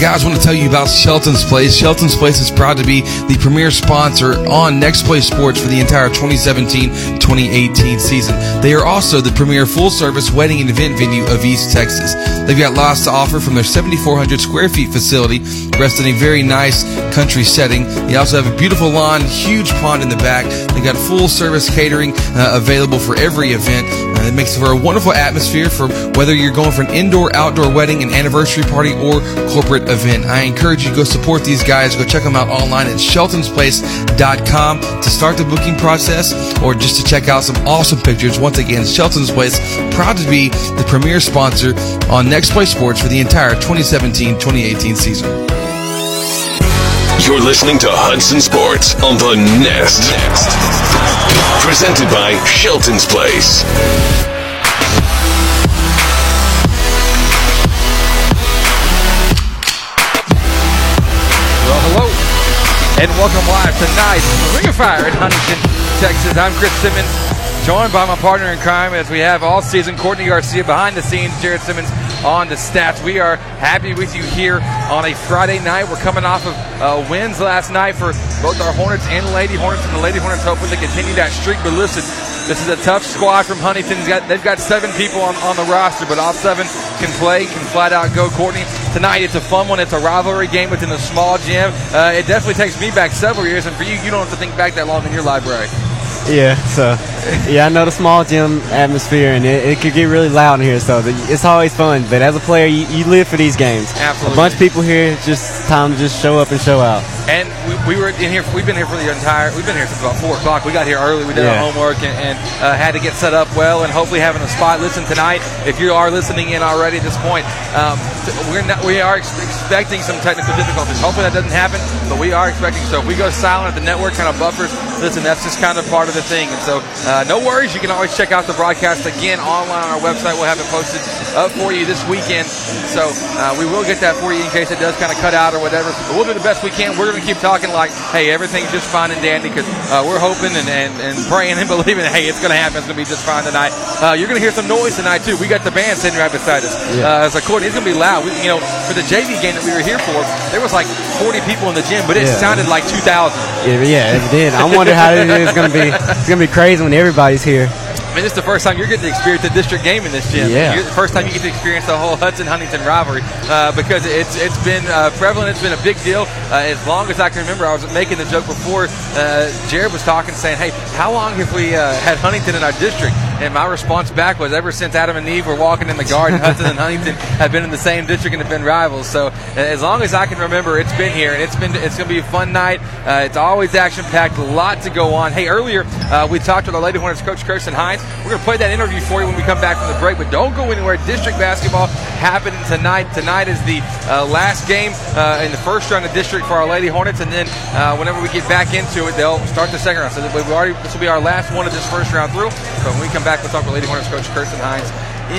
guys, want to tell you about Shelton's Place. Shelton's Place is proud to be the premier sponsor on Next Play Sports for the entire 2017-2018 season. They are also the premier full-service wedding and event venue of East Texas. They've got lots to offer from their 7,400 square feet facility, rests in a very nice country setting. They also have a beautiful lawn, huge pond in the back. They've got full-service catering uh, available for every event. It makes for a wonderful atmosphere for whether you're going for an indoor, outdoor wedding, an anniversary party, or corporate event. I encourage you to go support these guys. Go check them out online at sheltonsplace.com to start the booking process or just to check out some awesome pictures. Once again, Shelton's Place, proud to be the premier sponsor on Next Play Sports for the entire 2017-2018 season. You're listening to Hudson Sports on the Nest. Next. Presented by Shelton's Place. Well, hello, and welcome live tonight from Ring of Fire in Huntington, Texas. I'm Chris Simmons, joined by my partner in crime as we have all season, Courtney Garcia behind the scenes, Jared Simmons on the stats. We are happy with you here on a Friday night. We're coming off of uh, wins last night for both our Hornets and Lady Hornets, and the Lady Hornets hoping to continue that streak. But listen, this is a tough squad from Huntington. Got, they've got seven people on, on the roster, but all seven can play, can flat out go. Courtney, tonight it's a fun one. It's a rivalry game within a small gym. Uh, it definitely takes me back several years, and for you, you don't have to think back that long in your library. Yeah, so yeah, I know the small gym atmosphere, and it, it could get really loud in here. So the, it's always fun. But as a player, you, you live for these games. Absolutely. A bunch of people here, just time to just show up and show out. And we, we were in here. We've been here for the entire. We've been here since about four o'clock. We got here early. We did Yeah. our homework and, and uh, had to get set up well, and hopefully having a spot. Listen tonight, if you are listening in already at this point, um, we're not. We are ex- expecting some technical difficulties. Hopefully that doesn't happen, but we are expecting. So if we go silent, at the network kind of buffers. Listen, that's just kind of part of the thing. And so uh, no worries. You can always check out the broadcast again online on our website. We'll have it posted up for you this weekend. So uh, we will get that for you in case it does kind of cut out or whatever. But we'll do the best we can. We're going to keep talking like, hey, everything's just fine and dandy because uh, we're hoping and, and, and praying and believing, hey, it's going to happen. It's going to be just fine tonight. Uh, you're going to hear some noise tonight too. We got the band sitting right beside us. Yeah. Uh, it's going to be loud. We, you know, for the JV game that we were here for, there was like 40 people in the gym, but it Yeah. sounded like 2,000. Yeah, yeah, it did. I wonder how it is going to be. It's to be crazy when everybody's here. I mean, this is the first time you're getting to experience the district game in this gym. Yeah. You're the first time you get to experience the whole Hudson Huntington rivalry uh, because it's it's been uh, prevalent. It's been a big deal uh, as long as I can remember. I was making the joke before. Uh, Jared was talking, saying, "Hey, how long have we uh, had Huntington in our district?" And my response back was, "Ever since Adam and Eve were walking in the garden, Hudson and Huntington have been in the same district and have been rivals. So as long as I can remember, it's been here, and it's been it's going to be a fun night. Uh, it's always action packed, a lot to go on. Hey, earlier uh, we talked with our Lady Hornets coach Kirsten Hines. We're going to play that interview for you when we come back from the break, but don't go anywhere. District basketball happening tonight. Tonight is the uh, last game uh, in the first round of district for our Lady Hornets, and then uh, whenever we get back into it, they'll start the second round. So already this will be our last one of this first round through. So when we come back, we'll talk with Lady Hornets coach Kirsten Hines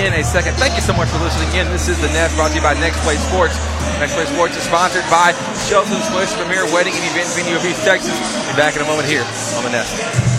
in a second. Thank you so much for listening in. This is the Nest brought to you by Next Play Sports. Next Play Sports is sponsored by Shelton's Place Premier Wedding and Event Venue of East Texas. Be back in a moment here on the Nest.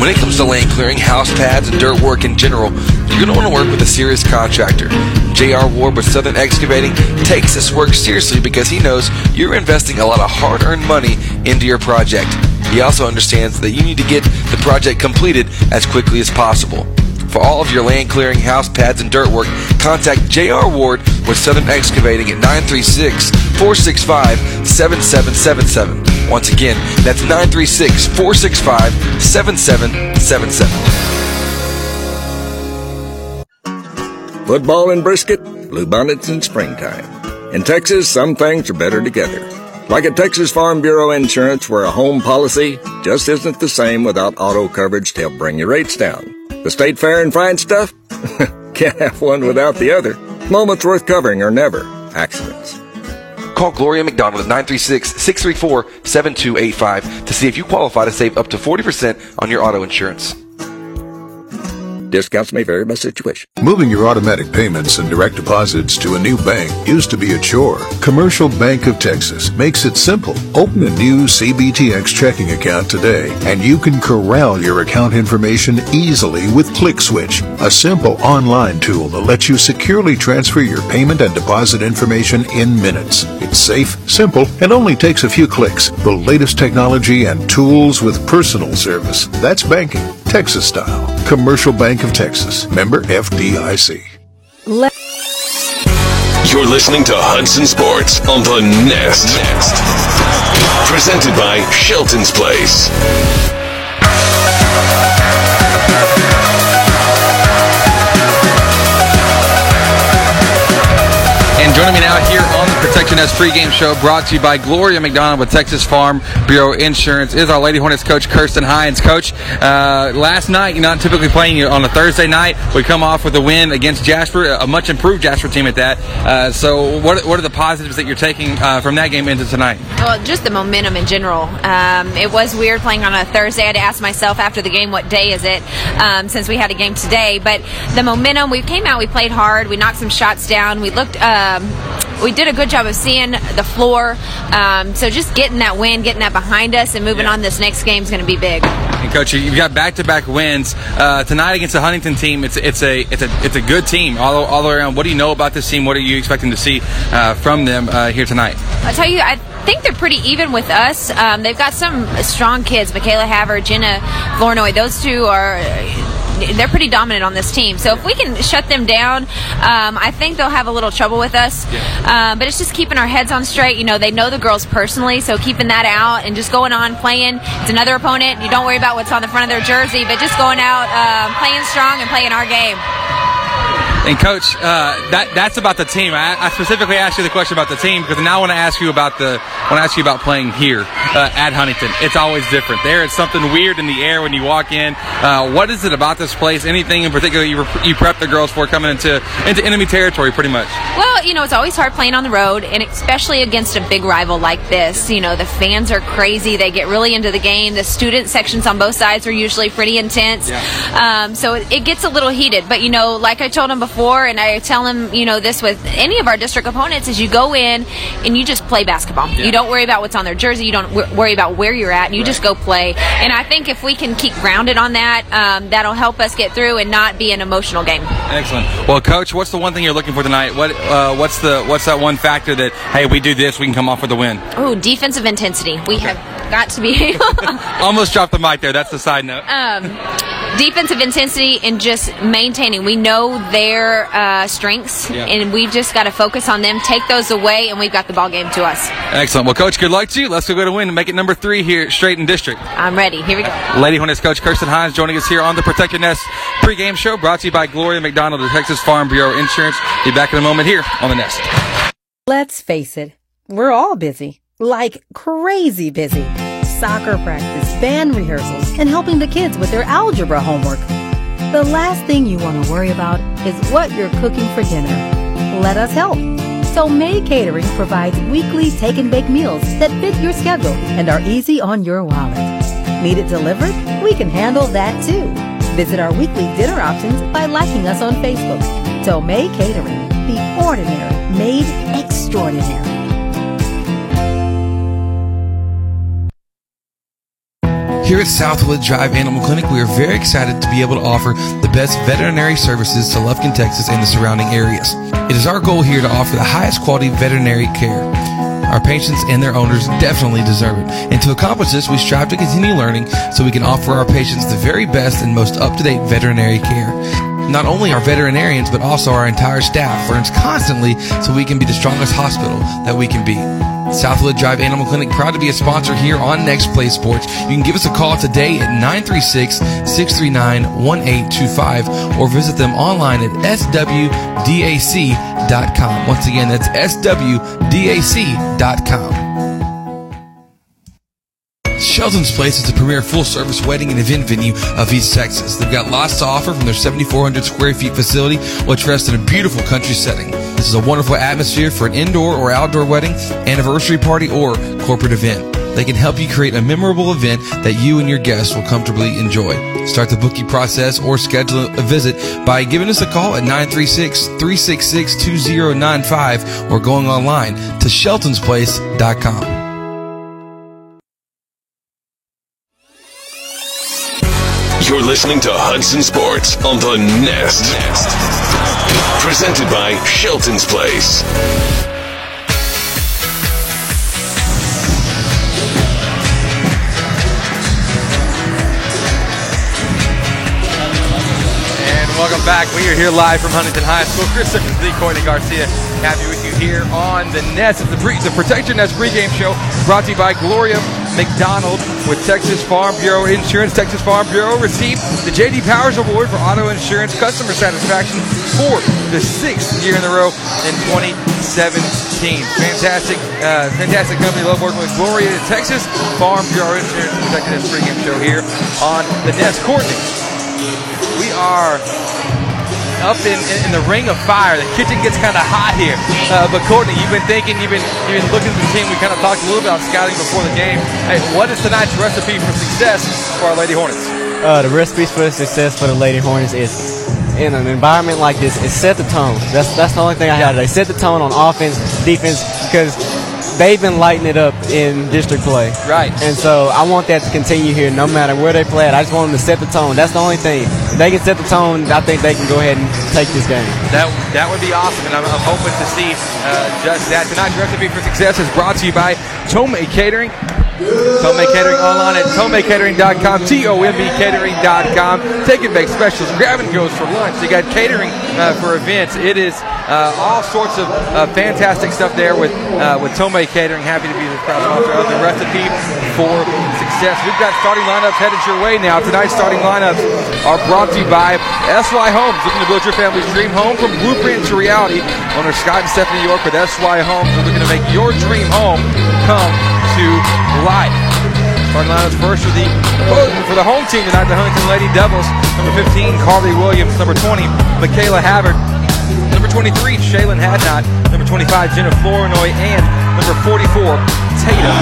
When it comes to land clearing, house pads, and dirt work in general, you're going to want to work with a serious contractor. J.R. Ward with Southern Excavating takes this work seriously because he knows you're investing a lot of hard earned money into your project. He also understands that you need to get the project completed as quickly as possible. For all of your land clearing, house pads, and dirt work, contact J.R. Ward with Southern Excavating at 936 465 7777. Once again, that's 936 465 7777. Football and brisket, bluebonnets in springtime. In Texas, some things are better together. Like at Texas Farm Bureau Insurance, where a home policy just isn't the same without auto coverage to help bring your rates down. The state fair and fine stuff? Can't have one without the other. Moments worth covering are never accidents. Call Gloria McDonald at 936-634-7285 to see if you qualify to save up to 40% on your auto insurance. Discounts may vary by situation. Moving your automatic payments and direct deposits to a new bank used to be a chore. Commercial Bank of Texas makes it simple. Open a new CBTX checking account today, and you can corral your account information easily with ClickSwitch, a simple online tool that lets you securely transfer your payment and deposit information in minutes. It's safe, simple, and only takes a few clicks. The latest technology and tools with personal service. That's banking, Texas style. Commercial Bank of Texas. Member FDIC. You're listening to Hudson Sports on the Nest. Nest. Presented by Shelton's Place. And joining me now here on the Protection Nest pregame show, brought to you by Gloria McDonald with Texas Farm Bureau Insurance, is our Lady Hornets coach, Kirsten Hines. Coach, uh, last night, you're not typically playing on a Thursday night. We come off with a win against Jasper, a much improved Jasper team at that. Uh, so, what, what are the positives that you're taking uh, from that game into tonight? Well, just the momentum in general. Um, it was weird playing on a Thursday. I had to ask myself after the game, what day is it, um, since we had a game today. But the momentum, we came out, we played hard, we knocked some shots down, we looked. Um, we did a good job of seeing the floor. Um, so just getting that win, getting that behind us, and moving on this next game is going to be big. And coach, you've got back-to-back wins uh, tonight against the Huntington team. It's it's a it's a it's a good team all, all the way around. What do you know about this team? What are you expecting to see uh, from them uh, here tonight? I'll tell you, I think they're pretty even with us. Um, they've got some strong kids, Michaela Havard, Jenna Flournoy. Those two are they're pretty dominant on this team. So if we can shut them down, um, I think they'll have a little trouble with us. Um, but it's just keeping our heads on straight. You know, they know the girls personally, so keeping that out and just going on playing. It's another opponent. You don't worry about what's on the front of their jersey, but just going out, um, playing strong and playing our game. And coach, uh, that that's about the team. I, I, specifically asked you the question about the team because now I want to ask you about the I want to ask you about playing here uh, at Huntington. It's always different. There is something weird in the air when you walk in. Uh, what is it about this place? Anything in particular you you prep the girls for coming into into enemy territory, pretty much? Well, you know it's always hard playing on the road, and especially against a big rival like this. You know the fans are crazy. They get really into the game. The student sections on both sides are usually pretty intense. Yeah. Um, so it, it gets a little heated. But you know, like I told them before before, and I tell them, you know, this with any of our district opponents is you go in and you just play basketball. Yeah. You don't worry about what's on their jersey. You don't w- worry about where you're at. And you right. just go play. And I think if we can keep grounded on that, um, that'll help us get through and not be an emotional game. Excellent. Well, coach, what's the one thing you're looking for tonight? What uh, what's the what's that one factor that hey, we do this, we can come off with a win? Oh, defensive intensity. We okay. have got to be. Almost dropped the mic there. That's the side note. Um, defensive intensity and just maintaining. We know their uh, strengths, yeah. and we've just got to focus on them, take those away, and we've got the ball game to us. Excellent. Well, Coach, good luck to you. Let's go to win and make it number three here, straight in district. I'm ready. Here we go. Lady Hornets coach Kirsten Hines joining us here on the Protect Your Nest pregame show, brought to you by Gloria McDonald, the Texas Farm Bureau Insurance. Be back in a moment here on the Nest. Let's face it, we're all busy, like crazy busy soccer practice, band rehearsals, and helping the kids with their algebra homework. The last thing you want to worry about is what you're cooking for dinner. Let us help. Tomei Catering provides weekly take and bake meals that fit your schedule and are easy on your wallet. Need it delivered? We can handle that too. Visit our weekly dinner options by liking us on Facebook. Tomei Catering, the ordinary made extraordinary. Here at Southwood Drive Animal Clinic, we are very excited to be able to offer the best veterinary services to Lufkin, Texas and the surrounding areas. It is our goal here to offer the highest quality veterinary care. Our patients and their owners definitely deserve it. And to accomplish this, we strive to continue learning so we can offer our patients the very best and most up-to-date veterinary care. Not only our veterinarians, but also our entire staff learns constantly so we can be the strongest hospital that we can be. Southwood Drive Animal Clinic, proud to be a sponsor here on Next Play Sports. You can give us a call today at 936 639 1825 or visit them online at swdac.com. Once again, that's swdac.com. Shelton's Place is the premier full service wedding and event venue of East Texas. They've got lots to offer from their 7,400 square feet facility, which rests in a beautiful country setting. This is a wonderful atmosphere for an indoor or outdoor wedding, anniversary party, or corporate event. they can help you create a memorable event that you and your guests will comfortably enjoy. Start the booking process or schedule a visit by giving us a call at 936-366-2095 or going online to sheltonsplace.com. You're listening to Hudson Sports on the Nest. Nest. Presented by Shelton's Place. Welcome back. We are here live from Huntington High School. Chris Simmons, the Courtney Garcia, happy with you here on the Nest. It's the, pre- the Protect Your Nest pregame show brought to you by Gloria McDonald with Texas Farm Bureau Insurance. Texas Farm Bureau received the J.D. Powers Award for Auto Insurance Customer Satisfaction for the sixth year in a row in 2017. Fantastic, uh, fantastic company. Love working with Gloria, Texas Farm Bureau Insurance. Protect Your Nest pregame show here on the Nest. Courtney, we are up in, in, in the ring of fire. The kitchen gets kind of hot here. Uh, but Courtney, you've been thinking, you've been you've been looking at the team. We kind of talked a little about scouting before the game. Hey, what is tonight's recipe for success for our Lady Hornets? Uh, the recipes for success for the Lady Hornets is in an environment like this is set the tone. That's that's the only thing I have today. Set the tone on offense, defense, because they've been lighting it up in district play. Right. And so I want that to continue here, no matter where they play at. I just want them to set the tone. That's the only thing. If they can set the tone, I think they can go ahead and take this game. That that would be awesome, and I'm, I'm hoping to see uh, just that. Tonight's recipe for success is brought to you by Tomei Catering. Tomei Catering online at tomeicatering.com, T-O-M-E catering.com. Take and specials, grab and goes for lunch. They got catering uh, for events. It is uh, all sorts of uh, fantastic stuff there with uh, with Tomei Catering. Happy to be the proud sponsor of the recipe for success. We've got starting lineups headed your way now. Tonight's starting lineups are brought to you by SY Homes. Looking to build your family's dream home from blueprint to reality. Owner Scott and Stephanie York with SY Homes are looking to make your dream home come to life. Starting first for the for the home team tonight, the Huntington Lady Devils. Number 15, Carly Williams. Number 20, Michaela Havard. Number 23, Shaylin Hadnot. Number 25, Jenna Flournoy. And number 44, Tatum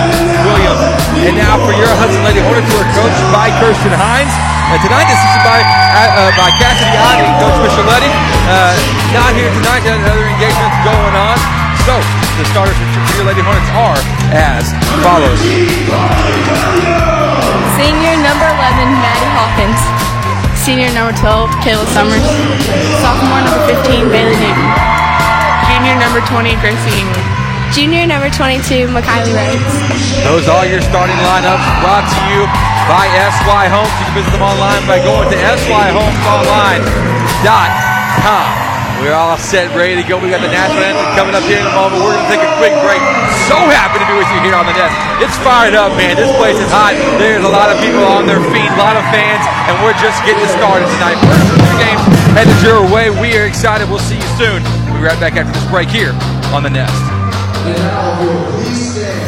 Williams. And now for your Hudson Lady Hornets, who are coached by Kirsten Hines. And tonight, assisted by uh, by Cassidy Ivy, Coach Micheletti. Uh, not here tonight, got other engagements going on. So, the starters for your Lady Hornets are as follows. Senior number 11, Maddie Hawkins. Senior number 12, Kayla Summers. Sophomore number 15, Bailey Newton. Junior number 20, Gracie England. Junior number 22, Makylie Rhodes. Those are your starting lineups brought to you by SY Homes. You can visit them online by going to syhomesonline.com. We're all set, ready to go. We got the national anthem coming up here in a moment. We're going to take a quick break. So happy to be with you here on the nest. It's fired up, man. This place is hot. There's a lot of people on their feet, a lot of fans, and we're just getting started tonight. First two headed your way. We are excited. We'll see you soon. We'll be right back after this break here on the nest.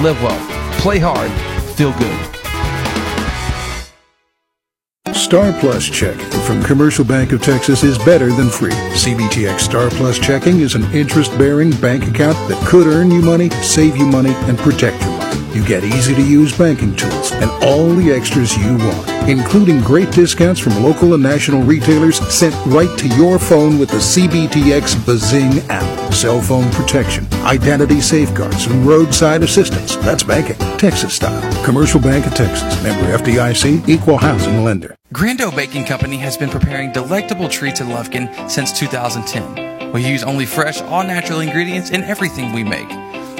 Live well, play hard, feel good. Star Plus checking from Commercial Bank of Texas is better than free. CBTX Star Plus checking is an interest bearing bank account that could earn you money, save you money, and protect money. You get easy to use banking tools and all the extras you want, including great discounts from local and national retailers sent right to your phone with the CBTX Bazing app. Cell phone protection, identity safeguards, and roadside assistance. That's banking, Texas style. Commercial Bank of Texas, member FDIC, equal housing lender. Grando Baking Company has been preparing delectable treats in Lufkin since 2010. We use only fresh, all natural ingredients in everything we make.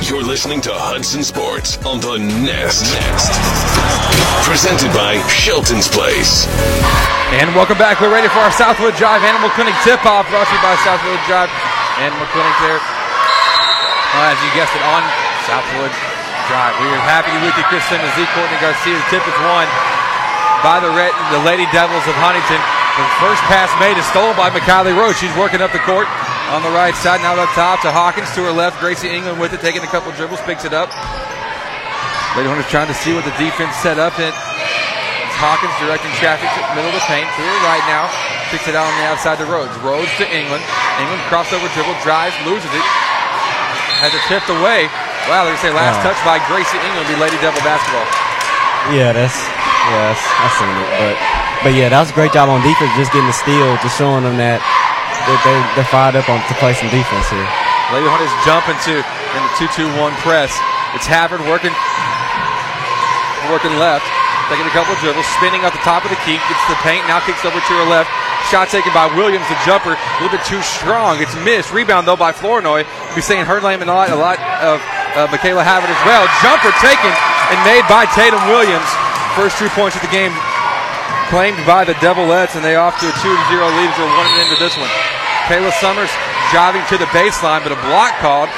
You're listening to Hudson Sports on the Nest. Nest. Presented by Shelton's Place. And welcome back. We're ready for our Southwood Drive Animal Clinic tip-off brought to you by Southwood Drive Animal Clinic there. Uh, as you guessed it, on Southwood Drive. We are happy with you, Chris Simmons, Z. Courtney Garcia. The tip is won by the, Red, the Lady Devils of Huntington. The first pass made is stolen by McKiley Rhodes. She's working up the court on the right side. Now up top to Hawkins to her left. Gracie England with it, taking a couple dribbles, picks it up. Lady Hornets trying to see what the defense set up. And it's Hawkins directing traffic to the middle of the paint. To her right now. Picks it out on the outside to Rhodes. Rhodes to England. England crossover dribble, drives, loses it. Has it tipped away. Wow, they're going to say last Wow. touch by Gracie England be Lady Devil basketball. Yeah, that's yeah, that's, I seen it, but but yeah, that was a great job on defense, just getting the steal, just showing them that they they're fired up on to play some defense here. Lady Hornets jump into in the 2-2-1 press. It's Havard working working left, taking a couple of dribbles, spinning up the top of the key, gets to the paint, now kicks over to her left. Shot taken by Williams, the jumper, a little bit too strong. It's missed. Rebound though by Flournoy. We'll be saying her name and a lot, a lot of uh, Michaela Havard as well. Jumper taken and made by Tatum Williams. First two points of the game claimed by the Devilettes, and they off to a 2 0 lead as we're one minute into this one. Kayla Summers driving to the baseline, but a block called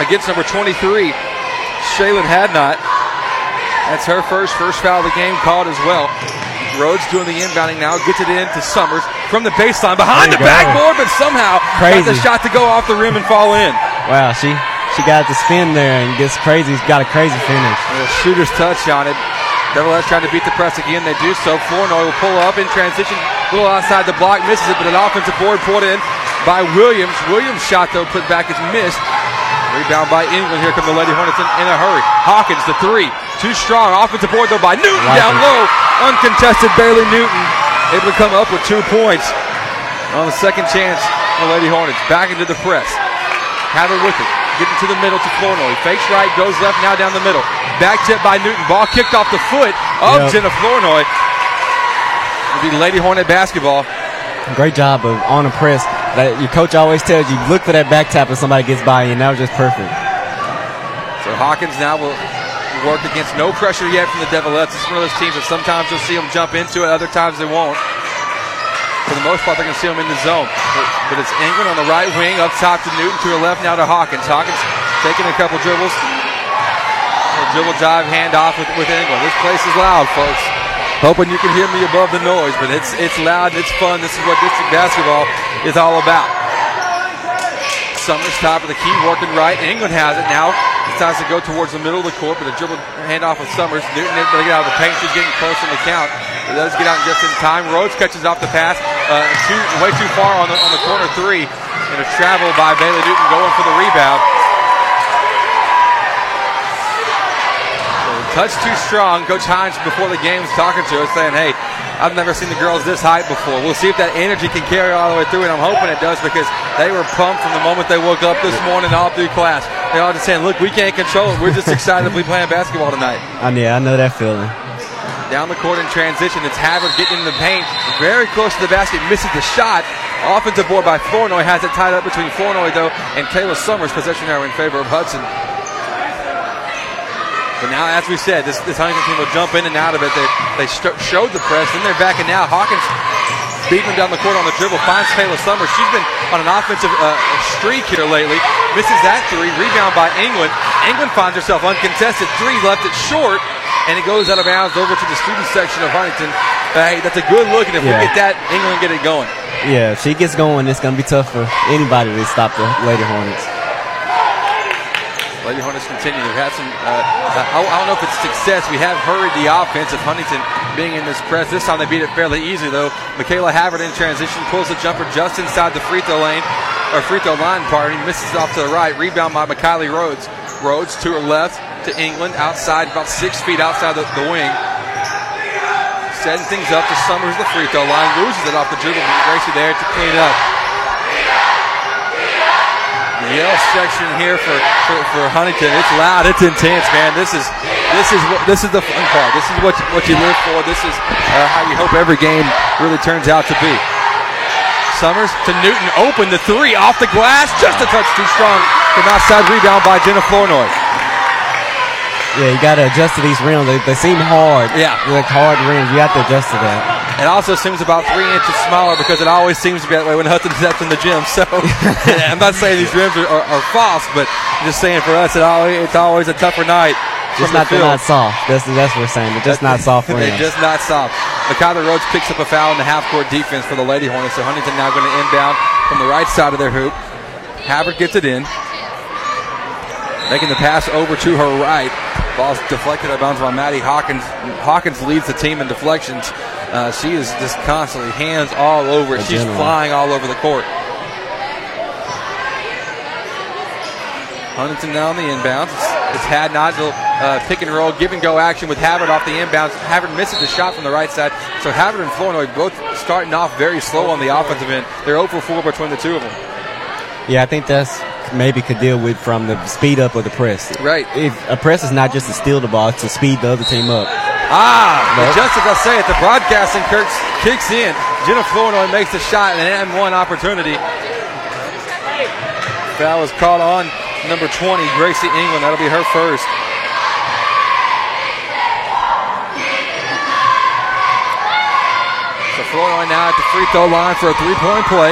against number 23, Shaylin Hadnot. That's her first first foul of the game called as well. Rhodes doing the inbounding now, gets it in to Summers from the baseline behind the go. backboard, but somehow got the shot to go off the rim and fall in. Wow, she she got the spin there and gets crazy. She's got a crazy finish. A shooter's touch on it. Devilettes trying to beat the press again. They do so. Flournoy will pull up in transition, a little outside the block, misses it, but an offensive board pulled in by Williams. Williams' shot, though, put back is missed. Rebound by England. Here come the Lady Hornets in, in a hurry. Hawkins, the three. Too strong. Offensive board, though, by Newton Like down it. low. Uncontested Bailey Newton able to come up with two points on the second chance. The Lady Hornets back into the press. Havard with it. Getting to the middle to Flournoy. Fakes right, goes left, now down the middle. Back tip by Newton. Ball kicked off the foot of Yep. Jenna Flournoy. It'll be Lady Hornet basketball. Great job of on a press. That your coach always tells you look for that back tap when somebody gets by you, and that was just perfect. So Hawkins now will work against no pressure yet from the Devilettes. It's one of those teams that sometimes you'll see them jump into it, other times they won't. For the most part, they're going to see him in the zone. But, it's England on the right wing, up top to Newton, to her left now to Hawkins. Hawkins taking a couple dribbles. A dribble dive handoff with, with England. This place is loud, folks. Hoping you can hear me above the noise, but it's it's loud it's fun. This is what district basketball is all about. Summers top of the key, working right. England has it now. Decides to go towards the middle of the court, but a dribble handoff with Summers. Newton to get out of the paint. She's getting close in the count. But does get out just in time. Rhodes catches off the pass. Uh, too, way too far on the, on the corner three. And a travel by Bailey Newton going for the rebound. Touch too strong. Coach Hines before the game was talking to us saying, hey, I've never seen the girls this height before. We'll see if that energy can carry all the way through, and I'm hoping it does because they were pumped from the moment they woke up this morning all through class. They all just saying, look, we can't control it. We're just excited to be playing basketball tonight. I yeah, I know that feeling. Down the court in transition, it's Havard getting in the paint, very close to the basket, misses the shot. Offensive board by Flournoy has it tied up between Flournoy, though, and Kayla Summers. Possession arrow in favor of Hudson. But now, as we said, this, this Huntington team will jump in and out of it. They, they st- showed the press, then they're backing now. Hawkins Beekman down the court on the dribble finds Kayla Summers. She's been on an offensive uh, streak here lately. Misses that three. Rebound by England. England finds herself uncontested. Three left it short, and it goes out of bounds over to the student section of Huntington. Hey, that's a good look, and if Yeah. we get that, England get it going. Yeah, if she gets going, it's going to be tough for anybody to stop the Lady Hornets. Lady Hornets continue. They've had some, uh, I, I don't know if it's success. We have hurried the offense of Huntington being in this press. This time they beat it fairly easy, though. Michaela Havard in transition pulls the jumper just inside the free throw lane, or free throw line, pardon. Misses off to the right. Rebound by McKiley Rhodes. Rhodes to her left to England, outside, about six feet outside the, the wing. Setting things up to Summers, the free throw line. Loses it off the dribble. Gracie there to clean it up. Yell section here for, for, for Huntington. It's loud. It's intense, man. This is this is what this is the fun part. This is what you, what you live for. This is uh, how you hope every game really turns out to be. Summers to Newton, open the three off the glass, just a touch too strong. From outside rebound by Jenna Flournoy. Yeah, you got to adjust to these rims. They, they seem hard. Yeah. Like hard rims. You have to adjust to that. It also seems about three inches smaller because it always seems to be that way when Hudson steps in the gym. So I'm not saying these rims are, are, are false, but I'm just saying for us, it always, it's always a tougher night. Just not, the not soft. That's, that's what we're saying. They're just not soft rims. They're just not soft. McConnell Rhodes picks up a foul in the half court defense for the Lady Hornets. So Huntington now going to inbound from the right side of their hoop. Havard gets it in. Making the pass over to her right. Ball's deflected out of bounds by Maddie Hawkins. Hawkins leads the team in deflections. Uh, she is just constantly hands all over. it. She's general. flying all over the court. Huntington now on the inbounds. It's, it's had Nigel uh, pick and roll, give and go action with Havard off the inbounds. Havard misses the shot from the right side. So Havard and Flournoy both starting off very slow on the offensive end. They're 0 for 4 between the two of them. Yeah, I think that's maybe could deal with from the speed up of the press. Right. If a press is not just to steal the ball, it's to speed the other team up. Ah, Nope. just as I say it, the broadcasting Kirk kicks in. Jenna Flournoy makes the shot and an M1 opportunity. Foul is called on number 20, Gracie England. That'll be her first. So Flournoy now at the free throw line for a three-point play.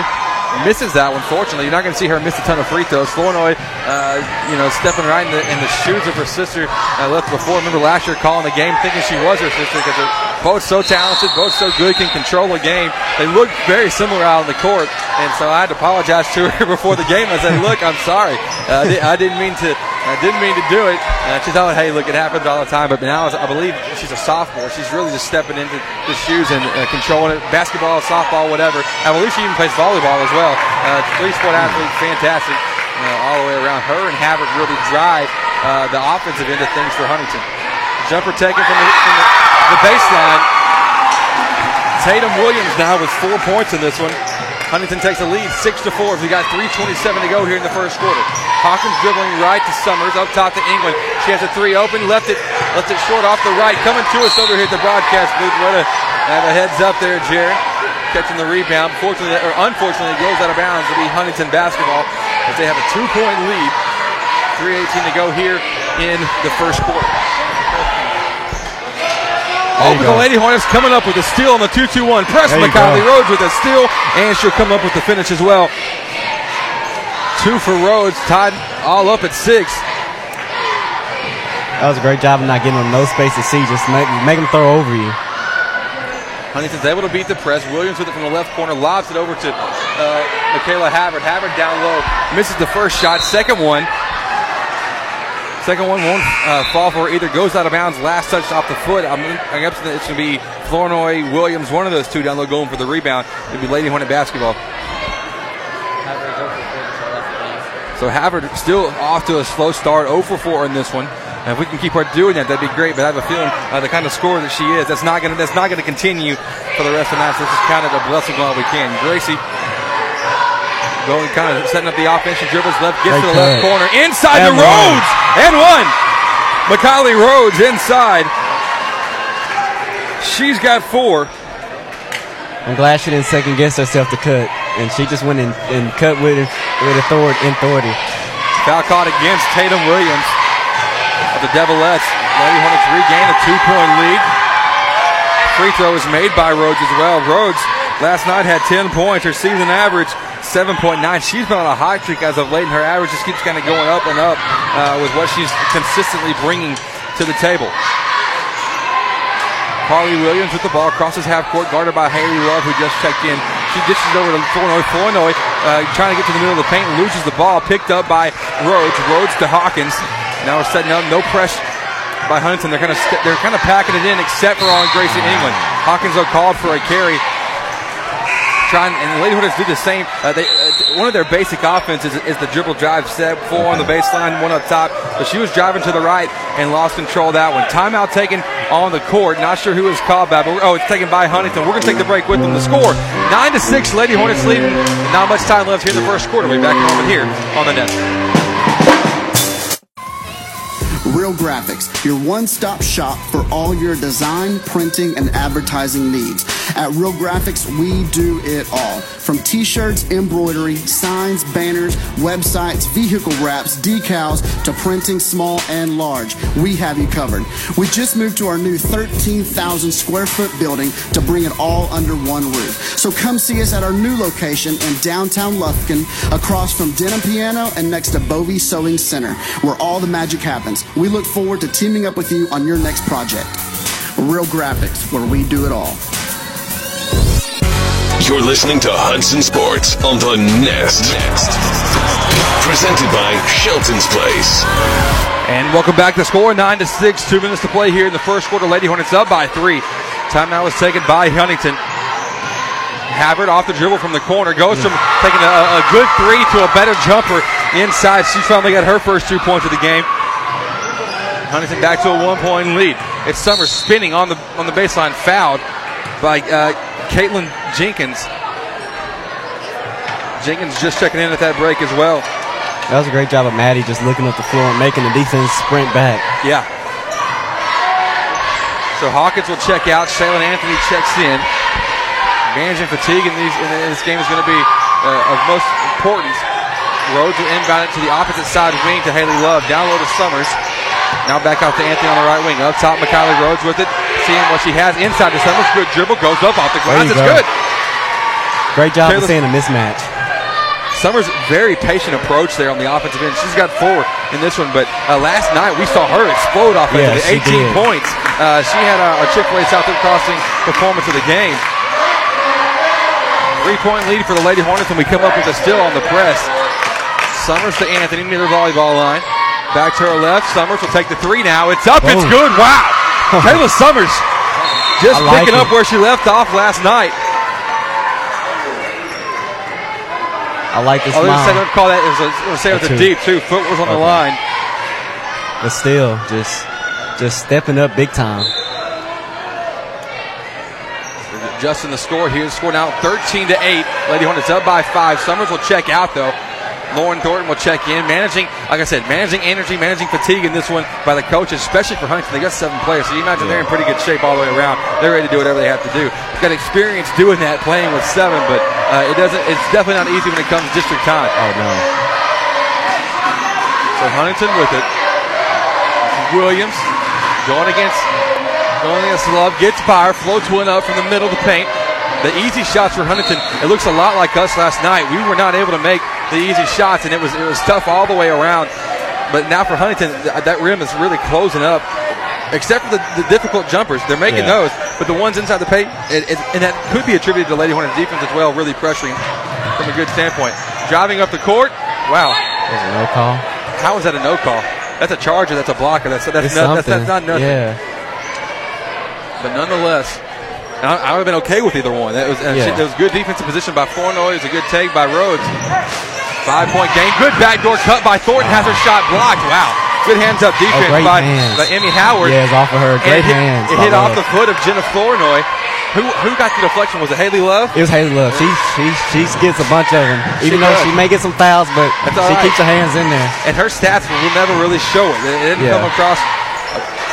Misses that one. Fortunately, you're not going to see her miss a ton of free throws. Flournoy, uh, you know, stepping right in the, in the shoes of her sister uh, left before. Remember last year calling the game thinking she was her sister because they're both so talented, both so good, can control a game. They look very similar out on the court, and so I had to apologize to her before the game. I said, "Look, I'm sorry. Uh, I didn't mean to. I didn't mean to do it." Uh, she thought, "Hey, look, it happens all the time." But now, I believe she's a sophomore. She's really just stepping into the shoes and uh, controlling it. Basketball, softball, whatever. I believe she even plays volleyball as well. Uh, three sport athlete, fantastic. Uh, all the way around. Her and Havard really drive uh, the offensive end of things for Huntington. Jumper taken from the, from the, the baseline. Tatum Williams now with four points in this one. Huntington takes a lead, six to four. We got 3:27 to go here in the first quarter. Hawkins dribbling right to Summers, up top to England. She has a three open, left it, left it short off the right. Coming to us over here at the broadcast booth. What a a heads up there, Jared. Catching the rebound. Fortunately, or unfortunately, it goes out of bounds to be Huntington basketball as they have a two-point lead. 3:18 to go here in the first quarter. You the. Lady Hornets coming up with a steal on the 2-2-1. Press McKinley. Rhodes with a steal, and she'll come up with the finish as well. Two for Rhodes, tied all up at six. That was a great job of not getting them no space to see. Just make, make them throw over you. Huntington's able to beat the press. Williams with it from the left corner, lobs it over to uh, Michaela Havard. Havard down low, misses the first shot. Second one. Second one won't uh, fall for either. Goes out of bounds. Last touch off the foot. I'm, I guess it's going to be Flournoy, Williams, one of those two down low going for the rebound. It'll be Lady Hornet basketball. So Havard still off to a slow start, 0 for 4 in this one. And if we can keep her doing that, that'd be great. But I have a feeling uh, the kind of scorer that she is, that's not gonna that's not gonna continue for the rest of the night. So let's just count it a blessing while we can. Gracie going kind of setting up the offense. She dribbles left, gets to the left cut. corner, inside And one. Rhodes, and one. Macaulay Rhodes inside. She's got four. I'm glad she didn't second guess herself to cut, and she just went and, and cut with with authority. authority. Foul caught against Tatum Williams of the Devilettes. Lady Hornets regain a two-point lead. Free throw is made by Rhodes as well. Rhodes last night had 10 points. Her season average 7.9. She's been on a hot streak as of late, and her average just keeps kind of going up and up uh, with what she's consistently bringing to the table. Carly Williams with the ball crosses half court, guarded by Haley Love, who just checked in. She dishes over to Flournoy. Flournoy uh, trying to get to the middle of the paint, loses the ball, picked up by Rhodes. Rhodes to Hawkins. Now we're setting up, no pressure by Huntington. They're kind of st- they're kind of packing it in, except for on Gracie England. Hawkins though called for a carry trying, and the Lady Hornets do the same. Uh, they, uh, one of their basic offenses is, is, the dribble drive set, four on the baseline, one up top. But she was driving to the right and lost control that one. Timeout taken on the court. Not sure who was called by, but oh, it's taken by Huntington. We're going to take the break with them. The score nine to six. Lady Hornets leading. Not much time left here in the first quarter. We'll be back in a moment here on the net. Real Graphics, your one stop shop for all your design, printing, and advertising needs. At Real Graphics, we do it all. From t shirts, embroidery, signs, banners, websites, vehicle wraps, decals, to printing small and large. We have you covered. We just moved to our new 13,000 square foot building to bring it all under one roof. So come see us at our new location in downtown Lufkin, across from Denim Piano and next to Bovie Sewing Center, where all the magic happens. We look forward to teaming up with you on your next project. Real Graphics, where we do it all. You're listening to Hudson Sports on the Nest. Nest. Presented by Shelton's Place. And welcome back to score nine to six. Two minutes to play here in the first quarter. Lady Hornets up by three. Timeout was taken by Huntington. Havard off the dribble from the corner goes from taking a, a good three to a better jumper inside. She finally got her first two points of the game. Huntington back to a one point lead. It's Summers spinning on the on the baseline, fouled by uh, Caitlin Jenkins. Jenkins just checking in at that break as well. That was a great job of Maddie just looking up the floor and making the defense sprint back. Yeah. So Hawkins will check out. Shaylin Anthony checks in. Managing fatigue in, these, in this game is going to be uh, of most importance. Rhodes will inbound it to the opposite side wing to Haley Love. Down low to Summers. Now back out to Anthony on the right wing. Up top, McKiley Rhodes with it. Seeing what she has inside the Summers. Good dribble. Goes up off the glass. It's go. good. Great job Taylor- of seeing a mismatch. Summers very patient approach there on the offensive end. She's got four in this one, but uh, last night we saw her explode. Yeah, she 18 did. points. Uh, she had a, a Chick-fil-A Southern Crossing performance of the game. Three-point lead for the Lady Hornets, and we come up with a steal on the press. Summers to Anthony near the volleyball line. Back to her left. Summers will take the three now. It's up. It's good. Wow. Kayla Summers just like picking it. up where she left off last night. I like this Oh, they don't call that. It was a, it was say it was a deep too. Foot was on the line. But still, just just stepping up big time. Justin the score here. Score now 13 to 8. Lady Hornets up by five. Summers will check out though. Lauren Thornton will check in. Managing, like I said, managing energy, managing fatigue in this one by the coaches, especially for Huntington. They got seven players, so you imagine they're in pretty good shape all the way around. They're ready to do whatever they have to do. Got experience doing that, playing with seven, but uh, it doesn't. It's definitely not easy when it comes to district time. Oh no. So Huntington with it. Williams going against going against Love. Gets by floats one up from the middle of the paint. The easy shots for Huntington. It looks a lot like us last night. We were not able to make the easy shots, and it was it was tough all the way around. But now for Huntington, th- that rim is really closing up. Except for the, the difficult jumpers, they're making Yeah. those. But the ones inside the paint, it, it, and that could be attributed to Lady Hornets defense as well, really pressuring from a good standpoint. Driving up the court, wow. There's a no call. How is that a no call? That's a charger. That's a blocker. That's that's, not, that's, that's not nothing. Yeah. But nonetheless, and I, I would have been okay with either one. That was Yeah. shit, that was good defensive position by Flournoy. It was a good take by Rhodes. Five point game. Good backdoor cut by Thornton. Has her shot blocked. Wow. Good hands up defense Oh, by, hands. by Emmy Howard. Yeah, it's off of her. Great it hit, hands It hit off the foot of Jenna Flournoy. Who who got the deflection? Was it Haley Love? It was Haley Love. She she she gets a bunch of them, She even though does. she may get some fouls, but That's she right. keeps her hands in there. and her stats will never really show it. It, it didn't Yeah. come across.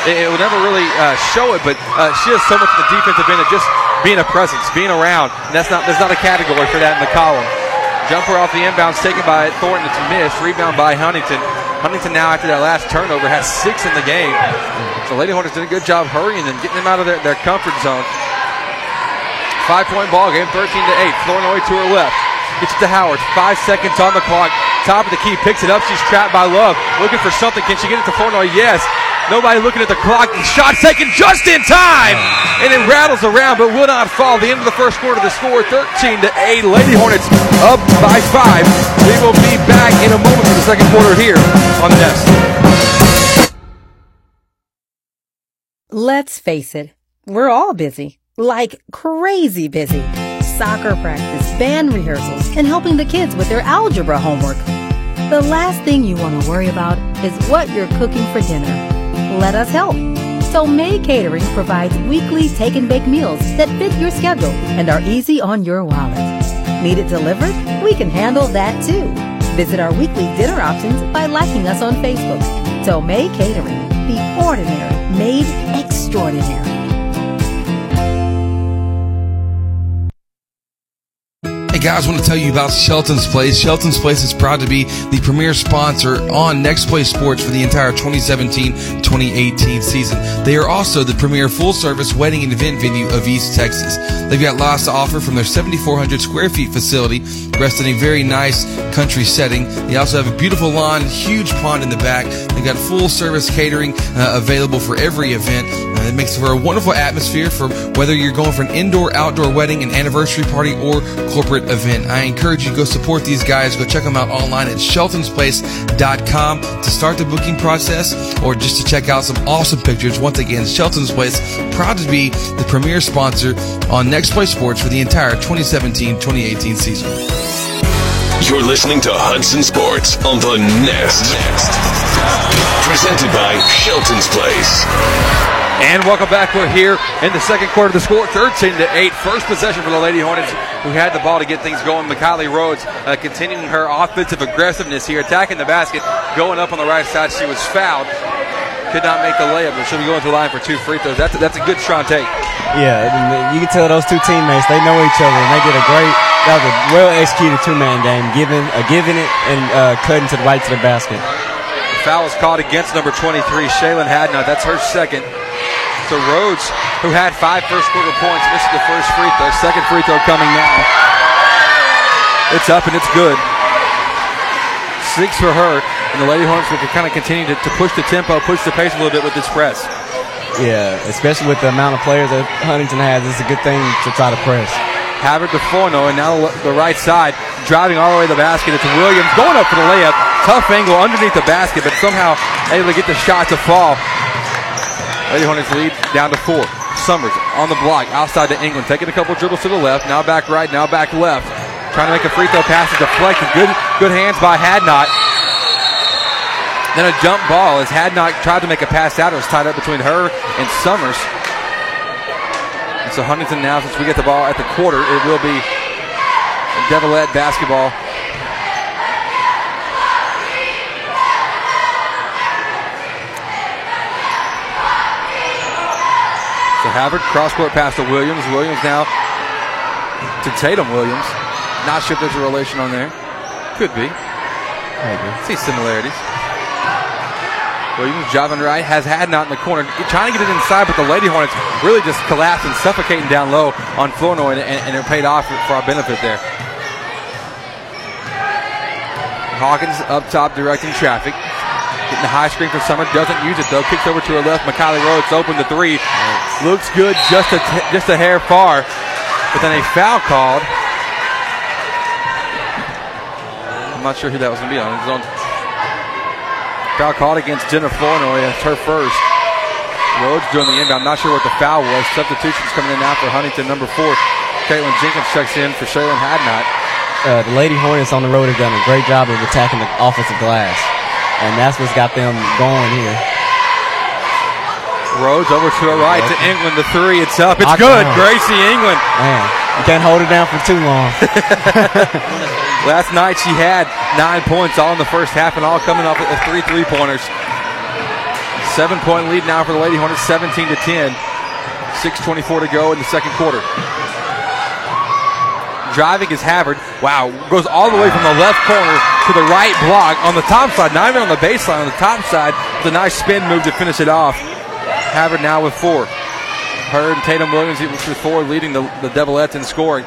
It, it will never really uh, show it, but uh, she has so much of the defensive end of just being a presence, being around. And that's not there's not a category for that in the column. Jumper off the inbounds taken by Thornton. It's missed. Rebound by Huntington. Huntington now after that last turnover has six in the game. So Lady Hornets did a good job hurrying them, getting them out of their, their comfort zone. Five point ball game, 13 to 8. Flournoy to her left. Gets it to Howard. Five seconds on the clock. Top of the key. Picks it up. She's trapped by Love. Looking for something. Can she get it to Flournoy? Yes. Nobody looking at the clock. Shot taken just in time. And it rattles around but will not fall. The end of the first quarter, the score 13 to 8. Lady Hornets up by five. We will be back in a moment for the second quarter here on the Nest. Let's face it, we're all busy. Like crazy busy. Soccer practice, band rehearsals, and helping the kids with their algebra homework. The last thing you want to worry about is what you're cooking for dinner. Let us help. Tomei Catering provides weekly take and bake meals that fit your schedule and are easy on your wallet. Need it delivered? We can handle that too. Visit our weekly dinner options by liking us on Facebook. Tomei Catering, the ordinary made extraordinary. Hey guys, I want to tell you about Shelton's Place. Shelton's Place is proud to be the premier sponsor on Next Play Sports for the entire 2017-2018 season. They are also the premier full-service wedding and event venue of East Texas. They've got lots to offer from their 7,400 square feet facility, rest in a very nice country setting. They also have a beautiful lawn, huge pond in the back. They've got full-service catering uh, available for every event. It makes for a wonderful atmosphere for whether you're going for an indoor, outdoor wedding, an anniversary party, or corporate event. I encourage you to go support these guys. Go check them out online at sheltonsplace.com to start the booking process or just to check out some awesome pictures. Once again, Shelton's Place, proud to be the premier sponsor on Next Play Sports for the entire 2017-2018 season. You're listening to Hudson Sports on the Nest. Presented by Shelton's Place. And welcome back. We're here in the second quarter. The score 13 to 8. First possession for the Lady Hornets, who had the ball to get things going. McKiley Rhodes uh, continuing her offensive aggressiveness here, attacking the basket, going up on the right side. She was fouled. Could not make the layup, but she'll be going to the line for two free throws. That's a, that's a good strong take. Yeah, and you can tell those two teammates they know each other, and they did a great. That was a well executed two man game, giving uh, giving it and uh, cutting to the right to the basket. Foul is called against number 23, Shaylin Hadnot. That's her second. So Rhodes, who had five first quarter points, missed the first free throw. Second free throw coming now. It's up and it's good. Six for her. And the Lady Hornets will kind of continue to, to push the tempo, push the pace a little bit with this press. Yeah, especially with the amount of players that Huntington has, it's a good thing to try to press. Havard to Flournoy, and now the right side, driving all the way to the basket. It's Williams going up for the layup. Tough angle underneath the basket, but somehow able to get the shot to fall. Lady Hornets lead down to four. Summers on the block, outside to England, taking a couple dribbles to the left, now back right, now back left. Trying to make a free throw pass, it's deflected. Good, good hands by Hadnot. Then a jump ball as Hadnot tried to make a pass out. It was tied up between her and Summers. So Huntington now, since we get the ball at the quarter, it will be Devilette basketball. So Havard cross court pass to Williams. Williams now to Tatum Williams. Not sure if there's a relation on there. Could be. Maybe. See similarities. Williams driving right has Hadnot in the corner, trying to get it inside, but the Lady Hornets really just collapsing, suffocating down low on Flournoy, and, and, and it paid off for our benefit there. Hawkins up top directing traffic. Getting the high screen from Summer, doesn't use it though. Kicks over to her left. McKiley Rhodes open the three. Looks good, just a t- just a hair far, but then a foul called. I'm not sure who that was going to be on. It was on foul called against Jenna Flournoy. It's her first. Rhodes doing the inbound. Not sure what the foul was. Substitutions coming in now for Huntington, number four. Caitlin Jenkins checks in for Shaylin Hadnot. Uh, the Lady Hornets on the road have done a great job of attacking the offensive glass, and that's what's got them going here. Rhodes over to her right to England. The three, it's up. It's good. Gracie England. Man, you can't hold it down for too long. Last night she had nine points all in the first half and all coming off of three three pointers. Seven point lead now for the Lady Hornets, 17 to 10. 6.24 to go in the second quarter. Driving is Havard. Wow, goes all the way from the left corner to the right block on the top side, not even on the baseline, on the top side with a nice spin move to finish it off. Havard now with four. Her and Tatum Williams with four, leading the, the Devilettes in scoring.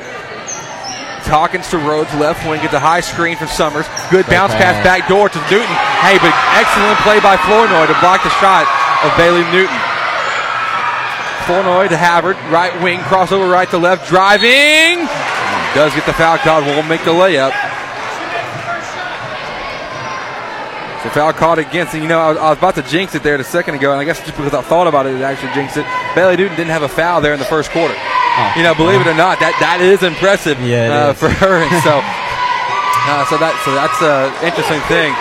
Hawkins to Rhodes, left wing, gets a high screen from Summers. Good bounce pass back door to Newton. Hey, but excellent play by Flournoy to block the shot of Bailey Newton. Flournoy to Havard, right wing, crossover right to left, driving. Does get the foul called, won't make the layup. So foul called against, and you know, I was, I was, about to jinx it there a second ago, and I guess just because I thought about it, it actually jinxed it. Bailey Newton didn't have a foul there in the first quarter. Oh, you know, believe it or not, that that is impressive yeah, uh, is. for her, and so uh, so that so that's an interesting thing.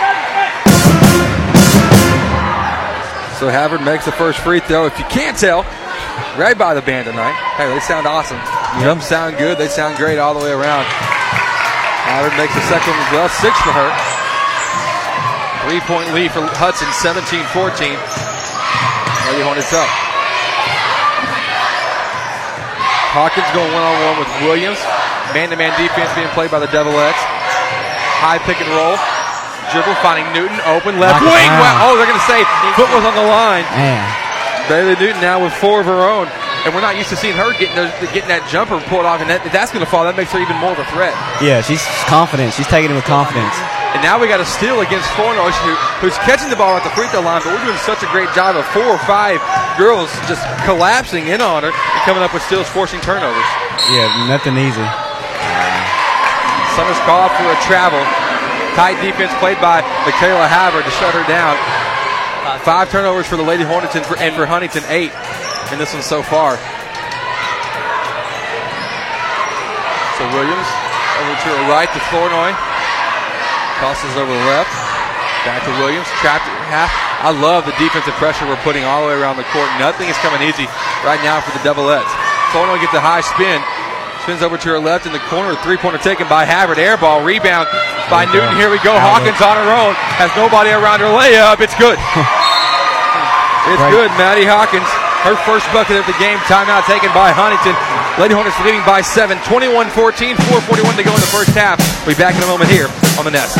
So Havard makes the first free throw. If you can't tell, right by the band tonight. Hey, they sound awesome. Yep. sound good. They sound great all the way around. Havard makes the second one as well. Six for her. Three point lead for Hudson, 17 14. Lady Hornets up. Hawkins going one on one with Williams. Man to man defense being played by the Devilettes. High pick and roll. Dribble finding Newton open left wing. Oh, they're going to say foot was on the line. Man. Bailey Newton now with four of her own and we're not used to seeing her getting those, getting that jumper pulled off, and that, that's going to fall. That makes her even more of a threat. Yeah, she's confident. She's taking it with confidence. And now we got a steal against Flournoy, who, who's catching the ball at the free throw line, but we're doing such a great job of four or five girls just collapsing in on her and coming up with steals, forcing turnovers. Yeah, nothing easy. Summers call for a travel. Tight defense played by Michaela Havard to shut her down. Five turnovers for the Lady Hornets and for, and for Huntington, eight in this one so far. So Williams over to her right to Flournoy. Tosses over the left. Back to Williams. Trapped at half. I love the defensive pressure we're putting all the way around the court. Nothing is coming easy right now for the Devilettes. Flournoy gets a high spin. Spins over to her left in the corner. Three pointer taken by Havard. Air ball. Rebound by. Newton. Here we go. Hawkins on her own. Has nobody around her layup. It's good. it's right. good. Maddie Hawkins. Her first bucket of the game. Timeout taken by Huntington. Lady Hornets leading by seven, 21 14, 441 to go in the first half. We'll be back in a moment here on the Nest.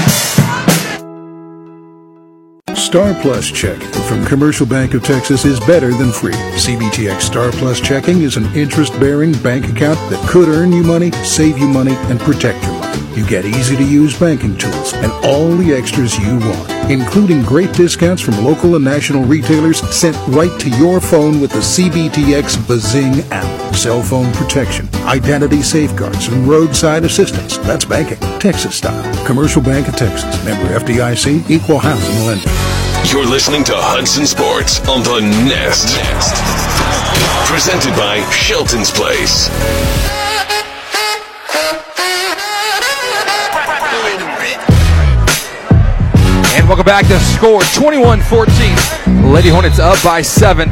Star Plus checking from Commercial Bank of Texas is better than free. CBTX Star Plus checking is an interest bearing bank account that could earn you money, save you money, and protect your money. You get easy to use banking tools and all the extras you want, including great discounts from local and national retailers sent right to your phone with the CBTX Bazing app. Cell phone protection, identity safeguards, and roadside assistance. That's banking, Texas style. Commercial Bank of Texas, member FDIC, equal housing lender. You're listening to Hudson Sports on the Nest. Nest. Presented by Shelton's Place. Welcome back to the score 21-14. Lady Hornets up by seven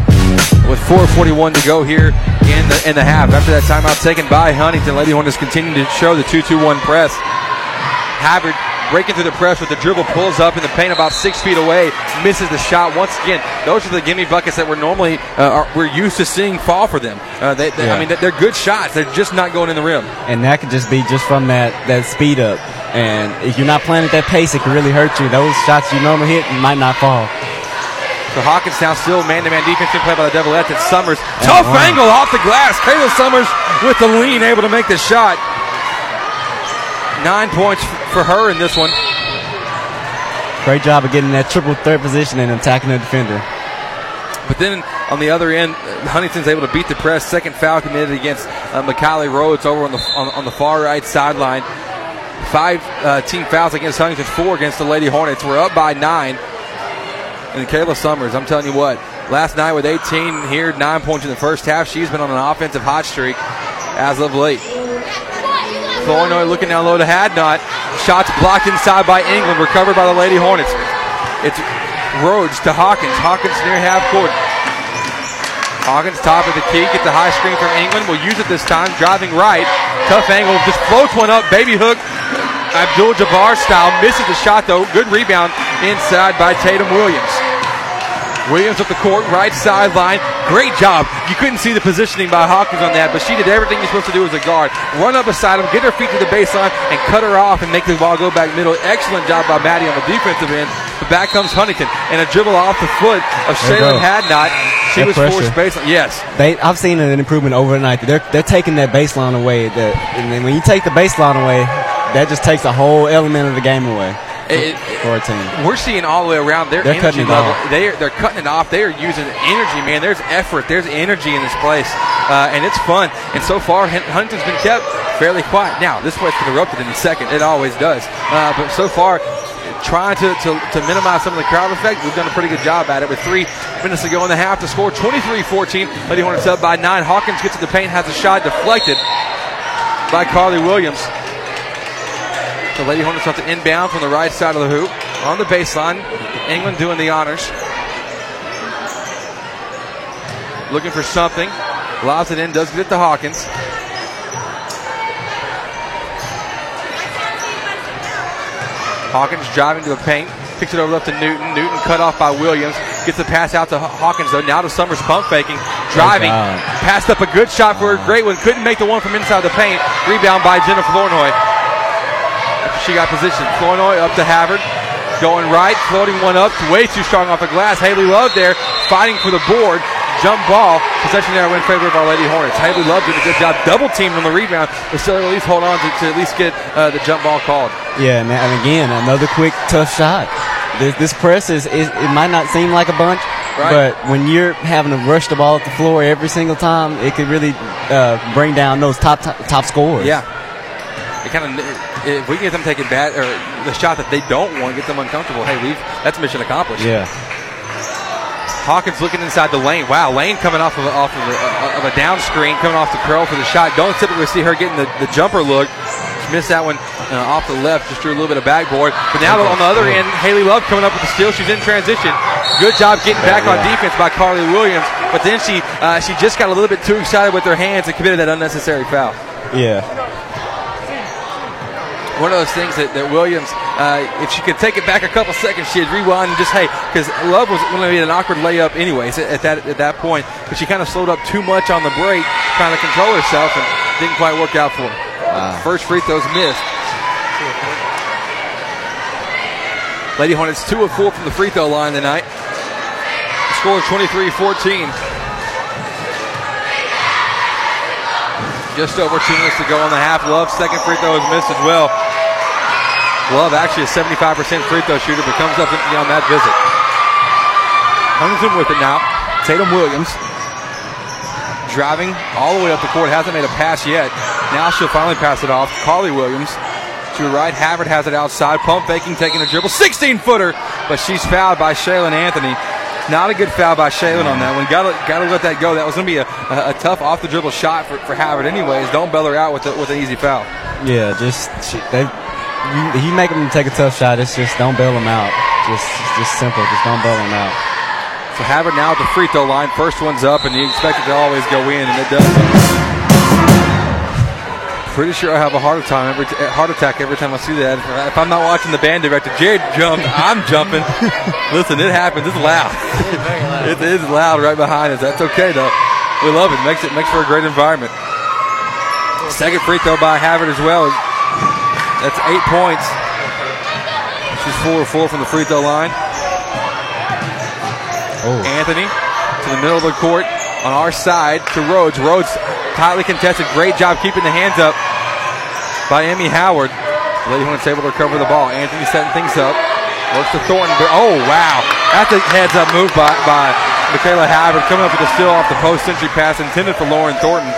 with 4:41 to go here in the in the half. After that timeout taken by Huntington, Lady Hornets continue to show the 2-2-1 press. Havard breaking through the press with the dribble, pulls up in the paint about six feet away, misses the shot once again. Those are the gimme buckets that we're normally uh, are, we're used to seeing fall for them. Uh, they, they, yeah. I mean, they're good shots. They're just not going in the rim. And that could just be just from that that speed up. And if you're not playing at that pace, it can really hurt you. Those shots you normally hit might not fall. So Hawkins now still man-to-man defense being played by the Devilettes. It's Summers. Tough wow. angle off the glass. Kayla Summers with the lean, able to make the shot. Nine points for her in this one. Great job of getting that triple threat position and attacking the defender. But then on the other end, Huntington's able to beat the press. Second foul committed against uh, McKiley Rhodes over on the on, on the far right sideline. Five uh, team fouls against Huntington, four against the Lady Hornets. We're up by nine. And Kayla Summers, I'm telling you what, last night with 18 here, nine points in the first half. She's been on an offensive hot streak as of late. Flournoy looking down low to Hadnot. Shots blocked inside by England, recovered by the Lady Hornets. It's Rhodes to Hawkins. Hawkins near half court. Hawkins top of the key, gets a high screen from England. Will use it this time, driving right. Tough angle, just floats one up, baby hook. Abdul Jabbar style, misses the shot though. Good rebound inside by Tatum Williams. Williams up the court, right sideline. Great job. You couldn't see the positioning by Hawkins on that, but she did everything you're supposed to do as a guard. Run up beside him, get her feet to the baseline, and cut her off and make the ball go back middle. Excellent job by Maddie on the defensive end. but back comes Huntington and a dribble off the foot of Shaylin. Hadnot. She That was pressure. forced baseline. Yes, They, I've seen an improvement overnight. They're they're taking that baseline away. That and then when you take the baseline away, that just takes a whole element of the game away It- for a team. we're seeing all the way around their They're energy cutting it level. off. They're they're cutting it off. They are using energy, man. There's effort. There's energy in this place, uh, and it's fun. And so far, Hun- Huntington's been kept fairly quiet. Now this place could erupt in a second. It always does. Uh, but so far. Trying to, to, to minimize some of the crowd effect, we've done a pretty good job at it. With three minutes to go in the half, to score 23-14. Lady Hornets up by nine. Hawkins gets to the paint, has a shot deflected by Carly Williams. The Lady Hornets have to inbound from the right side of the hoop on the baseline. England doing the honors. Looking for something. Lobs it in, does get it to Hawkins. Hawkins driving to the paint, picks it over left to Newton. Newton cut off by Williams. Gets the pass out to Hawkins though. Now to Summers pump faking, driving, oh, job. passed up a good shot for a great one. Couldn't make the one from inside the paint. Rebound by Jenna Flournoy. She got position. Flournoy up to Havard. Going right, floating one up, way too strong off the glass. Haley Love there, fighting for the board. Jump ball, possession there in favor of our Lady Hornets. Haley Love did a good job, double teamed on the rebound, but still at least hold on to, to at least get uh, the jump ball called. Yeah, and, and again, another quick, tough shot. This, this press is, is it might not seem like a bunch, Right. but when you're having to rush the ball at the floor every single time, it could really uh, bring down those top top, top scores. Yeah. It kind of if we can get them taking bad or the shot that they don't want, get them uncomfortable. Hey, we've that's mission accomplished. Yeah. Hawkins looking inside the lane. Wow, Lane coming off of a, off of a, of a down screen, coming off the curl for the shot. Don't typically see her getting the, the jumper look. She missed that one uh, off the left, just drew a little bit of backboard. But now on the other end, Haley Love coming up with the steal. She's in transition. Good job getting back on defense by Carly Williams. But then she uh, she just got a little bit too excited with her hands and committed that unnecessary foul Yeah. One of those things that, that Williams, uh, if she could take it back a couple seconds, she'd rewind and just hey, because Love was going to be an awkward layup anyways at, at that at that point, but she kind of slowed up too much on the break, trying to control herself, and didn't quite work out for her. First free throw's missed. Lady Hornets two of four from the free throw line tonight. Score 23-14. Just over two minutes to go on the half. Love second free throw is missed as well. Love actually a 75% free throw shooter, but comes up empty on that visit. Huntington with it now. Tatum Williams driving all the way up the court. Hasn't made a pass yet. Now she'll finally pass it off. Carly Williams to right. Havard has it outside. Pump faking, taking a dribble. 16 footer, but she's fouled by Shaylin Anthony. Not a good foul by Shaylin on that one. Gotta gotta let that go. That was gonna be a, a, a tough off the dribble shot for, for Havard anyways. Don't bail her out with a, with an easy foul. Yeah, just she, they. You, you make them take a tough shot. It's just don't bail them out. Just, just simple. Just don't bail them out. So Havard now at the free throw line. First one's up, and you expect it to always go in, and it does. Pretty sure I have a heart attack every t- heart attack every time I see that. If I'm not watching the band director, Jared jumped. I'm jumping. Listen, it happens. It's loud. it is loud right behind us. That's okay though. We love it. Makes it makes for a great environment. Second free throw by Havard as well. That's eight points. She's four or four from the free throw line. Oh. Anthony to the middle of the court on our side to Rhodes. Rhodes tightly contested. Great job keeping the hands up by Emmy Howard. Lady Hornets able to recover the ball. Anthony setting things up. Works to Thornton. Oh, wow. That's a heads up move by, by Michaela Havard coming up with a steal off the post entry pass intended for Lauren Thornton.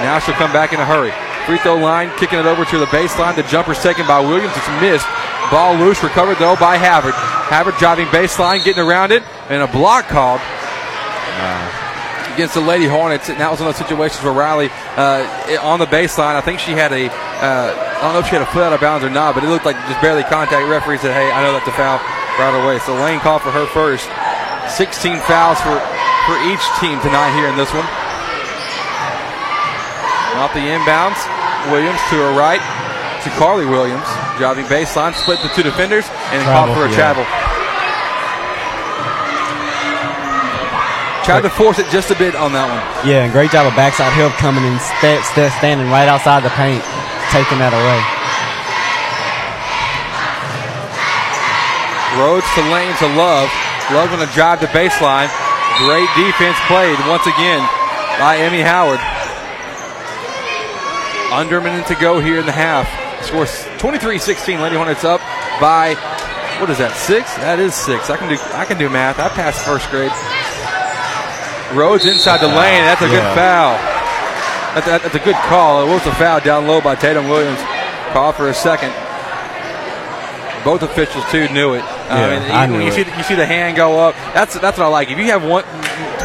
Now she'll come back in a hurry. Free throw line, kicking it over to the baseline. The jumper's taken by Williams. It's missed. Ball loose, recovered though by Havard. Havard driving baseline, getting around it, and a block called uh, against the Lady Hornets. And that was one of those situations where Riley uh, on the baseline. I think she had a, uh, I don't know if she had a foot out of bounds or not, but it looked like just barely contact. Referee said, "Hey, I know that's a foul right away." So Lane called for her first. 16 fouls for for each team tonight here in this one. Off the inbounds, Williams to her right to Carly Williams. Driving baseline, split the two defenders, and called for a yeah. travel. Tried to force it just a bit on that one. Yeah, and great job of backside help coming in, sta- sta- standing right outside the paint, taking that away. Rhodes to Lane to Love. Love going to drive the baseline. Great defense played once again by Emmy Howard. Under a minute to go here in the half. Scores 23-16. Lady Hornets up by what is that? Six? That is six. I can do I can do math. I passed first grade. Rhodes inside the lane. That's a good foul. That's, that- that's a good call. It was a foul down low by Tatum Williams. Call for a second. Both officials too knew it. Yeah, when knew you see the, you see the hand go up. That's that's what I like. If you have one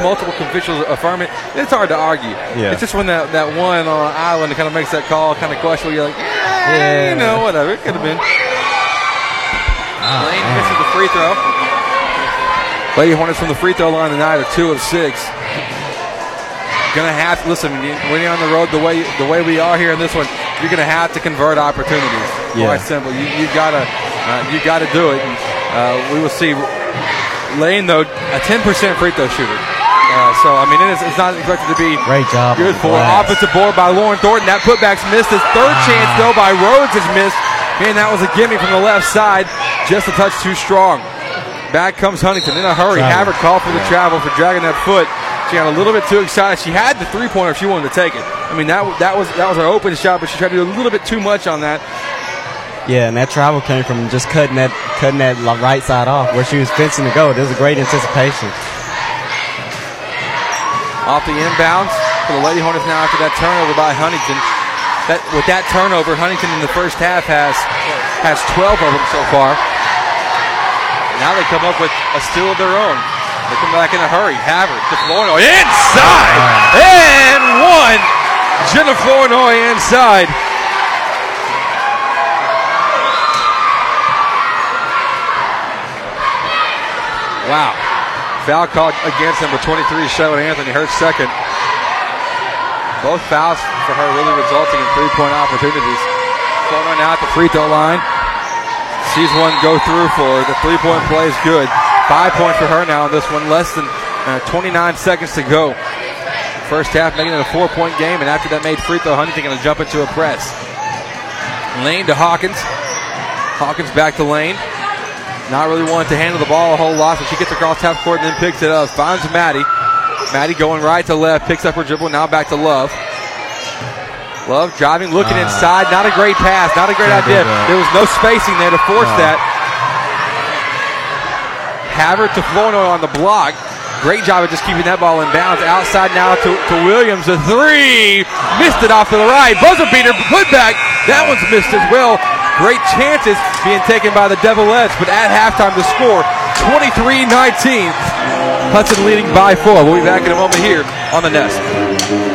multiple officials affirm it, it's hard to argue. Yeah. It's just when that, that one on an island kind of makes that call kind of questionable. You're like, yeah, you know, whatever. It could have been. Lane misses the free throw. Lady Hornets from the free throw line tonight are two of six. Gonna have to listen when you- when you're on the road the way the way we are here in this one. You're gonna have to convert opportunities. Yeah. Quite simple. You, you gotta uh, you gotta do it. And, uh, we will see. Lane though a 10% free throw shooter. Uh, so I mean it is, it's not expected to be Great job. Good for offensive board by Lauren Thornton. That putback's missed. His third chance though by Rhodes is missed. Man, that was a gimme from the left side. Just a touch too strong. Back comes Huntington in a hurry. Travel. Havard called for the travel for dragging that foot. She got a little bit too excited. She had the three pointer if she wanted to take it. I mean that that was that was her open shot, but she tried to do a little bit too much on that. Yeah, and that travel came from just cutting that cutting that right side off where she was fencing to go. There was a great anticipation. Off the inbounds for the Lady Hornets now after that turnover by Huntington. That with that turnover, Huntington in the first half has has 12 of them so far. Now they come up with a steal of their own. They come back in a hurry. Havard to Flournoy inside oh, and one. Jenna Flournoy inside. Wow. Foul called against number 23, Charlotte Anthony, her second. Both fouls for her really resulting in three-point opportunities. Flournoy now at the free throw line. Sees one go through for her. The three-point play is good. Five points for her now in this one. Less than uh, 29 seconds to go. First half making it a four-point game, and after that made free throw, Huntington going to jump into a press. Lane to Hawkins. Hawkins back to Lane. Not really wanting to handle the ball a whole lot, so she gets across half court and then picks it up. Finds Maddie. Maddie going right to left, picks up her dribble, now back to Love. Love driving, looking Ah. inside. Not a great pass, not a great idea. uh, There was no spacing there to force No. that. Havard to Flournoy on the block. Great job of just keeping that ball in bounds. Outside now to, to Williams. A three. Missed it off to the right. Buzzer beater. Put back. That one's missed as well. Great chances being taken by the Devilettes, but at halftime the score 23-19. Hudson leading by four. We'll be back in a moment here on the Nest.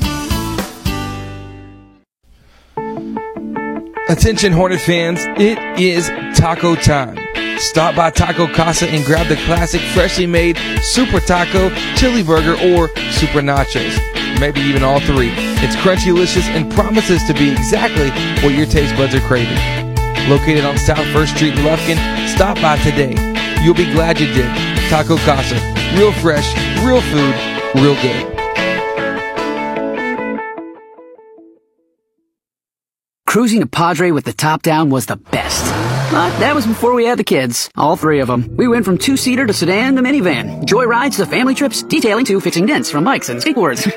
Attention Hornet fans, it is taco time. Stop by Taco Casa and grab the classic freshly made Super Taco, Chili Burger, or Super Nachos. Maybe even all three. It's crunchy delicious and promises to be exactly what your taste buds are craving. Located on South 1st Street in Lufkin, stop by today. You'll be glad you did. Taco Casa. Real fresh, real food, real good. Cruising to Padre with the top down was the best. But that was before we had the kids, all three of them. We went from two-seater to sedan to minivan, joy rides to family trips, detailing to fixing dents from bikes and skateboards.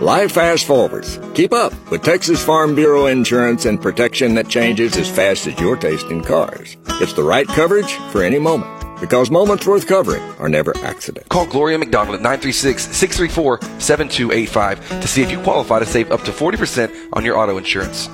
Life fast forwards. Keep up with Texas Farm Bureau insurance and protection that changes as fast as your taste in cars. It's the right coverage for any moment. Because moments worth covering are never accidents. Call Gloria McDonald at 936 634 7285 to see if you qualify to save up to 40% on your auto insurance.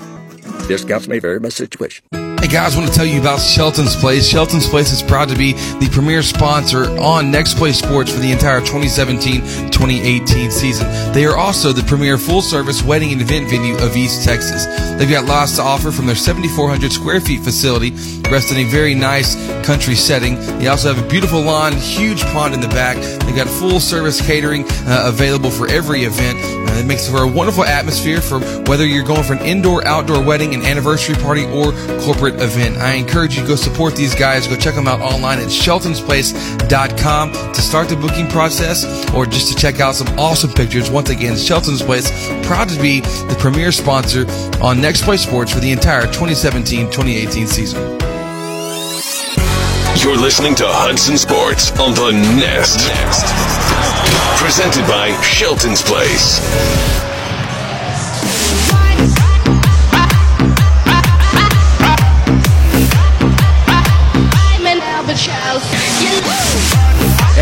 Discounts may vary by situation. Hey guys, I want to tell you about Shelton's Place. Shelton's Place is proud to be the premier sponsor on Next Play Sports for the entire 2017-2018 season. They are also the premier full-service wedding and event venue of East Texas. They've got lots to offer from their 7,400 square feet facility, rest in a very nice country setting. They also have a beautiful lawn, huge pond in the back. They've got full-service catering uh, available for every event. Uh, it makes for a wonderful atmosphere for whether you're going for an indoor, outdoor wedding, an anniversary party, or corporate event. I encourage you to go support these guys. Go check them out online at sheltonsplace.com to start the booking process or just to check out some awesome pictures. Once again, Shelton's Place, proud to be the premier sponsor on Next Play Sports for the entire 2017-2018 season. You're listening to Hudson Sports on the Nest. Nest. Presented by Shelton's Place.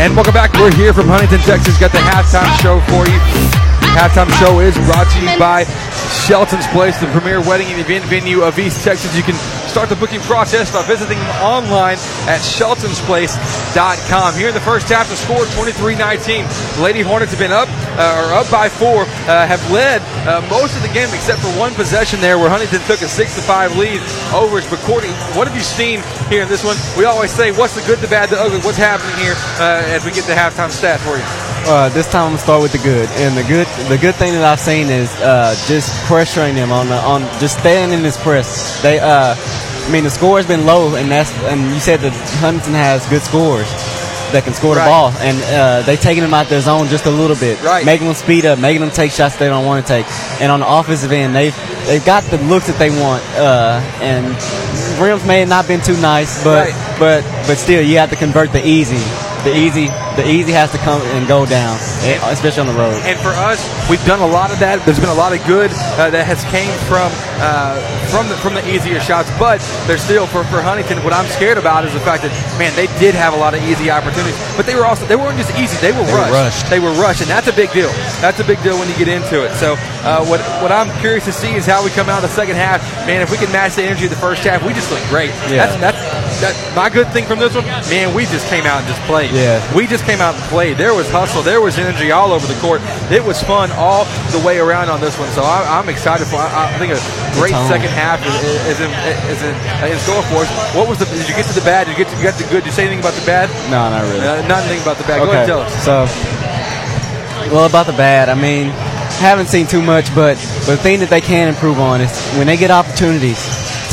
And welcome back. We're here from Huntington, Texas. Got the halftime show for you. The halftime show is brought to you by Shelton's Place, the premier wedding and event venue of East Texas. You can start the booking process by visiting them online at sheltonsplace.com. Here in the first half, the score 23-19. Lady Hornets have been up, uh, or up by four, uh, have led uh, most of the game except for one possession there where Huntington took a six to five lead over. But Courtney, what have you seen here in this one? We always say, what's the good, the bad, the ugly? What's happening here uh, as we get the halftime stat for you? Uh, this time I'm gonna start with the good, and the good the good thing that I've seen is uh, just pressuring them on the on just staying in this press. They, uh, I mean, the score has been low, and that's and you said that Huntington has good scores that can score Right. the ball, and uh, they taking them out their zone just a little bit, Right. making them speed up, making them take shots they don't want to take. And on the offensive end, they've they've got the looks that they want, uh, and rims may have not been too nice, but Right. but but still, you have to convert the easy. The easy, the easy has to come and go down, eh, especially on the road. And for us, we've done a lot of that. There's been a lot of good uh, that has came from uh, from the from the easier shots, but there's still for, for Huntington. What I'm scared about is the fact that man, they did have a lot of easy opportunities, but they were also they weren't just easy. They were They were rushed. rushed. They were rushed, and that's a big deal. That's a big deal when you get into it. So uh, what what I'm curious to see is how we come out of the second half. Man, if we can match the energy of the first half, we just look great. Yeah. That's that's that, my good thing from this one. Man, we just came out and just played. Yeah. We just came out and played. There was hustle. There was energy all over the court. It was fun all the way around on this one. So I, I'm excited for. I, I think a great second half is, is in is in, uh, in store for us. What was the? Did you get to the bad? Did you get to, you got the good? Did you say anything about the bad? No, not really. Uh, nothing about the bad. Go ahead and tell us. So, well, about the bad, I mean, haven't seen too much, but, but the thing that they can improve on is when they get opportunities,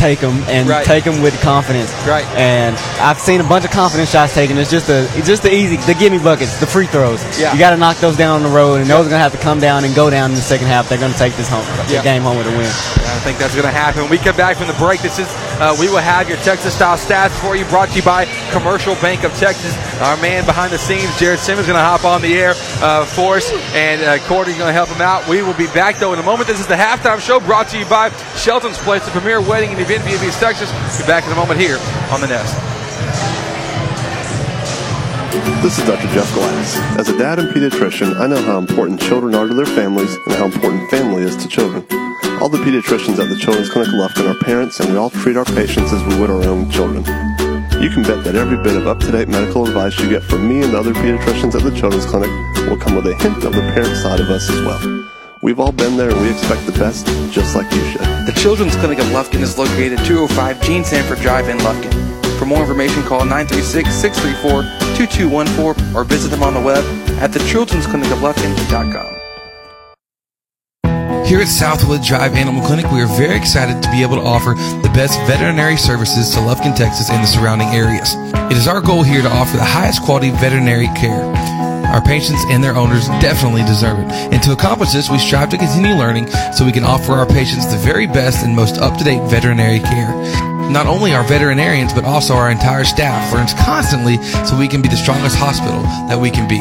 take them and Right. take them with confidence. Right. And I've seen a bunch of confidence shots taken. It's just the it's just the easy, the gimme buckets, the free throws. Yeah. You got to knock those down on the road, and those are gonna have to come down and go down in the second half. They're gonna take this home, Yeah. the game home with a win. I think that's going to happen. When we come back from the break, this is uh, we will have your Texas style stats for you, brought to you by Commercial Bank of Texas. Our man behind the scenes, Jared Simmons, going to hop on the air uh, for us, and uh, Courtney's going to help him out. We will be back though in a moment. This is the halftime show brought to you by Shelton's Place, the premier wedding and event via East Texas. Be back in a moment here on the Nest. This is Dr. Jeff Glass. As a dad and pediatrician, I know how important children are to their families and how important family is to children. All the pediatricians at the Children's Clinic of Lufkin are parents, and we all treat our patients as we would our own children. You can bet that every bit of up-to-date medical advice you get from me and the other pediatricians at the Children's Clinic will come with a hint of the parent side of us as well. We've all been there, and we expect the best, just like you should. The Children's Clinic of Lufkin is located at 205 Gene Sanford Drive in Lufkin. For more information, call 936-634-2214 or visit them on the web at thechildren'sclinicoflufkin.com. Here at Southwood Drive Animal Clinic, we are very excited to be able to offer the best veterinary services to Lufkin, Texas and the surrounding areas. It is our goal here to offer the highest quality veterinary care. Our patients and their owners definitely deserve it. And to accomplish this, we strive to continue learning so we can offer our patients the very best and most up-to-date veterinary care. Not only our veterinarians, but also our entire staff learns constantly so we can be the strongest hospital that we can be.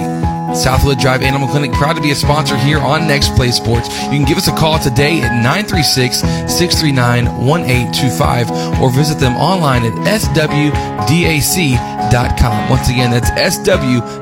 Southwood Drive Animal Clinic, proud to be a sponsor here on Next Play Sports. You can give us a call today at 936-639-1825 or visit them online at swdac.com. Once again, that's swdac.com.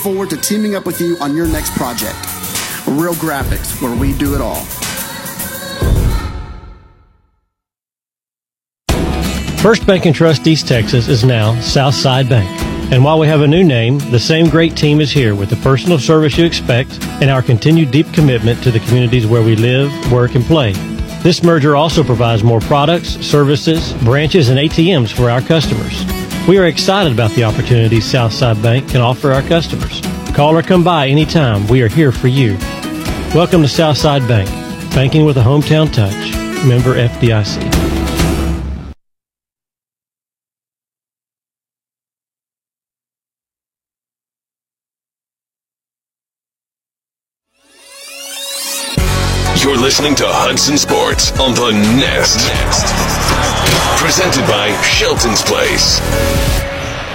forward to teaming up with you on your next project. Real Graphics, where we do it all. First Bank and Trust East Texas is now Southside Bank. And while we have a new name, the same great team is here with the personal service you expect and our continued deep commitment to the communities where we live, work, and play. This merger also provides more products, services, branches, and ATMs for our customers. We are excited about the opportunities Southside Bank can offer our customers. Call or come by anytime. We are here for you. Welcome to Southside Bank, banking with a hometown touch. Member FDIC. Listening to Hudson Sports on the Nest. Presented by Shelton's Place.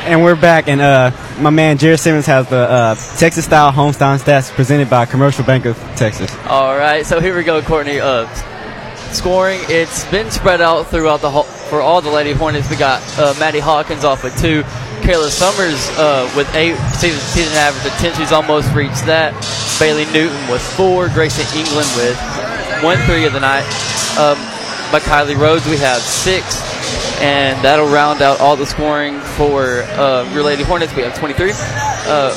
And we're back, and uh, my man Jared Simmons has the uh, Texas Style Homestyle Stats presented by Commercial Bank of Texas. All right, so here we go, Courtney. Uh, scoring, it's been spread out throughout the whole, for all the Lady Hornets. We got uh, Maddie Hawkins off with two, Kayla Summers uh, with eight season, season average of ten. She's almost reached that. Bailey Newton with four. Grayson England with one three of the night. Um, by Kylie Rhodes, we have six, and that'll round out all the scoring for uh, your Lady Hornets. We have 23. Uh,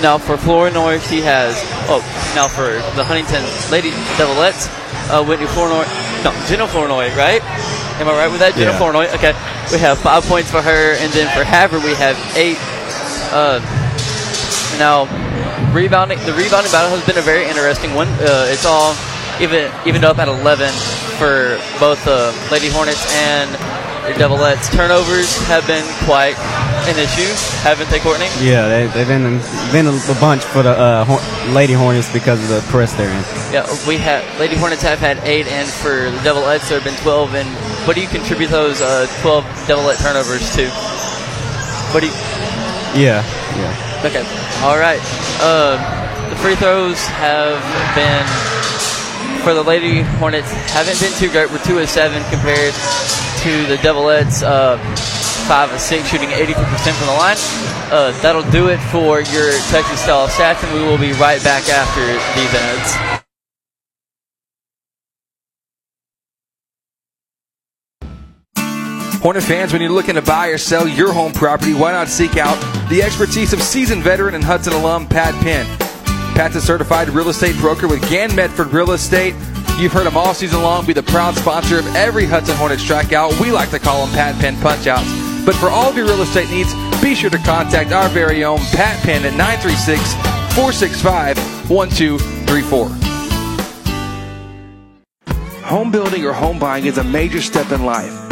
now for Flournoy, she has. Oh, now for the Huntington Lady Devilettes, uh, Whitney Flournoy. No, Jenna Flournoy, right? Am I right with that? Jenna Yeah. Flournoy. Okay, we have five points for her, and then for Havard we have eight. Uh, now, rebounding. The rebounding battle has been a very interesting one. Uh, it's all even evened up at 11 for both the Lady Hornets and the Devilettes. Turnovers have been quite an issue, haven't they, Courtney? Yeah, they, they've been been a, a bunch for the uh, Hor- Lady Hornets because of the press they're in. Yeah, we have Lady Hornets have had eight, and for the Devilettes there have been 12. And what do you contribute those uh, 12 Devilette turnovers to? What do you? Yeah, yeah. Okay. All right. Uh, the free throws have been for the Lady Hornets haven't been too great. We're two of seven compared to the Devilettes. Uh, five of six, shooting 82% from the line. Uh, that'll do it for your Texas style stats, and we will be right back after these ads. Hornet fans, when you're looking to buy or sell your home property, why not seek out the expertise of seasoned veteran and Hudson alum Pat Penn? Pat's a certified real estate broker with Gan Medford Real Estate. You've heard him all season long be the proud sponsor of every Hudson Hornets strikeout. We like to call them Pat Penn punchouts. But for all of your real estate needs, be sure to contact our very own Pat Penn at 936 465 1234. Home building or home buying is a major step in life.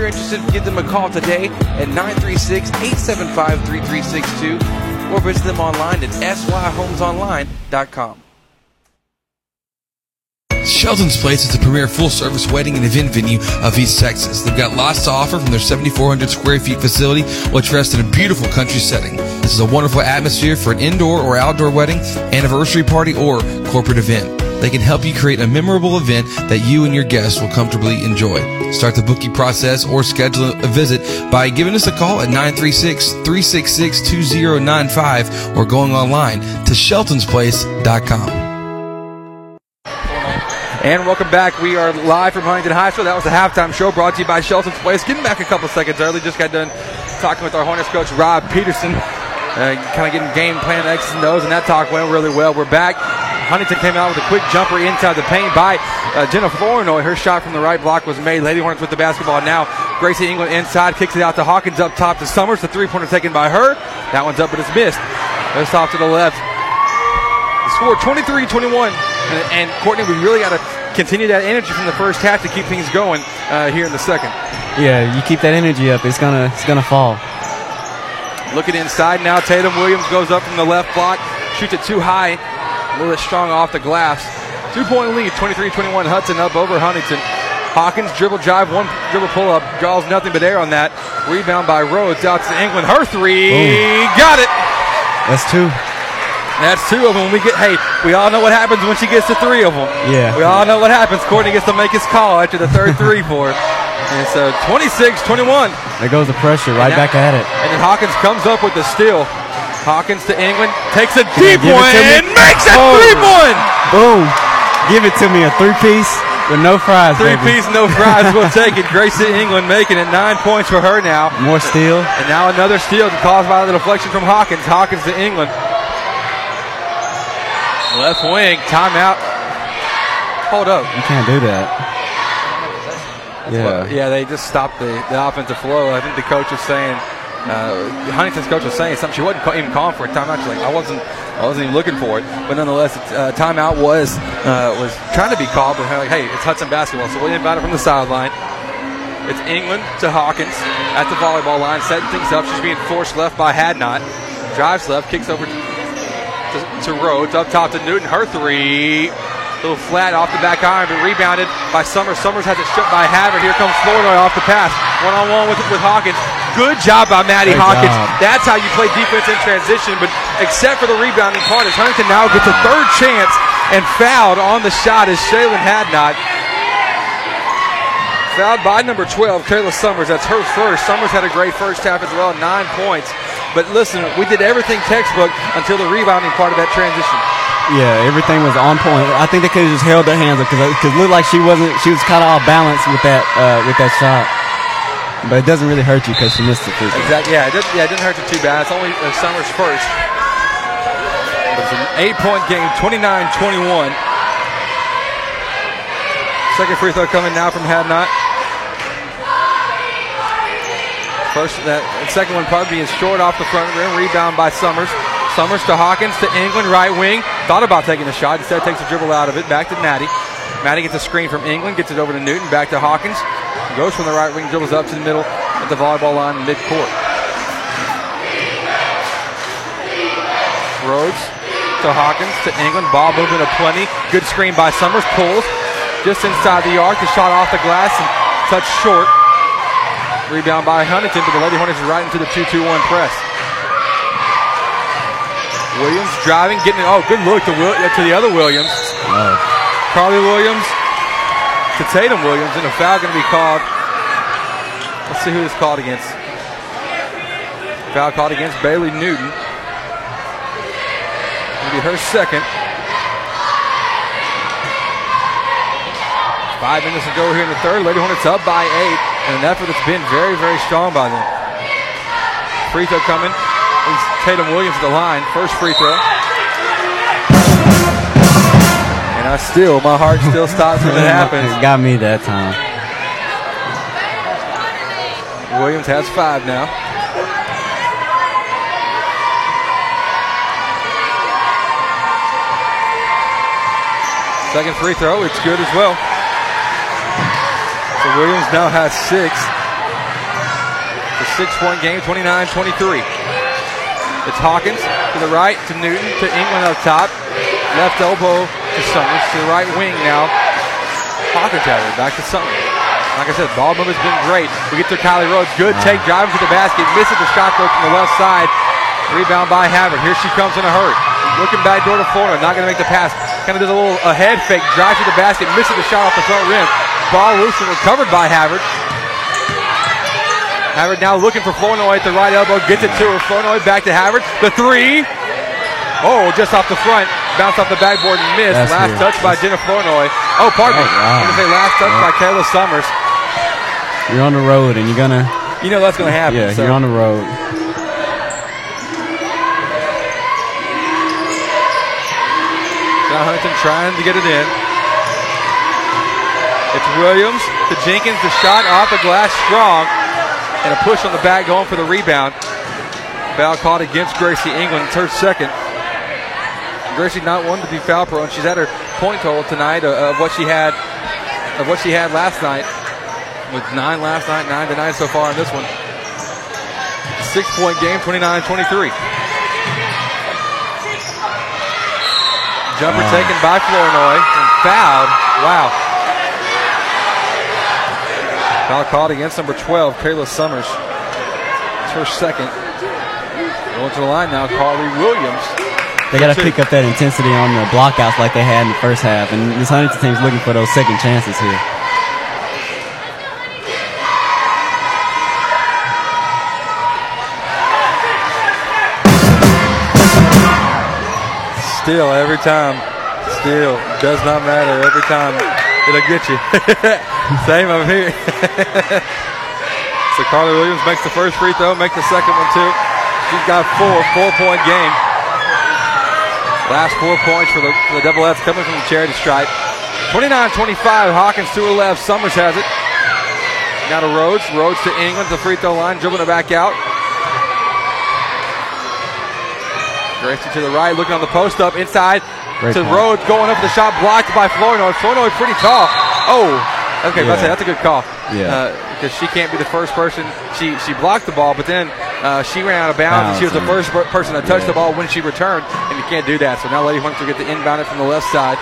You're interested, give them a call today at 936-875-3362 or visit them online at syhomesonline.com. Shelton's Place is the premier full-service wedding and event venue of East Texas. They've got lots to offer from their 7,400 square feet facility, which rests in a beautiful country setting. This is a wonderful atmosphere for an indoor or outdoor wedding, anniversary party, or corporate event. They can help you create a memorable event that you and your guests will comfortably enjoy. Start the booking process or schedule a visit by giving us a call at 936-366-2095 or going online to sheltonsplace.com. And welcome back. We are live from Huntington High School. That was the halftime show brought to you by Shelton's Place. Getting back a couple seconds early. Just got done talking with our Hornets coach, Rob Peterson. Uh, kind of getting game plan X's and O's, and that talk went really well. We're back. Huntington came out with a quick jumper inside the paint by uh, Jenna Flournoy. Her shot from the right block was made. Lady Hornets with the basketball now. Gracie England inside, kicks it out to Hawkins up top to Summers. The three pointer taken by her. That one's up, but it's missed. It's off to the left. The score 23 21. And, and Courtney, we really got to continue that energy from the first half to keep things going uh, here in the second. Yeah, you keep that energy up, it's gonna it's gonna fall. Looking inside now, Tatum Williams goes up from the left block, shoots it too high, a little bit strong off the glass. Two point lead, 23 21 Hudson up over Huntington. Hawkins dribble drive, one dribble pull up, draws nothing but air on that. Rebound by Rhodes out to England. Her three, Ooh. got it. That's two. That's two of them. We get hey, we all know what happens when she gets to three of them. Yeah. We all know what happens. Courtney gets to make his call after the third three for. And so 26 21. There goes the pressure right And back at it. And then Hawkins comes up with the steal. Hawkins to England, takes a deep one and makes a Oh. three one. Boom. Give it to me a three piece with no fries. Three baby. piece, no fries. We'll take it. Gracie England making it nine points for her now. More steal. And now another steal caused by the deflection from Hawkins. Hawkins to England. Left wing, timeout. Hold up. You can't do that. Yeah. Yeah, they just stopped the, the offensive flow. I think the coach was saying, uh, Huntington's coach was saying something. She wasn't even calling for a timeout. She's like, I wasn't, I wasn't even looking for it. But nonetheless, uh, timeout was uh, was trying to be called. But like, hey, it's Hudson basketball, so we inbound it from the sideline. It's England to Hawkins at the volleyball line, setting things up. She's being forced left by Hadnot. Drives left, kicks over to, to Rhodes, up top to Newton. Her three. little flat off the back iron, but rebounded by Summers. Summers has it stripped by Havard. Here comes Flournoy off the pass. One on one with, with Hawkins. Good job by Maddie Great Hawkins. job. That's how you play defense in transition. But except for the rebounding part, as Huntington now gets a third chance and fouled on the shot as Shaylin Hadnot. Fouled by number 12, Kayla Summers. That's her first. Summers had a great first half as well, nine points. But listen, we did everything textbook until the rebounding part of that transition. Yeah, everything was on point. I think they could have just held their hands up because it looked like she wasn't. She was kind of off balance with that uh, with that shot. But it doesn't really hurt you because she missed throw. Exactly. Yeah, it didn't, yeah, it didn't hurt you too bad. It's only uh, Summers first. But it's an eight-point game, 29-21. Second free throw coming now from Hadnot. First, that second one probably being short off the front rim. Rebound by Summers. Summers to Hawkins to England, right wing. Thought about taking a shot. Instead, takes a dribble out of it. Back to Maddie. Maddie gets a screen from England, gets it over to Newton. Back to Hawkins. Goes from the right wing, dribbles up to the middle at the volleyball line in midcourt. Rhodes to Hawkins to England. Ball moving to plenty. Good screen by Summers. Pulls just inside the arc. The shot off the glass and touch short. Rebound by Huntington, but the Lady Hornets is right into the 2-2-1 press. Williams driving, getting it. Oh, good look to, Will, to the other Williams. Carly Williams to Tatum Williams, and a foul going to be called. Let's see who this called against. Foul called against Bailey Newton. Maybe her second. Five minutes to go here in the third. Lady Hornets up by eight, and an effort that's been very, very strong by them. Free throw coming. It's Tatum Williams at the line. First free throw. And I still, my heart still stops when it happens. Got me that time. Williams has five now. Second free throw, it's good as well. So Williams now has six. A six-point game, 29-23. It's Hawkins to the right, to Newton, to England up top. Left elbow to Summers, to the right wing now. At it, back to Summers. Like I said, ball movement's been great. We get to Kylie Rhodes. Good take, driving to the basket. Misses the shot though from the left side. Rebound by Havard. Here she comes in a hurry. Looking back door to Flournoy. Not going to make the pass. Kind of does a little a head fake. Drives to the basket. Misses the shot off the front rim. Ball loose and recovered by Havard. Havard now looking for Flournoy at the right elbow. Gets it to her. Flournoy back to Havard. The three. Oh, just off the front. Bounced off the backboard and missed. That's last weird. touch by Jenna Flournoy. Oh, pardon oh, me. Oh, wow. I'm going to say last touch by Kayla Summers. You're on the road and you're gonna. You know that's going to happen. Yeah, so. you're on the road. John Huntington trying to get it in. It's Williams to Jenkins. The shot off the glass strong. And a push on the back going for the rebound. Foul caught against Gracie England. It's her second. Gracie not one to be foul prone. She's at her point total tonight of, what she had of what she had last night. With nine last night, nine tonight so far in this one. Six point game, 29-23. Jumper taken by Flournoy and fouled. Wow. Foul called against number 12, Kayla Summers. It's her second. Going to the line now, Carly Williams. They got to pick up that intensity on the blockouts like they had in the first half, and this Huntington team's looking for those second chances here. Still, every time. Still, does not matter. Every time, it'll get you. Same over here. so Carly Williams makes the first free throw, makes the second one too. She's got four, four-point game. Last four points for the, for the Double F coming from the charity stripe. 29-25, Hawkins to her left. Summers has it. Now to Rhodes. Rhodes to England, the free throw line, dribbling it back out. Gracie to the right, looking on the post up inside Great to point. Rhodes, going up the shot, blocked by Flournoy. Flournoy pretty tall. Oh, okay, Yeah. that's, that's a good call. Yeah. Uh, because she can't be the first person. She she blocked the ball, but then uh, she ran out of bounds, and she was the first per- person to touch yeah. the ball when she returned, and you can't do that. So now Lady Hunter gets the inbound it from the left side.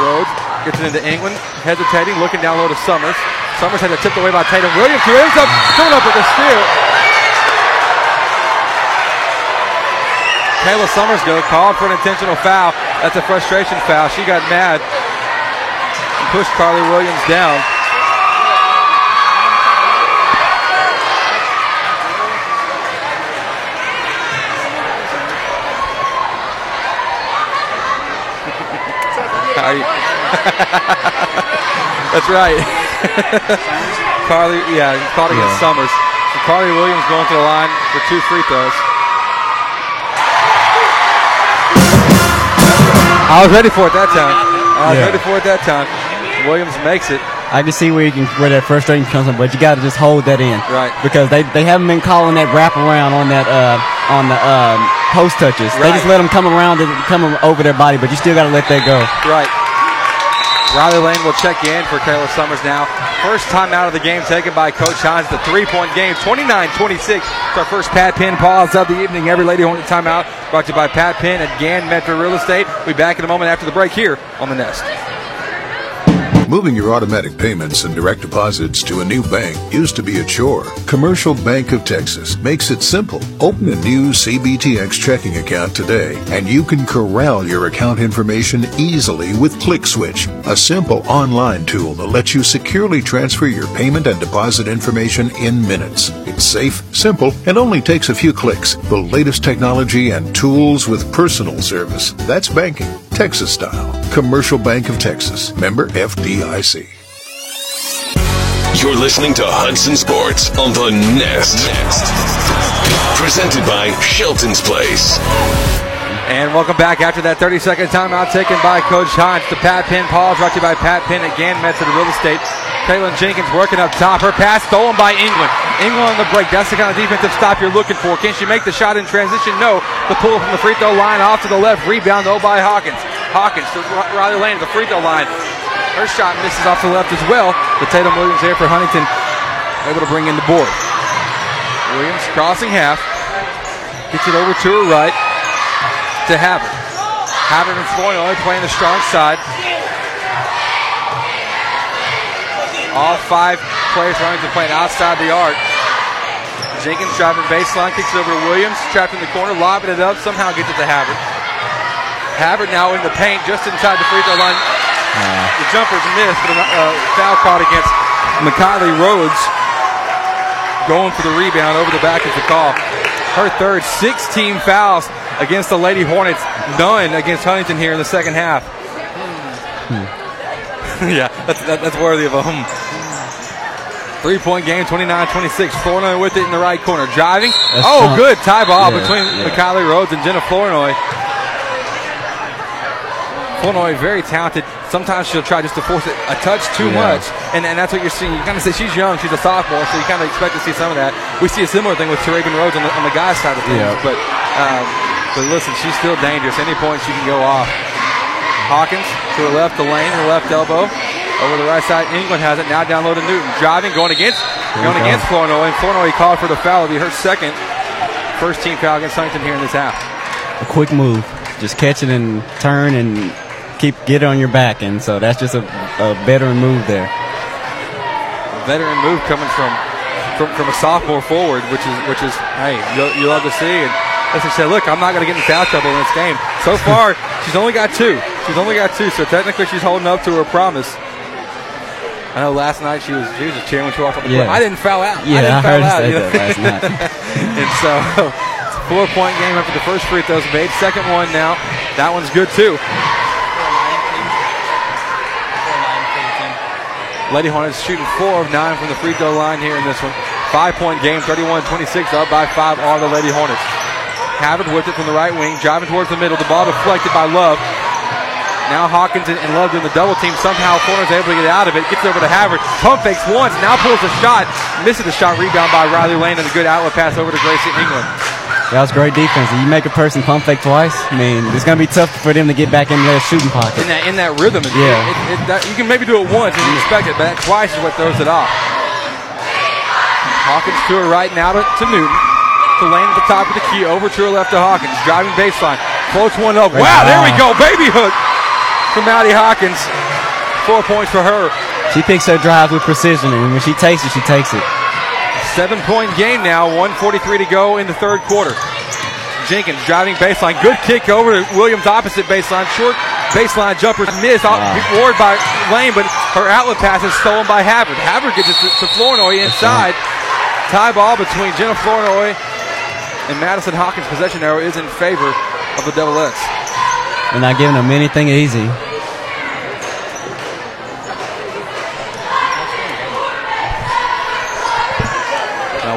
Rhodes gets it into England, hesitating, looking down low to Summers. Summers had it tipped away by Tatum Williams, who ends up coming up with a steal. Kayla Summers go called for an intentional foul. That's a frustration foul. She got mad and pushed Carly Williams down. How you- That's right. Carly, yeah, caught against Yeah. Summers. So Carly Williams going to the line for two free throws. I was ready for it that time. I was Yeah. ready for it that time. Williams makes it. I can see where you can where that frustration comes from, but you got to just hold that in, Right. Because they, they haven't been calling that wrap around on that uh, on the um, post touches. They just let them come around and come over their body, but you still got to let that go. Right. Riley Lane will check in for Kayla Summers now. First time out of the game taken by Coach Hines. The three-point game, 29-26. It's our first Pat Penn pause of the evening. Every Lady Hornet timeout brought to you by Pat Penn at Gann Metro Real Estate. We'll be back in a moment after the break here on the Nest. Moving your automatic payments and direct deposits to a new bank used to be a chore. Commercial Bank of Texas makes it simple. Open a new CBTX checking account today and you can corral your account information easily with ClickSwitch, a simple online tool that lets you securely transfer your payment and deposit information in minutes. It's safe, simple, and only takes a few clicks. The latest technology and tools with personal service. That's banking, Texas style. Commercial Bank of Texas, member FDIC. You're listening to Hudson Sports on the Nest. Presented by Shelton's Place. And welcome back after that 30-second timeout taken by Coach Hines. The Pat Penn Paul brought to you by Pat Penn at Gann Metro Real Estate. Kaylin Jenkins working up top. Her pass stolen by England. England on the break. That's the kind of defensive stop you're looking for. Can she make the shot in transition? No. The pull from the free throw line off to the left. Rebound though by Hawkins. Hawkins to Riley Lane, the free throw line. Her shot misses off the left as well. But Tatum Williams there for Huntington. Able to bring in the board. Williams crossing half. Gets it over to her right to Havard. Havard and Flournoy playing the strong side. All five players running to playing outside the arc. Jenkins driving baseline, kicks it over to Williams, trapped in the corner, lobbing it up, somehow gets it to Havard. Havard now in the paint, just inside the free throw line. The jumper's missed, but a uh, foul caught against McKiley Rhodes. Going for the rebound over the back of the call. Her third, 16 fouls against the Lady Hornets, none against Huntington here in the second half. Hmm. yeah, that's, that, that's worthy of a hum. Three point game, 29 26. Flournoy with it in the right corner. Driving. That's oh, good tie ball Yeah, between yeah. McKiley Rhodes and Jenna Flournoy. Flournoy, very talented. Sometimes she'll try just to force it a touch too Yeah. much, and, and that's what you're seeing. You kind of say she's young, she's a sophomore, so you kind of expect to see some of that. We see a similar thing with Teraven Rhodes on the, on the guys' side of things, Yeah. but um, but listen, she's still dangerous. Any point she can go off. Hawkins to her left, the lane, her left elbow. Over the right side, England has it. Now down low to Newton. Driving, going against going against Flournoy. And Flournoy called for the foul. It'll be her second. First team foul against Huntington here in this half. a quick move. Just catch it and turn and keep get on your back. And so that's just a, a veteran move there. veteran move coming from from, from a sophomore forward, which is which is hey, you, you love to see. And as I said, look, I'm not going to get in foul trouble in this game. So far, she's only got two. She's only got two, so technically she's holding up to her promise. I know last night she was she was just cheering when she walked on the Yeah. court. I didn't foul out. Yeah, I didn't I foul out. you know? that last night. and so it's a four point game after the first free throws made. Second one now. That one's good too. Lady Hornets shooting four of nine from the free throw line here in this one. Five point game, 31 26, up by five are the Lady Hornets. Havard with it from the right wing, driving towards the middle. The ball deflected by Love. Now Hawkins and Love doing the double team. Somehow Corner's able to get out of it. Gets over to Havard. Pump fakes once. Now pulls a shot. Misses the shot. Rebound by Riley Lane and a good outlet pass over to Gracie England. That was great defense. You make a person pump fake twice. I mean, it's going to be tough for them to get back in their shooting pocket. In that in that rhythm. It- Yeah. It, it, that, you can maybe do it once and you expect it, but that twice is what throws it off. Hawkins to her right now to, to Newton. To Lane at the top of the key. Over to her left to Hawkins. Driving baseline. Floats one up. Wow, there we ah. go. Baby hook from Maddie Hawkins. Four points for her. She picks her drive with precision, and when she takes it, she takes it. Seven point game now, 143 to go in the third quarter. Jenkins driving baseline. Good kick over to Williams opposite baseline. Short baseline jumpers miss. Wow. Ah. Ward by Lane, but her outlet pass is stolen by Havard. Havard gets it to, to Flournoy inside. Tie ball between Jenna Flournoy and Madison Hawkins. Possession arrow is in favor of the Devilettes. They're not giving them anything easy.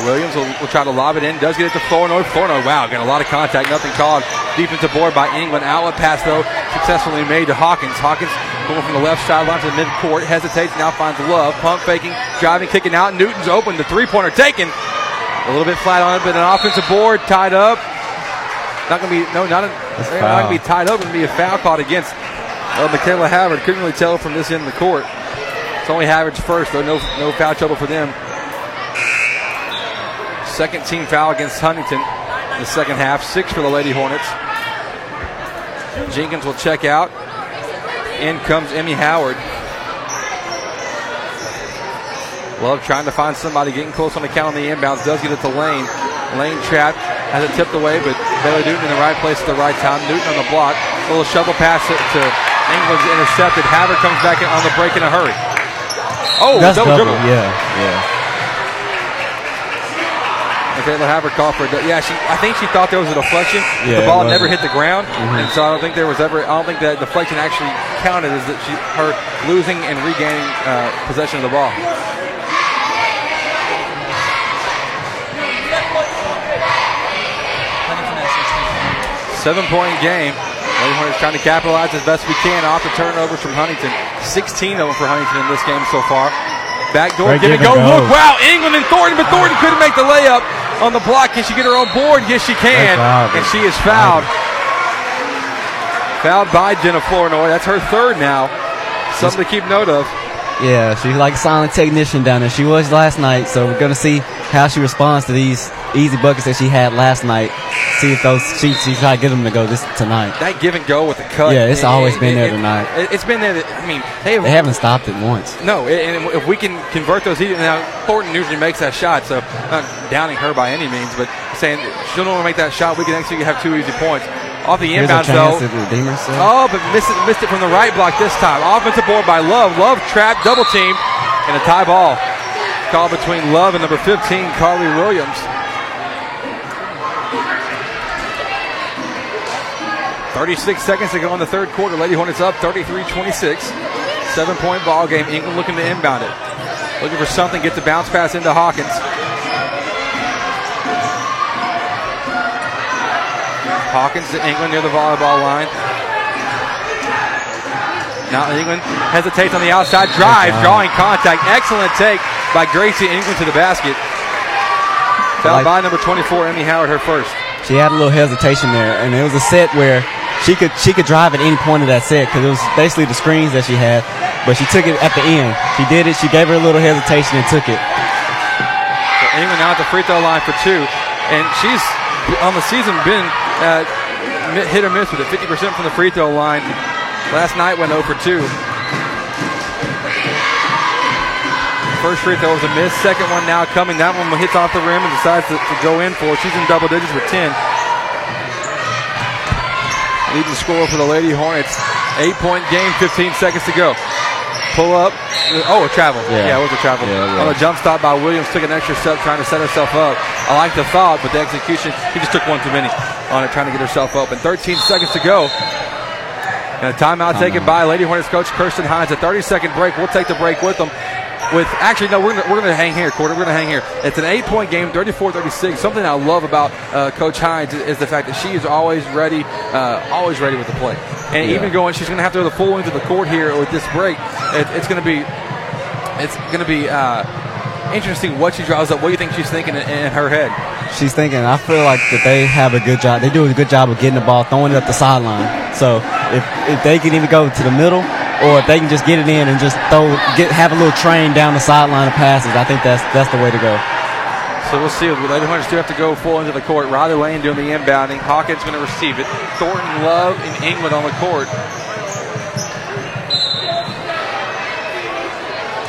Williams will, will try to lob it in. Does get it to Flournoy. Flournoy, wow, got a lot of contact. Nothing called. Defensive board by England. Outlet pass, though, successfully made to Hawkins. Hawkins going from the left sideline to the midcourt. Hesitates, now finds Love. Pump faking, driving, kicking out. Newton's open. The three-pointer taken. A little bit flat on it, but an offensive board tied up. Not going to be, no, not, a, not going to be tied up. It's Going to be a foul called against uh, Michaela Havard. Couldn't really tell from this end of the court. It's only Havard's first, though. No, no foul trouble for them. Second team foul against Huntington in the second half. Six for the Lady Hornets. Jenkins will check out. In comes Emmy Howard. Love trying to find somebody getting close on the count on the inbounds. Does get it to Lane. Lane trapped. Has it tipped away, but Bailey Newton in the right place at the right time. Newton on the block. A little shovel pass to, to England's intercepted. Havard comes back in on the break in a hurry. Oh, That's double, double. dribble. Yeah, yeah. Called for yeah. She I think she thought there was a deflection. Yeah, the ball never hit the ground, Mhm. and so I don't think there was ever. I don't think that deflection actually counted as that she her losing and regaining uh, possession of the ball. Seven point game. Lady trying to capitalize as best we can off the turnovers from Huntington. 16 of them for Huntington in this game so far. Backdoor, give it go. go. Look, wow, England and Thornton, but Thornton couldn't make the layup on the block. Can she get her own board? Yes, she can. And she is fouled. Fouled by Jenna Flournoy. That's her third now. Something to keep note of. Yeah, she's like a silent technician down there. She was last night, so we're gonna see how she responds to these easy buckets that she had last night. See if those she she try to get them to go this tonight. That give and go with the cut. Yeah, it's it- always it- been there it- tonight. It, has been there. that- I mean, they, They haven't stopped it once. No, and if we can convert those, now Thornton usually makes that shot, so not downing her by any means, but saying she'll normally make that shot. We can actually have two easy points off the Here's inbounds though. to redeem herself. Oh, but missed it, missed it from the right block this time. Offensive board by Love. Love trapped, double team, and a tie ball. Call between Love and number 15, Carly Williams. 36 seconds to go in the third quarter. Lady Hornets up 33-26. Seven point ball game. England looking to inbound it. Looking for something. Get the bounce pass into Hawkins. Hawkins to England near the volleyball line. Now England hesitates on the outside, drive, drawing contact. Excellent take by Gracie England to the basket. Fouled by number 24, Emmy Howard, her first. She had a little hesitation there, and it was a set where she could she could drive at any point of that set because it was basically the screens that she had, but she took it at the end. She did it. She gave her a little hesitation and took it. So England now at the free throw line for two, and she's on the season been uh, hit or miss with it. 50% from the free throw line. Last night went 0 for 2. First free throw was a miss. Second one now coming. That one hits off the rim and decides to, to go in for. it. She's in double digits with 10. Leading scorer for the Lady Hornets. Eight point game, 15 seconds to go. Pull up. Oh, a travel. Yeah. Yeah, it was a travel. Yeah, it On a jump stop by Williams, took an extra step trying to set herself up. I like the thought, but the execution, he just took one too many on it, trying to get herself up. And 13 seconds to go. And a timeout taken by Lady Hornets coach Kirsten Hines. A 30 second break. We'll take the break with them. With actually, no, we're gonna, we're going to hang here, quarter. We're going to hang here. It's an eight point game, 34 36. Something I love about uh, Coach Hines is the fact that she is always ready, uh, always ready with the play. And Yeah. even going, she's going to have to go the full length of the court here with this break. It, it's going to be, it's going to be uh, interesting what she draws up. What do you think she's thinking in, in her head? She's thinking. I feel like that they have a good job. They do a good job of getting the ball, throwing it up the sideline. So if if they can even go to the middle, or if they can just get it in and just throw, get have a little train down the sideline of passes, I think that's that's the way to go. So we'll see. The Lady Hornets do have to go full into the court. Riley Lane doing the inbounding. Hawkins going to receive it. Thornton Love and England on the court.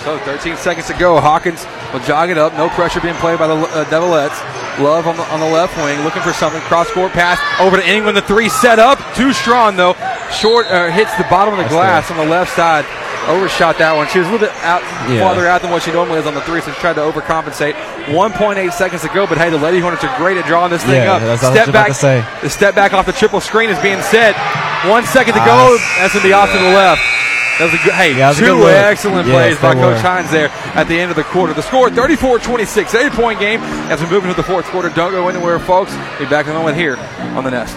So 13 seconds to go. Hawkins will jog it up. No pressure being played by the uh, Devilettes. Love on the, on the left wing, looking for something. Cross court pass over to England. The three set up. Too strong though. Short uh, hits the bottom of the That's glass on the left side. Overshot that one. She was a little bit out Yeah. farther out than what she normally is on the three, so she tried to overcompensate. 1.8 seconds to go, but hey, the Lady Hornets are great at drawing this thing Yeah, up. that's step back, the step back off the triple screen is being set. One second to Ah, go. That's going to be off to the left. That was a good, hey, Yeah, that was a two good excellent Yes, plays by Coach were. Hines there at the end of the quarter. The score 34-26, eight point game as we move into the fourth quarter. Don't go anywhere, folks. Be back in a moment here on the Nest.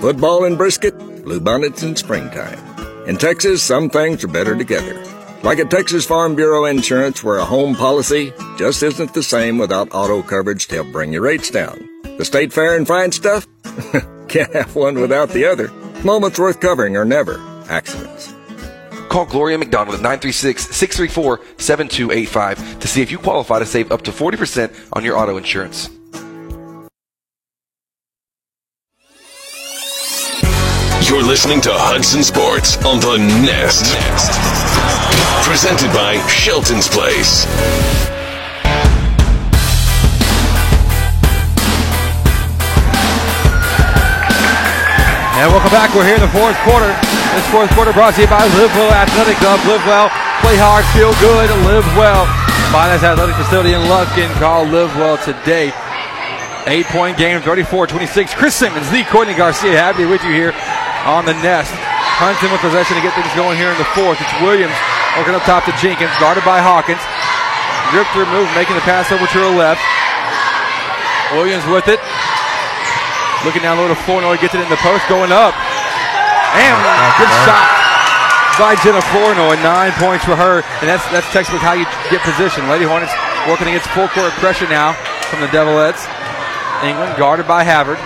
Football and brisket, bluebonnets in springtime. In Texas, some things are better together. Like at Texas Farm Bureau Insurance, where a home policy just isn't the same without auto coverage to help bring your rates down. The state fair and fine stuff? Can't have one without the other. Moments worth covering are never accidents. Call Gloria McDonald at 936-634-7285 to see if you qualify to save up to 40% on your auto insurance. You're listening to Hudson Sports on the Nest. Presented by Shelton's Place. And welcome back. We're here in the fourth quarter. This fourth quarter brought to you by Live Well Athletic Club. Live well, play hard, feel good, live well. Finest athletic facility in Lufkin. Call Live Well today. Eight point game, 34 26. Chris Simmons, the Courtney Garcia, happy with you here on the nest. Hunting with possession to get things going here in the fourth. It's Williams working up top to Jenkins, guarded by Hawkins. Drip through move, making the pass over to her left. Williams with it. Looking down low to Flournoy, gets it in the post, going up. And good shot by Jenna Flournoy. Nine points for her. And that's that's textbook how you get position. Lady Hornets working against full court pressure now from the Devilettes. England guarded by Havard.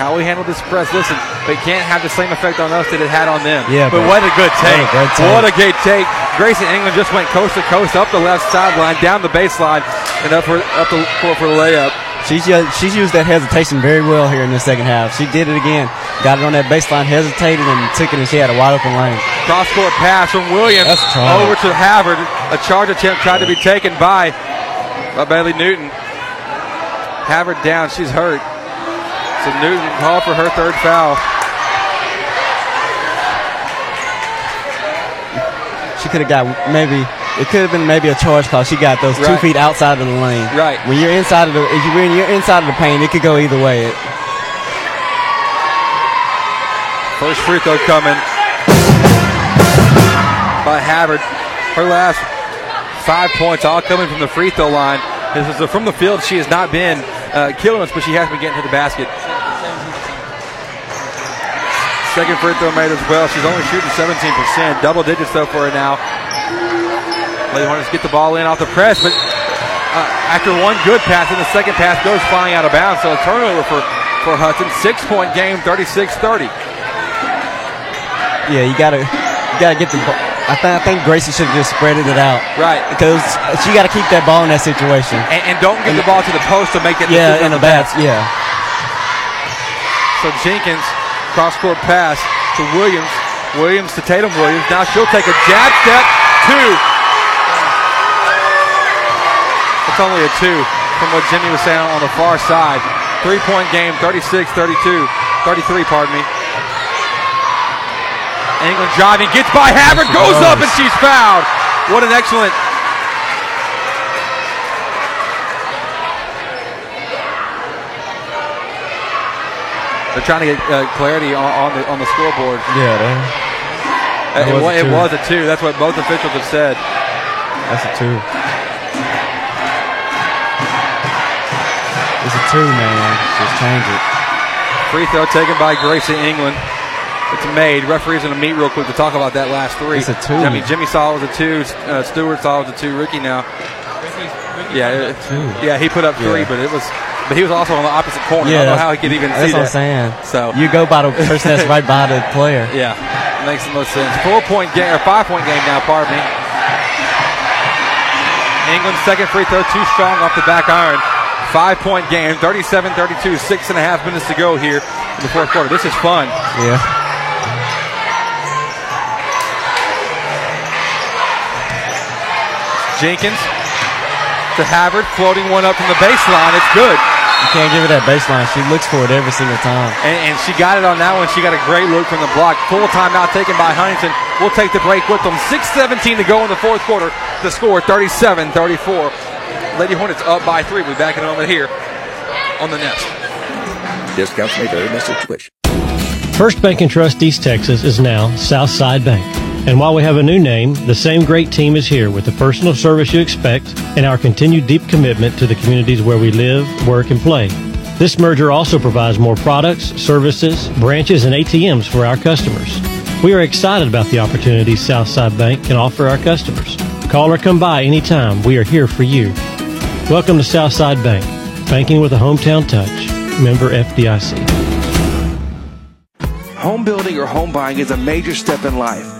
How we handle this press, listen, they can't have the same effect on us that it had on them. Yeah, but but- what a good what a take. take. What a great take. Gracie England just went coast to coast up the left sideline, down the baseline, and up, for, up the court for the layup. She's u- she's used that hesitation very well here in the second half. She did it again. Got it on that baseline, hesitated, and took it, and she had a wide open lane. Cross court pass from Williams That's a charge. over to Havard. A charge attempt tried to be taken by, by Bailey Newton. Havard down. She's hurt. So Newton called for her third foul. She could have got maybe it could have been maybe a charge call. She got those right. two feet outside of the lane. Right. When you're inside of the if you, when you're inside of the paint, it could go either way. It, First free throw coming by Havard. Her last five points all coming from the free throw line. This is from the field. She has not been uh, killing us, but she has been getting to the basket. Second free throw made as well. She's only shooting 17%, double digits though for her now. Lady Hornets get the ball in off the press, but uh, after one good pass, and the second pass goes flying out of bounds. So a turnover for, for Hudson. Six point game, 36 30. yeah, you gotta you gotta get the. ball. I think I think Gracie should have just spreaded it out. Right. Because she got to keep that ball in that situation. And, and don't get the ball to the post to make it Yeah, in the bats. Yeah. So Jenkins, cross court pass to Williams. Williams to Tatum Williams. Now she'll take a jab step. Two. It's only a two from what Jimmy was saying on the far side. Three point game, 36 32. 33, pardon me. England driving, gets by Havard, goes up, and she's fouled. What an excellent They're trying to get uh, clarity on, on the on the scoreboard. Yeah. That, Uh, that it, was a it two. was a two. That's what both officials have said. That's a two. It's a two, man. Just change it. Free throw taken by Gracie England. It's made. Referee's going to meet real quick to talk about that last three. It's a two. I mean, Jimmy saw it was a two. Uh, Stewart saw it was a two. Ricky now. Yeah, it- Two. yeah, he put up three, Yeah. but it was, but he was also on the opposite corner. I don't know how he could even that's see what that. I'm saying. So you go by the person that's right by the player. Yeah, makes the most sense. Four point game or five point game now. Pardon me. England's second free throw too strong off the back iron. Five point game, 37 32, six and a half minutes to go here in the fourth quarter. This is fun. Yeah. Jenkins to Havard, floating one up from the baseline. It's good. You can't give her that baseline. She looks for it every single time. And, and she got it on that one. She got a great look from the block. Full timeout taken by Huntington. We'll take the break with them. 6.17 to go in the fourth quarter. The score 37 34. Lady Hornets up by three. We'll be back in a moment here on the Nest. Discounts may vary by situation. First Bank and Trust East Texas is now Southside Bank. And while we have a new name, the same great team is here with the personal service you expect and our continued deep commitment to the communities where we live, work, and play. This merger also provides more products, services, branches, and ATMs for our customers. We are excited about the opportunities Southside Bank can offer our customers. Call or come by anytime. We are here for you. Welcome to Southside Bank, banking with a hometown touch. Member FDIC. Home building or home buying is a major step in life.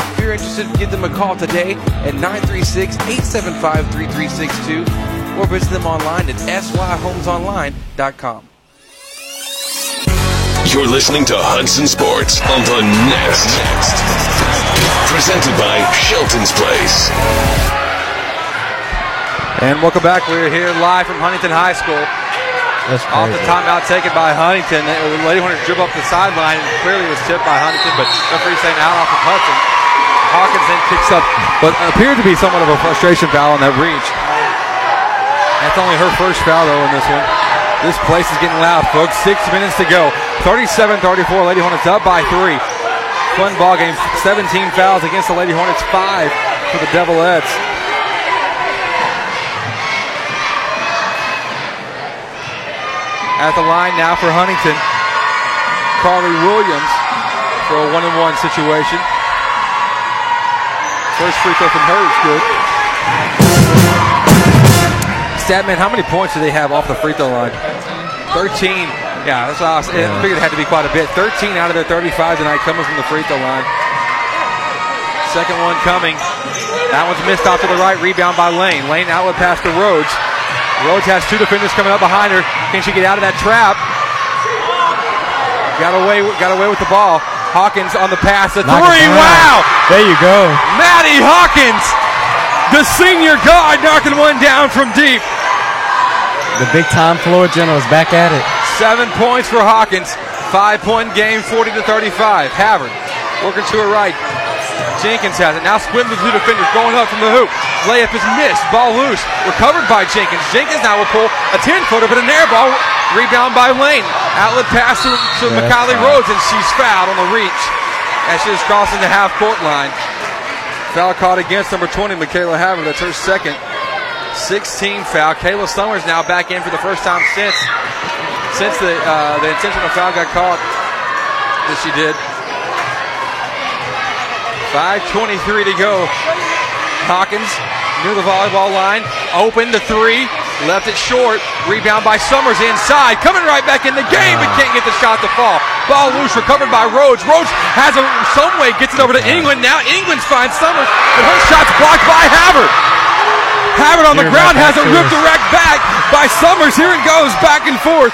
If you're interested, give them a call today at 936-875-3362 or visit them online at syhomesonline.com. You're listening to Hudson Sports on the Nest. Presented by Shelton's Place. And welcome back. We're here live from Huntington High School. That's Off the crazy. timeout taken by Huntington. The Lady wanted to dribble up the sideline and clearly was tipped by Huntington, but referee saying out off of Hudson. Hawkins then picks up what appeared to be somewhat of a frustration foul on that reach. That's only her first foul though in this one. This place is getting loud, folks. Six minutes to go. 37-34. Lady Hornets up by three. Fun ball game. 17 fouls against the Lady Hornets. Five for the Devilettes. At the line now for Huntington. Carly Williams for a one-and-one situation. First free throw from her is good. Statman, how many points do they have off the free throw line? 13. Yeah, that's what I, was, I figured it had to be quite a bit. 13 out of their 35 tonight coming from the free throw line. Second one coming. That one's missed off to the right. Rebound by Lane. Lane outlet pass to Rhodes. Rhodes has two defenders coming up behind her. Can she get out of that trap? Got away, got away with the ball. Hawkins on the pass, a Knock three. Wow! There you go. Maddie Hawkins, the senior guard, knocking one down from deep. The big time floor general is back at it. Seven points for Hawkins. Five point game, 40 to 35. Havard working to her right. Jenkins has it. Now squib the two defenders going up from the hoop. Layup is missed. Ball loose. Recovered by Jenkins. Jenkins now will pull a 10 footer, but an air ball. Rebound by Lane. Outlet pass to, to McKiley. Rhodes, and she's fouled on the reach as she's crossing the half court line. Foul caught against number 20, Michaela Havard. That's her second. 16 foul. Kayla Summers now back in for the first time since since the uh, the intentional foul got caught that she did. 5.23 to go. Hawkins near the volleyball line. Open the three. Left it short. Rebound by Summers inside. Coming right back in the game, but ah. can't get the shot to fall. Ball loose. Recovered by Rhodes. Rhodes has a some way. Gets it over to England. Now England finds Summers, but her shot's blocked by Havard. Havard on the ground has it ripped direct back by Summers. Here it goes, back and forth.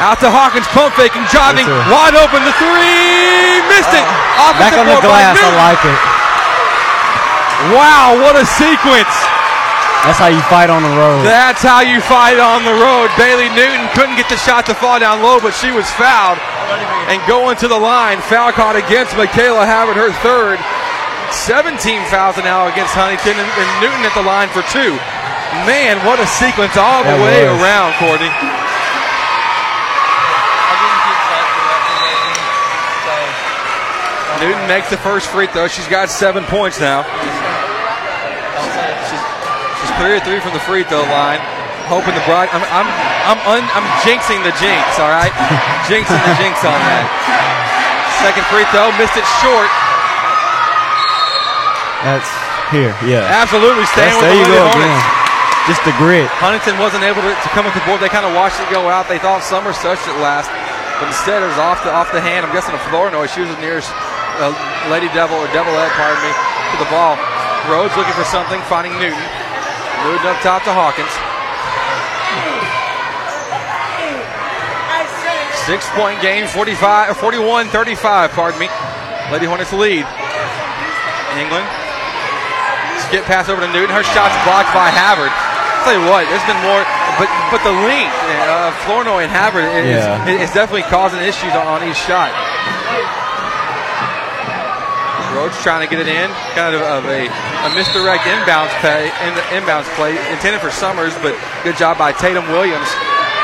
Out to Hawkins, pump faking, driving, wide open. The three missed it. Ah. Back Offensive on the glass. I like it. Wow, what a sequence. That's how you fight on the road. That's how you fight on the road. Bailey Newton couldn't get the shot to fall down low, but she was fouled. And going to the line, foul caught against Michaela Havard, her third. 17 fouls now against Huntington, and, and Newton at the line for two. Man, what a sequence all the That way was. around, Courtney. Newton makes the first free throw. She's got seven points now. She's three or three from the free throw line. Hoping the bride. I'm I'm I'm un, I'm jinxing the jinx. All right, jinxing the jinx on that. Second free throw, missed it short. That's here. Yeah. Absolutely staying That's- with the you go again. Just the grit. Huntington wasn't able to, to come with the board. They kind of watched it go out. They thought Summers touched it last, but instead it was off the off the hand. I'm guessing a Flournoy. She was the nearest uh, Lady Devil or Devilette, pardon me, to the ball. Rhodes looking for something, finding Newton. Moved up top to Hawkins. Six point game, 45, 41 35, pardon me. Lady Hornets lead. England. Skip pass over to Newton. Her shot's blocked by Havard. I'll tell you what, there's been more, but but the length, uh, Flournoy and Havard is, Yeah. is definitely causing issues on, on each shot. Rhodes trying to get it in, kind of, of a, a misdirect inbounds play, in, inbounds play intended for Summers, but good job by Tatum Williams,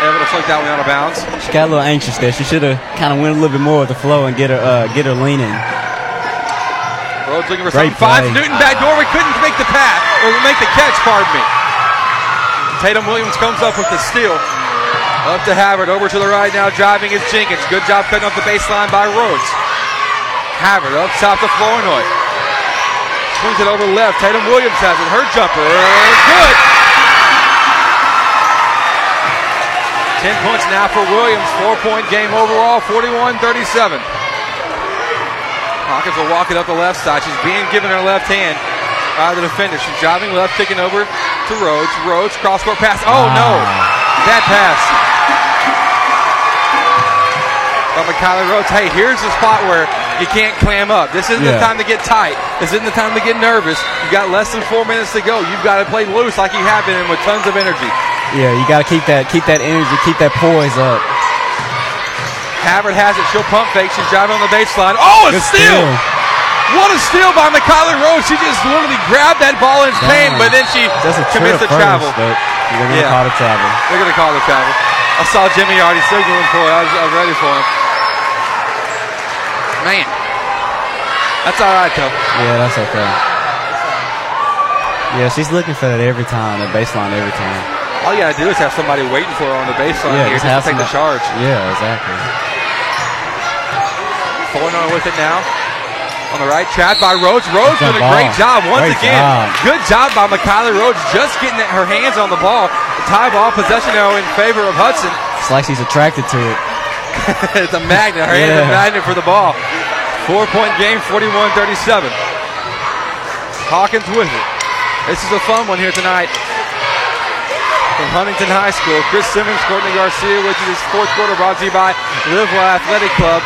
able to flick that one out of bounds. She got a little anxious there. She should have kind of went a little bit more with the flow and get her uh, get her leaning. Rhodes looking for Great something. Play. Newton back door. We couldn't make the pass or make the catch. Pardon me. Tatum Williams comes up with the steal. Up to Havard. Over to the right now. Driving is Jenkins. Good job cutting off the baseline by Rhodes. Havard up top to Flournoy. Swings it over left. Tatum Williams has it. Her jumper. Good. 10 points now for Williams. Four point game overall. 41 37. Hawkins will walk it up the left side. She's being given her left hand by the defender. She's driving left, kicking over to Rhodes. Rhodes, cross court pass. Oh no! Ah. Bad pass. By McKylie Rhodes. Hey, here's the spot where you can't clam up. This isn't the time to get tight. This isn't the time to get nervous. You've got less than four minutes to go. You've got to play loose like you have been and with tons of energy. Yeah, you got to keep that keep that energy, keep that poise up. Havard has it. She'll pump fake. She's driving on the baseline. Oh, a Good steal! steal. What a steal by McKylie Rhodes. She just literally grabbed that ball in pain, but then she a commits the first, travel. they're gonna Yeah. call it travel. They're going to call the travel. I saw Jimmy already signaling for it. I was, I was ready for him. Man. That's all right, though. Yeah, that's okay. Yeah, she's looking for that every time, the baseline every time. All you got to do is have somebody waiting for her on the baseline yeah, here just to take the charge. Yeah, exactly. Flournoy with it now. On the right, trap by Rhodes. Rhodes doing a great job once Great again. job. Good job by McKylie Rhodes just getting her hands on the ball. Tie ball possession now in favor of Hudson. It's like she's attracted to it. it's a magnet. Her hand is a magnet for the ball. Four point game, 41 37. Hawkins with it. This is a fun one here tonight. from Huntington High School. Chris Simmons, Courtney Garcia, which is fourth quarter brought to you by Livewell Athletic Club.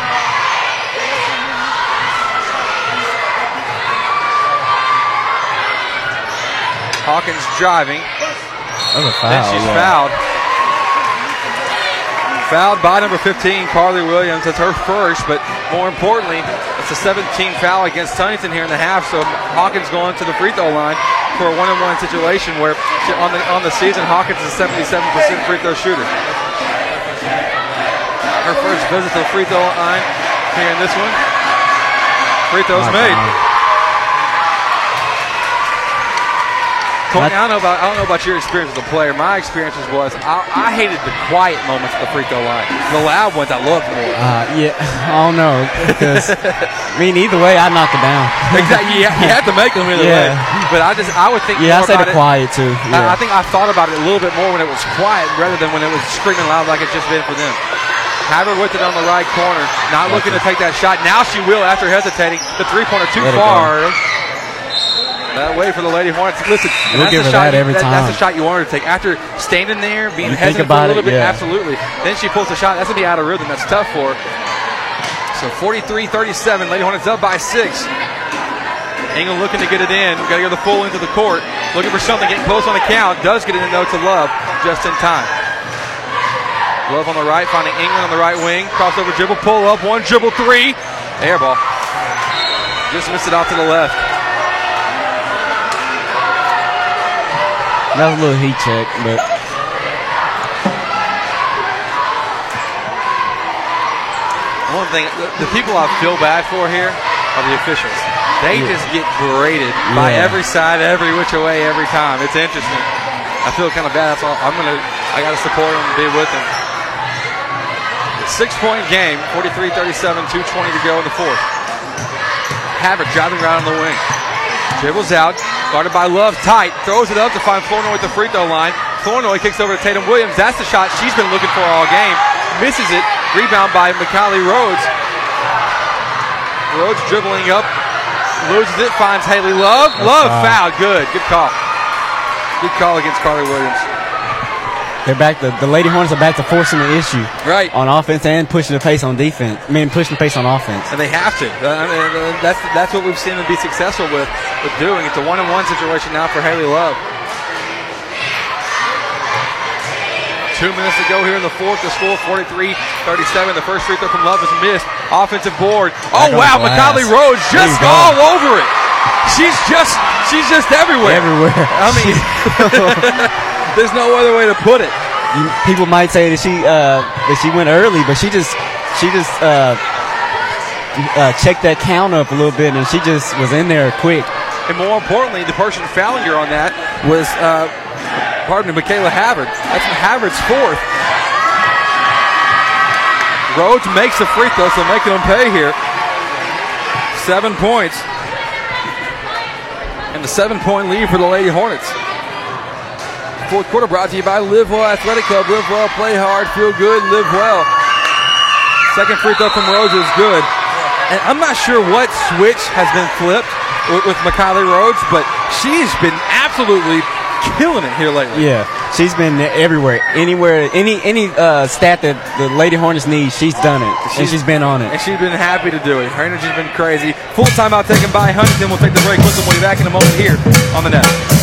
Hawkins driving. That was a Then foul, she's yeah. fouled. Fouled by number 15, Carly Williams. That's her first, but more importantly, it's a 17 foul against Huntington here in the half. So Hawkins going to the free throw line for a one-on-one situation where on the on the season Hawkins is a 77% free throw shooter. Her first visit to the free throw line here in this one. Free throws My made. God. I don't know about I don't know about your experience as a player. My experience was I, I hated the quiet moments at the free throw line. The loud ones I loved more. Uh, yeah, I don't know because I mean either way I knock it down. exactly. You, you have to make them either Yeah. way. But I just I would think Yeah, I say the it- quiet too. I, Yeah. I think I thought about it a little bit more when it was quiet rather than when it was screaming loud like it's just been for them. Havard with it on the right corner, not looking to take that shot. Now she will after hesitating. The three pointer too Let far. That way for the Lady Hornets. Listen, We'll that's her shot that you- every That's the shot you want her to take. After standing there, being hesitant a little it, bit, yeah. absolutely. Then she pulls a shot. That's gonna be out of rhythm. That's tough for her. So 43-37. Lady Hornets up by six. England looking to get it in. Got to go the full into the court. Looking for something. Getting close on the count. Does get it in though to Love just in time. Love on the right, finding England on the right wing. Crossover dribble, pull up, one dribble three. Air ball. Just missed it off to the left. That was a little heat check, but One thing, the, the people I feel bad for here are the officials. They Yeah. just get berated by Yeah. every side, every which way, every time. It's interesting. I feel kind of bad. That's all. I'm gonna. I gotta support them and be with them. Six point game, 43-37, 2:20 to go in the fourth. Havard driving around on the wing. Dribbles out, guarded by Love, tight, throws it up to find Flournoy at the free throw line. Flournoy kicks over to Tatum Williams. That's the shot she's been looking for all game. Misses it. Rebound by McKylie Rhodes. Rhodes dribbling up, loses it, finds Haley Love. Love foul. foul. Good, good call. Good call against Carly Williams. They're back. To, the Lady Hornets are back to forcing the issue Right. on offense and pushing the pace on defense. I mean, pushing the pace on offense. And they have to. Uh, I mean, uh, that's that's what we've seen them be successful with with doing. It's a one-on-one situation now for Haley Love. Two minutes to go here in the fourth. The score 43-37. The first free throw from Love is missed. Offensive board. Oh Back wow. McKylie Rhodes just all over it. She's just she's just everywhere. Everywhere. I mean, there's no other way to put it. You, people might say that she uh, that she went early, but she just she just uh, uh, checked that count up a little bit, and she just was in there quick. And more importantly, the person fouling her on that was, uh, pardon me, Michaela Havard. That's Havard's fourth. Rhodes makes the free throw, so making them pay here. Seven points. And the seven point lead for the Lady Hornets. Fourth quarter brought to you by Live Well Athletic Club. Live well, play hard, feel good, live well. Second free throw from Rhodes is good. And I'm not sure what switch has been flipped with, with McKylie Rhodes, but she's been absolutely killing it here lately. Yeah, she's been everywhere, anywhere, any any uh, stat that the Lady Hornets need, she's done it, and she's been on it. And she's been happy to do it. Her energy's been crazy. Full timeout taken by Huntington. We'll take the break. With them. We'll be back in a moment here on the net.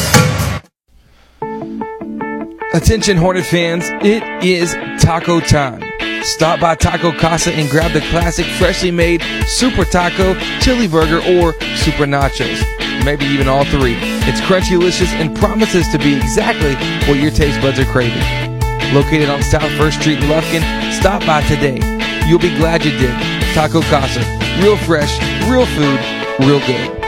Attention Hornet fans, it is taco time. Stop by Taco Casa and grab the classic freshly made Super Taco, Chili Burger, or Super Nachos. Maybe even all three. It's crunchy delicious and promises to be exactly what your taste buds are craving. Located on South First Street in Lufkin, stop by today. You'll be glad you did. Taco Casa. Real fresh, real food, real good.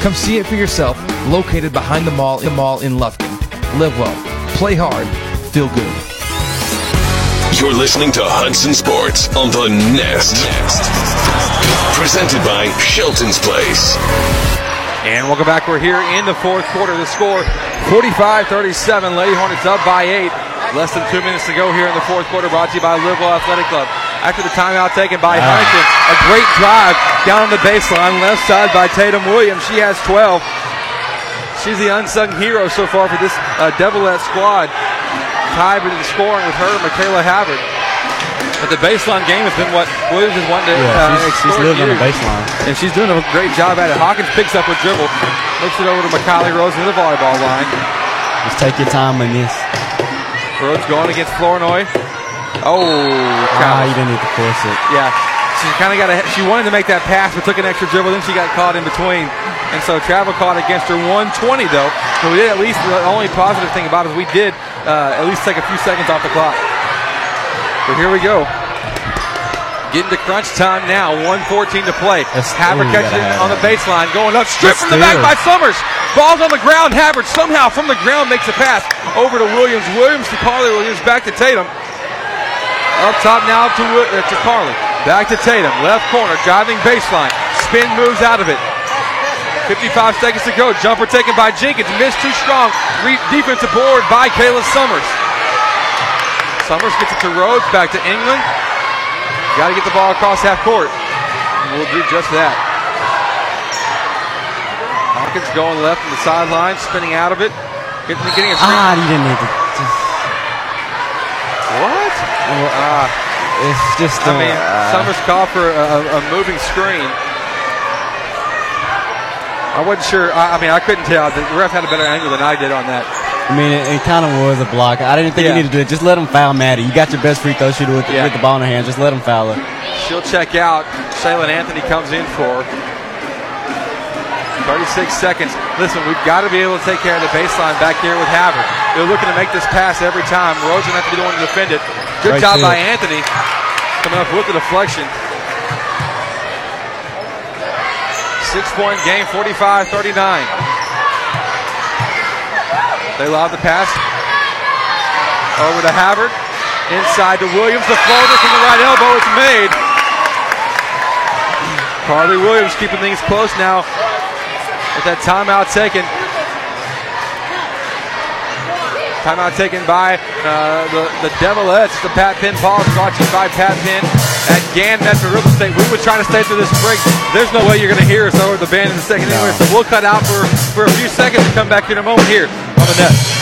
Come see it for yourself, located behind the mall, the mall in Lufkin. live well, play hard, feel good. You're listening to Hudson Sports on the Nest. Presented by Shelton's Place. And welcome back. We're here in the fourth quarter. The score 45-37. Lady Hornets up by eight. Less than two minutes to go here in the fourth quarter. Brought to you by Livewell Athletic Club. After the timeout taken by Huntington, a great drive down the baseline, left side by Tatum Williams. She has 12. She's the unsung hero so far for this uh, Devilette squad. Tied in scoring with her, Michaela Havard. But the baseline game has been what Williams has wanted to Yeah, uh, she's, she's living on the baseline. And she's doing a great job at it. Hawkins picks up a dribble, looks it over to McKylie Rhodes in the volleyball line. Just take your time in this. Rhodes going against Flournoy. Oh, Ah, you didn't need to force it. Yeah, she kind of got. A, she wanted to make that pass, but took an extra dribble. Then she got caught in between, and so travel caught against her 120 though. So we did at least the only positive thing about it is we did uh, at least take a few seconds off the clock. But here we go. Getting to crunch time now. 114 to play. Havard ooh, catches it on the baseline, going up, stripped from the back by Summers. Ball's on the ground. Havard somehow from the ground makes a pass over to Williams. Williams to Carly. Williams back to Tatum. Up top now to, uh, to Carly. Back to Tatum. Left corner. Driving baseline. Spin moves out of it. 55 seconds to go. Jumper taken by Jenkins. Missed too strong. Re- defensive board by Kayla Summers. Summers gets it to Rhodes. Back to England. Got to get the ball across half court. We'll do just that. Hawkins going left from the sideline, spinning out of it. Getting, getting a screen. Ah, you didn't need to. What? Ah. it's just. I mean, uh, Summers called for a, a, moving screen. I wasn't sure. I, I mean, I couldn't tell. The ref had a better angle than I did on that. I mean, it, it kind of was a block. I didn't think Yeah. you needed to do it. Just let him foul Maddie. You got your best free throw shooter with, Yeah. with the ball in her hand. Just let him foul her. She'll check out. Shaylin Anthony comes in for 36 seconds. Listen, we've got to be able to take care of the baseline back here with Havard. They're looking to make this pass every time. Rhodes going to have to be the one to defend it. Good Great job steal. by Anthony coming up with the deflection. Six point game, 45 39. They lob the pass over to Havard. Inside to Williams. The floater from the right elbow. It's made. Carly Williams keeping things close now with that timeout taken. Timeout taken by uh, the, the Devilettes. The Pat Penn Paul brought to you by Pat Penn at Gann Metro Real Estate. We would try to stay through this break. There's no way you're going to hear us over the band in a second anyway, so we'll cut out for, for a few seconds and come back in a moment here on the net.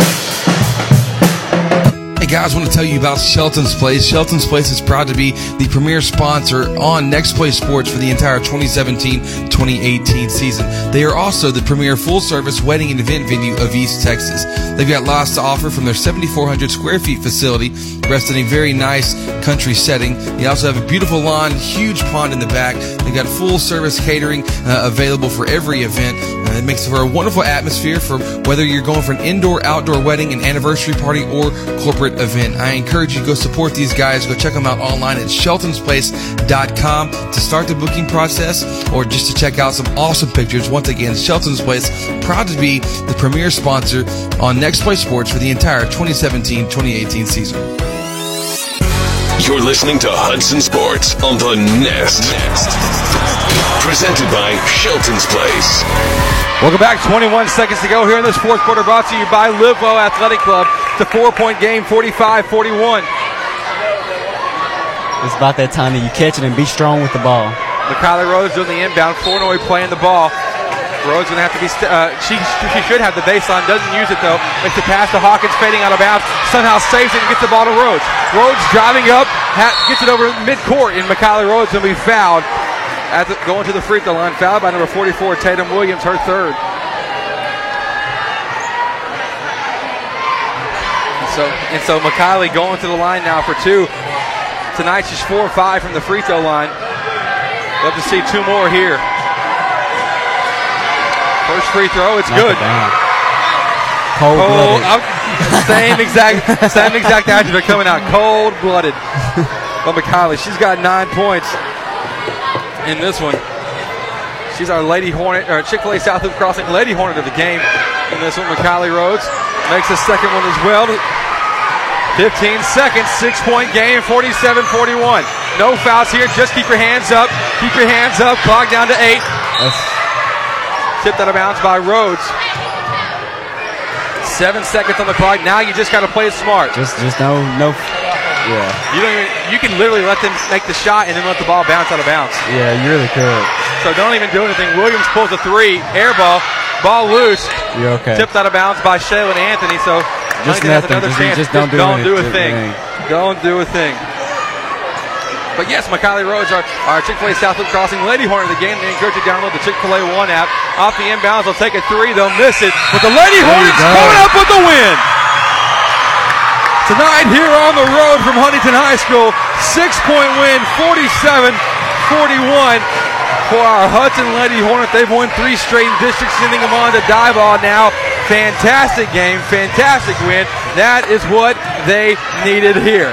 Guys, I want to tell you about Shelton's Place. Shelton's Place is proud to be the premier sponsor on Next Play Sports for the entire 2017-2018 season. They are also the premier full-service wedding and event venue of East Texas. They've got lots to offer from their 7,400 square feet facility, rest in a very nice country setting. They also have a beautiful lawn, huge pond in the back. They've got full-service catering uh, available for every event. Uh, it makes for a wonderful atmosphere for whether you're going for an indoor, outdoor wedding, an anniversary party, or corporate event. I encourage you to go support these guys. Go check them out online at sheltonsplace.com to start the booking process or just to check out some awesome pictures. Once again, Shelton's Place, proud to be the premier sponsor on Next Play Sports for the entire 2017-2018 season. You're listening to Hudson Sports on the Nest. Presented by Shelton's Place. Welcome back. 21 seconds to go here in this fourth quarter. Brought to you by Livewell Athletic Club. It's a four-point game, 45-41. It's about that time that you catch it and be strong with the ball. McKylie Rhodes doing the inbound. Flournoy playing the ball. Rhodes gonna have to be. St- uh, she she should have the baseline. Doesn't use it though. Makes the pass to Hawkins, fading out of bounds. Somehow saves it and gets the ball to Rhodes. Rhodes driving up, ha- gets it over midcourt, and McKylie Rhodes gonna be fouled at the, going to the free throw line. Fouled by number 44, Tatum Williams, her third. And so and so McKylie going to the line now for two. Tonight she's four or five from the free throw line. Love to see two more here. First free throw, it's Knock good. it. Cold blooded. Same exact, same exact attribute coming out. Cold blooded. But McKylie, she's got nine points in this one. She's our Lady Hornet, or Chick Fil A South Loop Crossing Lady Hornet of the game in this one. McKylie Rhodes makes the second one as well. 15 seconds, six point game, 47 41. No fouls here, just keep your hands up. Keep your hands up, clock down to eight. Tipped out of bounds by Rhodes. Seven seconds on the clock. Now you just got to play it smart. Just, just no, no. Yeah, You don't even. You can literally let them make the shot and then let the ball bounce out of bounds. yeah, you really could. So don't even do anything. Williams pulls a three, air ball, ball loose, You're okay. tipped out of bounds by Shaylin Anthony. So Just Huntington nothing. another Just- chance. just don't do don't do a anything. thing. Don't do a thing. But yes, McKylie Rhodes, our, our Chick-fil-A South Loop Crossing Lady Hornet of the game. They encourage you to download the Chick-fil-A One app. Off the inbounds, they'll take a three. They'll miss it. But the Lady Hornets coming up with the win. Tonight here on the road from Huntington High School, six-point win, 47-41 for our Hudson Lady Hornet. They've won three straight in district, sending them on to Diboll now. Fantastic game, fantastic win. That is what they needed here.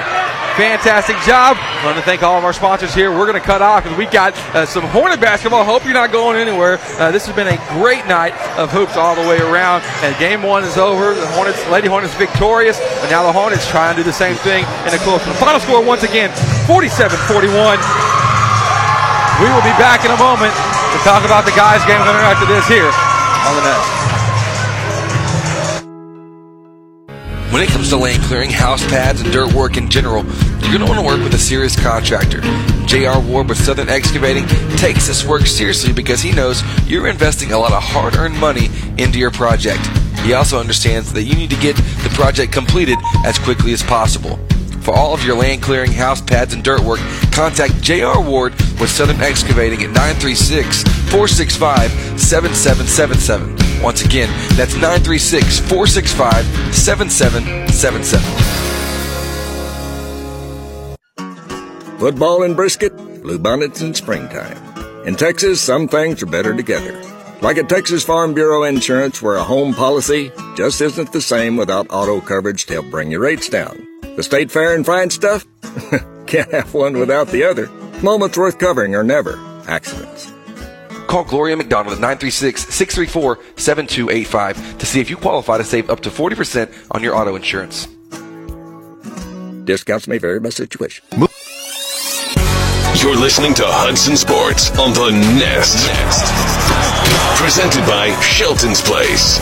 Fantastic job. I want to thank all of our sponsors here. We're going to cut off because we got uh, some Hornet basketball. Hope you're not going anywhere. Uh, this has been a great night of hoops all the way around. And game one is over. The Hornets, Lady Hornets, victorious. But now the Hornets trying to do the same thing in a close one. Final score once again, 47-41. We will be back in a moment to talk about the guys' game coming after this here on the Nest. When it comes to lane clearing, house pads, and dirt work in general, you're going to want to work with a serious contractor. J.R. Ward with Southern Excavating takes this work seriously because he knows you're investing a lot of hard earned money into your project. He also understands that you need to get the project completed as quickly as possible. For all of your land clearing, house pads, and dirt work, contact J.R. Ward with Southern Excavating at 936 465 7777. Once again, that's 936 465 7777. Football and brisket, bluebonnets in springtime. In Texas, some things are better together. Like at Texas Farm Bureau Insurance, where a home policy just isn't the same without auto coverage to help bring your rates down. The state fair and fine stuff? Can't have one without the other. Moments worth covering are never accidents. Call Gloria McDonald at 936 634 7285 to see if you qualify to save up to 40% on your auto insurance. Discounts may vary by situation. You're listening to Hudson Sports on the Nest. Presented by Shelton's Place.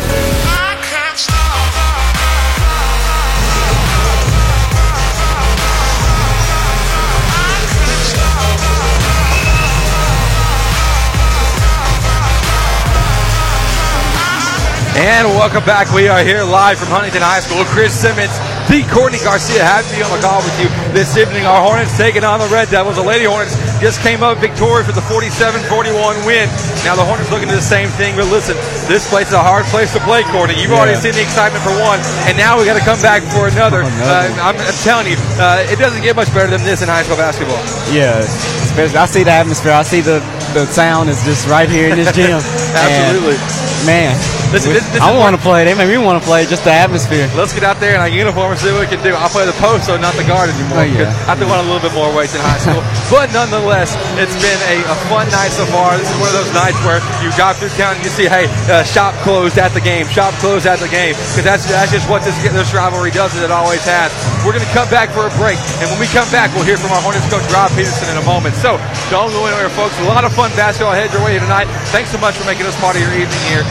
And welcome back. We are here live from Huntington High School. Chris Simmons, the Courtney Garcia, happy to be on the call with you this evening. Our Hornets taking on the Red Devils. The Lady Hornets just came up victorious for the 47-41 win. Now the Hornets looking to the same thing, but listen, this place is a hard place to play, Courtney. You've already seen the excitement for one, and now we got to come back for another. Uh, I'm, I'm telling you, uh, it doesn't get much better than this in high school basketball. Yeah, especially I see the atmosphere. I see the the sound is just right here in this gym. Absolutely. And, man. Listen, this- this I want to play. They make me want to play. Just the atmosphere. Let's get out there in our uniform and see what we can do. I'll play the post, so not the guard anymore. Oh, yeah. Been running a little bit more weights in high school. but nonetheless, it's been a, a fun night so far. This is one of those nights where you drive through town and you see, hey, uh, shop closed at the game, shop closed at the game. Because that's, that's just what this, this rivalry does, as it always has. We're going to come back for a break. And when we come back, we'll hear from our Hornets coach, Rob Peterson, in a moment. So don't go anywhere, folks. A lot of fun basketball headed your way here tonight. Thanks so much for making us part of your evening here.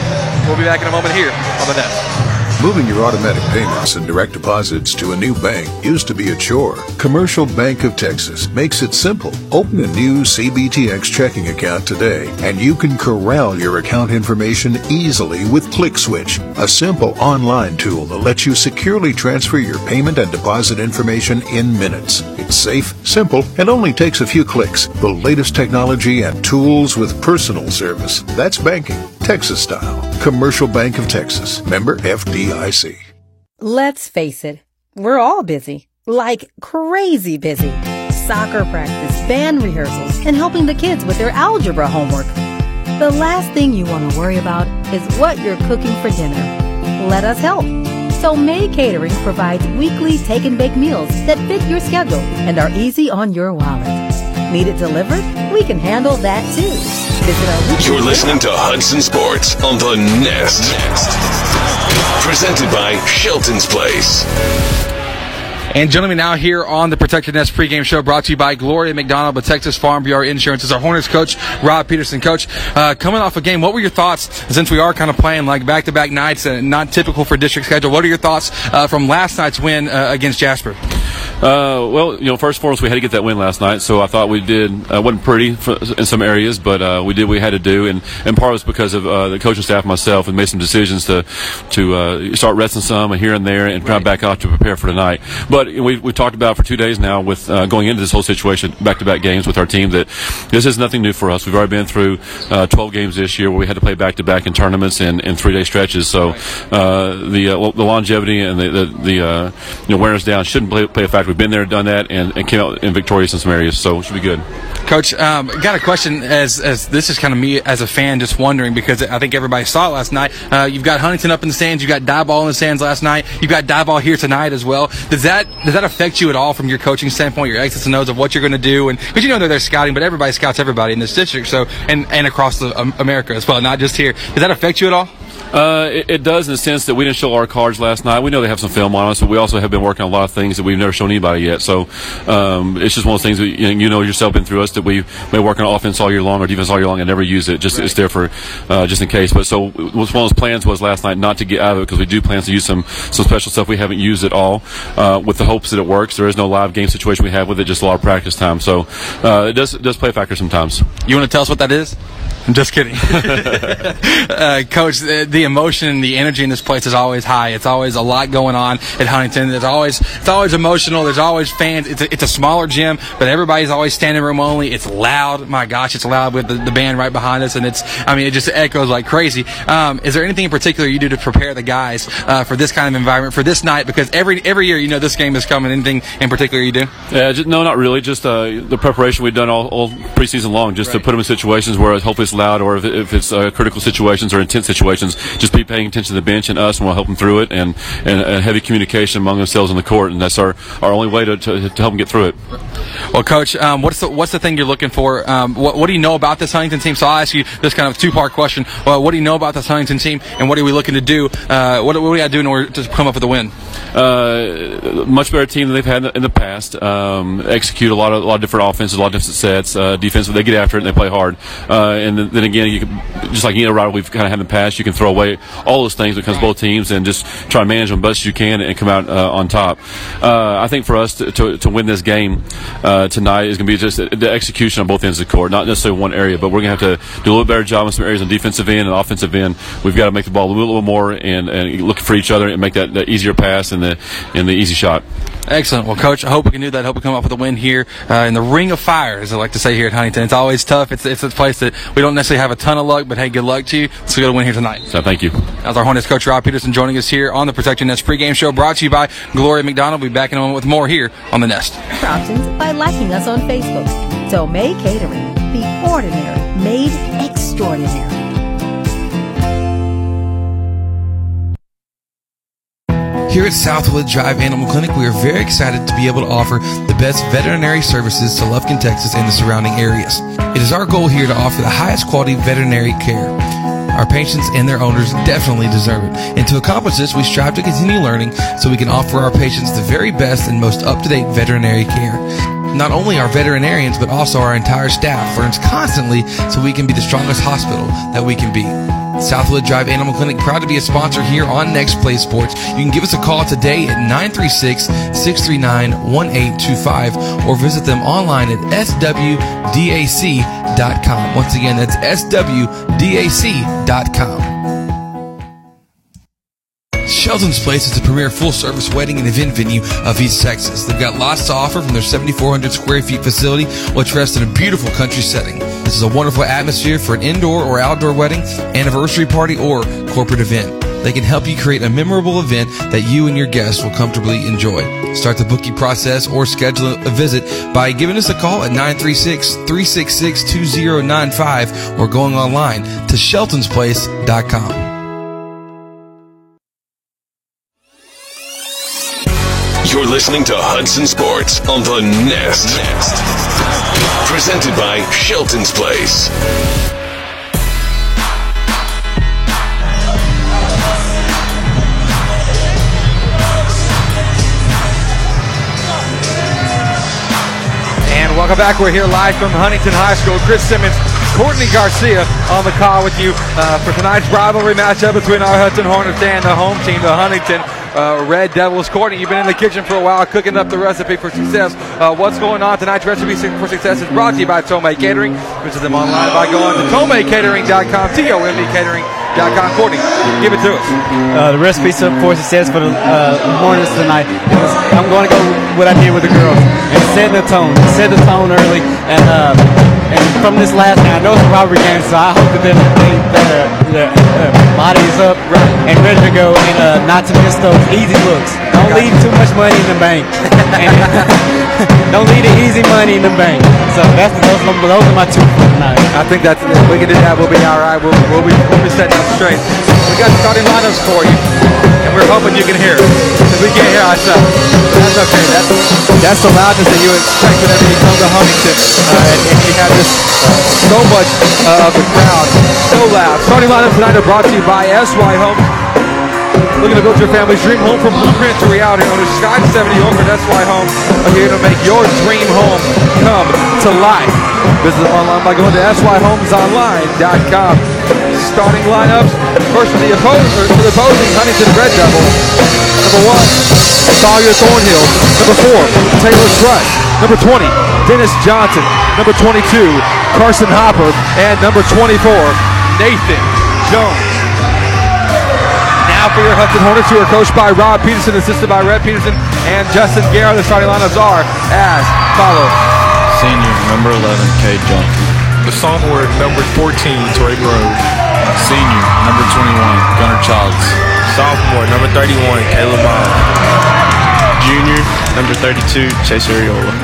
We'll be back in a moment here on the Nest. Moving your automatic payments and direct deposits to a new bank used to be a chore. Commercial Bank of Texas makes it simple. Open a new CBTX checking account today, and you can corral your account information easily with ClickSwitch, a simple online tool that lets you securely transfer your payment and deposit information in minutes. It's safe, simple, and only takes a few clicks. The latest technology and tools with personal service. That's banking, Texas style. Commercial Bank of Texas. Member FDIC. Let's face it, we're all busy. Like crazy busy. Soccer practice, band rehearsals, and helping the kids with their algebra homework. The last thing you want to worry about is what you're cooking for dinner. Let us help. Tomei Catering provides weekly take and bake meals that fit your schedule and are easy on your wallet. Need it delivered? We can handle that too. Visit our weekly You're listening to Hudson Sports on the Nest. Presented by Shelton's Place. And gentlemen, now here on the Protected Nest pregame show, brought to you by Gloria McDonald, but Texas Farm Bureau Insurance, is our Hornets coach, Rob Peterson. Coach, uh, coming off a game, what were your thoughts since we are kind of playing like back-to-back nights, and not typical for district schedule? What are your thoughts uh, from last night's win uh, against Jasper? Uh, well, you know, first and foremost, we had to get that win last night, so I thought we did. Uh, wasn't pretty for, in some areas, but uh, we did what we had to do, and, and part was because of uh, the coaching staff, and myself, and made some decisions to to uh, start resting some here and there, and trying back out to prepare for tonight. But we we talked about for two days now with uh, going into this whole situation, back-to-back games with our team, that this is nothing new for us. We've already been through 12 games this year where we had to play back-to-back in tournaments and, and three-day stretches. So the the longevity and the the, the you know, us down shouldn't play, play a factor. We've been there, done that, and, and came out in victorious in some areas, so it should be good. Coach, um, got a question as as this is kind of me as a fan just wondering because I think everybody saw it last night. Uh, you've got Huntington up in the stands, you've got Diboll in the stands last night, you've got Diboll here tonight as well. Does that does that affect you at all from your coaching standpoint, your exits and O's of what you're going to do? And because you know they're there scouting, but everybody scouts everybody in this district, so and and across the, um, America as well, not just here. Does that affect you at all? Uh, it, it, does in the sense that we didn't show our cards last night. We know they have some film on us, but we also have been working on a lot of things that we've never shown anybody yet. So um, it's just one of those things that you know, you know, yourself been through us that we may work on offense all year long or defense all year long and never use it. Just right. it's there for uh, just in case. But so one of those plans was last night not to get out of it because we do plans to use some some special stuff we haven't used at all uh, with the hopes that it works. There is no live game situation we have with it, just a lot of practice time. So uh, it does it does play a factor sometimes. You want to tell us what that is? I'm just kidding. uh, Coach, the, the, emotion and the energy in this place is always high. It's always a lot going on at Huntington. There's always it's always emotional. There's always fans. It's a, it's a smaller gym, but everybody's always standing room only. It's loud. My gosh, it's loud with the, the band right behind us, and it's I mean it just echoes like crazy. Um, is there anything in particular you do to prepare the guys uh, for this kind of environment for this night? Because every every year you know this game is coming. Anything in particular you do? Yeah, just, no, not really. Just uh, the preparation we've done all, all preseason long, just right. to put them in situations where hopefully it's loud, or if, if it's uh, critical situations or intense situations, just be paying attention to the bench and us, and we'll help them through it. And, and, and heavy communication among themselves in the court, and that's our, our only way to, to, to help them get through it. Well, Coach, um, what's the what's the thing you're looking for? Um, what, what do you know about this Huntington team? So I'll ask you this kind of two part question. Well, what do you know about this Huntington team, and what are we looking to do? Uh, what, what do we got to do in order to come up with a win? Uh, much better team than they've had in the past. Um, execute a lot of a lot of different offenses, a lot of different sets. Uh, defensive, they get after it and they play hard. Uh, and then, again, you can, just like you know, we've kind of had in the past, you can throw away all those things because both teams and just try to manage them best you can and come out uh, on top. Uh, I think for us to, to, to win this game uh, tonight is going to be just the execution on both ends of the court, not necessarily one area, but we're going to have to do a little better job in some areas on defensive end and offensive end. We've got to make the ball a little, little more and, and look for each other and make that, that easier pass and the and the easy shot. Excellent. Well, Coach, I hope we can do that. I hope we come up with a win here uh, in the Ring of Fire, as I like to say here at Huntington. It's always tough. It's, it's a place that we don't necessarily have a ton of luck, but hey, good luck to you. Let's go to win here tonight. So, thank you. That's our Hornets coach Rob Peterson joining us here on the Protecting Nest pregame show, brought to you by Gloria McDonald. We'll be back in a moment with more here on the Nest. Options by liking us on Facebook. Tomei Catering, the ordinary made extraordinary. Here at Southwood Drive Animal Clinic, we are very excited to be able to offer the best veterinary services to Lufkin, Texas and the surrounding areas. It is our goal here to offer the highest quality veterinary care. Our patients and their owners definitely deserve it. And to accomplish this, we strive to continue learning so we can offer our patients the very best and most up-to-date veterinary care. Not only our veterinarians, but also our entire staff learns constantly so we can be the strongest hospital that we can be. Southwood Drive Animal Clinic, proud to be a sponsor here on Next Play Sports. You can give us a call today at 936 639 1825 or visit them online at swdac.com. Once again, that's swdac.com. Shelton's Place is the premier full-service wedding and event venue of East Texas. They've got lots to offer from their 7,400 square feet facility, which rests in a beautiful country setting. This is a wonderful atmosphere for an indoor or outdoor wedding, anniversary party, or corporate event. They can help you create a memorable event that you and your guests will comfortably enjoy. Start the booking process or schedule a visit by giving us a call at 936-366-2095 or going online to sheltonsplace.com. listening to Hudson Sports on the Nest. Nest. Presented by Shelton's Place. And welcome back. We're here live from Huntington High School. Chris Simmons, Courtney Garcia on the call with you uh, for tonight's rivalry matchup between our Hudson Hornets and the home team, the Huntington uh, Red Devils. Courtney, you've been in the kitchen for a while cooking up the recipe for success. Uh, what's going on? Tonight's recipe for success is brought to you by Tomei Catering. Visit them online by going to tomeicatering.com, T-O-M-E catering.com. Courtney, give it to us. Uh, the recipe for success for the uh, Hornets tonight is I'm going to go with what I did with the girls and set the tone. Set the tone early. And, uh, and from this last night, I know it's a robbery game, so I hope that they, their, their, their uh, body is up and ready to go and uh, not to miss those easy looks. Don't leave too much money in the bank. And don't leave the easy money in the bank. So that's those, those are my two for tonight. I think that's if we can do that, we'll be all right. We'll, we'll be we'll be setting up straight. We got starting lineups for you, and we're hoping you can hear because we can't hear ourselves. That's okay. That's that's the loudness that you expect whenever you come to Huntington, uh, and, and you have this uh, so much uh, of the crowd, so loud. Starting lineups tonight are brought to you by SY Home. Looking to build your family's dream home from blueprint to reality. Owner Sky 70 Yorker, that's why Home are here to make your dream home come to life. Visit online by going to syhomesonline.com. Starting lineups. First for the, opposer, for the opposing Huntington Red Devils. Number one, Sawyer Thornhill. Number four, Taylor Truss. Number 20, Dennis Johnson. Number 22, Carson Hopper. And number 24, Nathan Jones now for your Hudson Hornets, who are coached by Rob Peterson, assisted by Red Peterson and Justin Guerra. The starting lineups are as follows. Senior, number 11, Cade Johnson. The sophomore, number 14, Trey Grove. Senior, number 21, Gunnar Childs. Sophomore, number 31, Caleb Miles. Junior, number 32, Chase Ariola.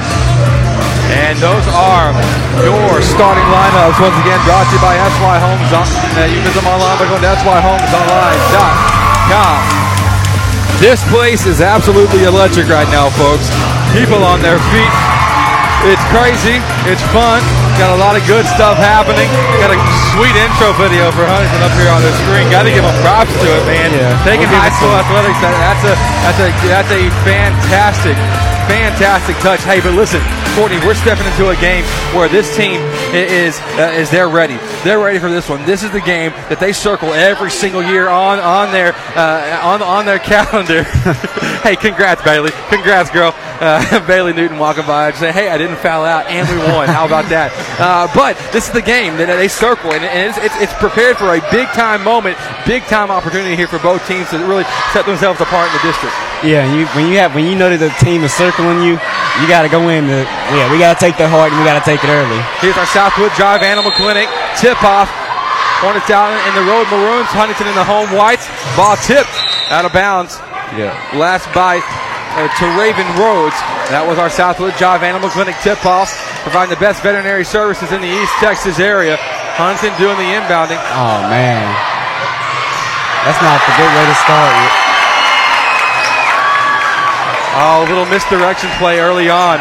And those are your starting lineups. Once again, brought to you by SY Homes. On, uh, you can visit them online by going to This place is absolutely electric right now, folks. People on their feet. It's crazy. It's fun. Got a lot of good stuff happening. Got a sweet intro video for Huntington up here on the screen. Got to give them props to it, man. Yeah. Taking We'll high school athletics, that's a that's a that's a fantastic, fantastic touch. Hey, but listen, Courtney, we're stepping into a game where this team i- is uh, is they're ready. They're ready for this one. This is the game that they circle every single year on on their uh, on on their calendar. hey, congrats, Bailey. Congrats, girl. Uh, Bailey Newton walking by and saying, "Hey, I didn't foul out, and we won. How about that?" Uh, but this is the game that they circle, and, and it's, it's, it's prepared for a big time moment, big time opportunity here for both teams to really set themselves apart in the district. Yeah, you, when you have when you know that the team is circling you, you got to go in. To, yeah, we got to take the heart and we got to take it early. Here's our Southwood Drive Animal Clinic tip off. Hornets down in the road maroons. Huntington in the home whites. Ball tipped out of bounds. Yeah. Last bite Uh, to Raven Rhodes. That was our Southwood Drive Animal Clinic tip off, providing the best veterinary services in the East Texas area. Huntington doing the inbounding. Oh man, that's not the good way to start. Oh, a little misdirection play early on.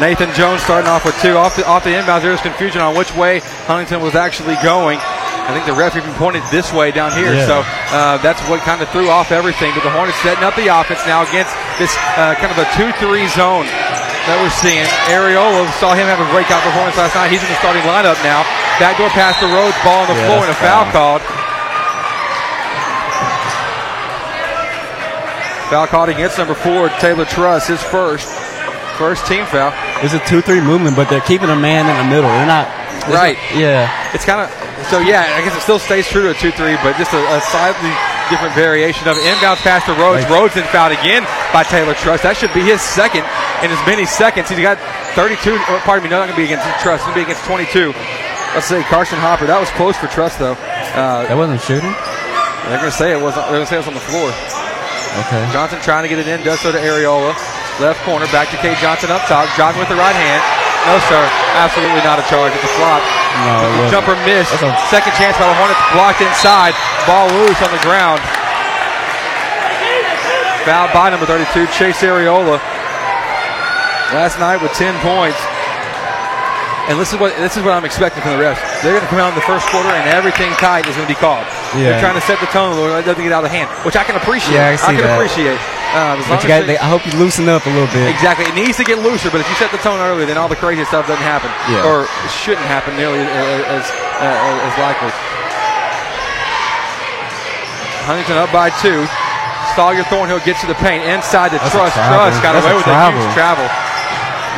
Nathan Jones starting off with two. Off the, off the inbounds, there was confusion on which way Huntington was actually going. I think the ref even pointed this way down here. Yeah. So uh, that's what kind of threw off everything. But the Hornets setting up the offense now against this uh, kind of a 2 3 zone that we're seeing. Ariola saw him have a breakout performance last night. He's in the starting lineup now. Backdoor pass to Rhodes, ball on the Yeah, floor, and a foul called. Foul called against number four, Taylor Truss, his first. First team foul. It's a two-three movement, but they're keeping a man in the middle. They're not. Right. not- yeah. It's kind of so yeah. I guess it still stays true to a two-three, but just a, a slightly different variation of it. Inbounds pass to Rhodes. Right. Rhodes then fouled again by Taylor Truss. That should be his second in as many seconds. He's got 32. Oh, pardon me, no, not going to be against Truss. It's going to be against 22. Let's say Carson Hopper. That was close for Truss though. Uh, That wasn't shooting. they're going to say it wasn't. They're going to say it was on the floor. Okay. Johnson trying to get it in, does so to Ariola. Left corner, back to Cade Johnson up top. Johnson with the right hand. No, sir. Absolutely not a charge. It's a flop. No. Jumper missed. Second chance by the Hornets. Blocked inside. Ball loose on the ground. Fouled by number 32, Chase Ariola. Last night with 10 points. And this is what this is what I'm expecting from the refs. They're going to come out in the first quarter and everything tight is going to be called. They're trying to set the tone. It doesn't get out of hand, which I can appreciate. Yeah, I can see can that. appreciate. Um, But you got, they, I hope you loosen up a little bit. Exactly. It needs to get looser, but if you set the tone early, then all the crazy stuff doesn't happen. Yeah. Or shouldn't happen nearly as, uh, as likely. Huntington up by two. Sawyer Thornhill gets to the paint. Inside the That's Truss. Truss got That's away with travel. a huge travel.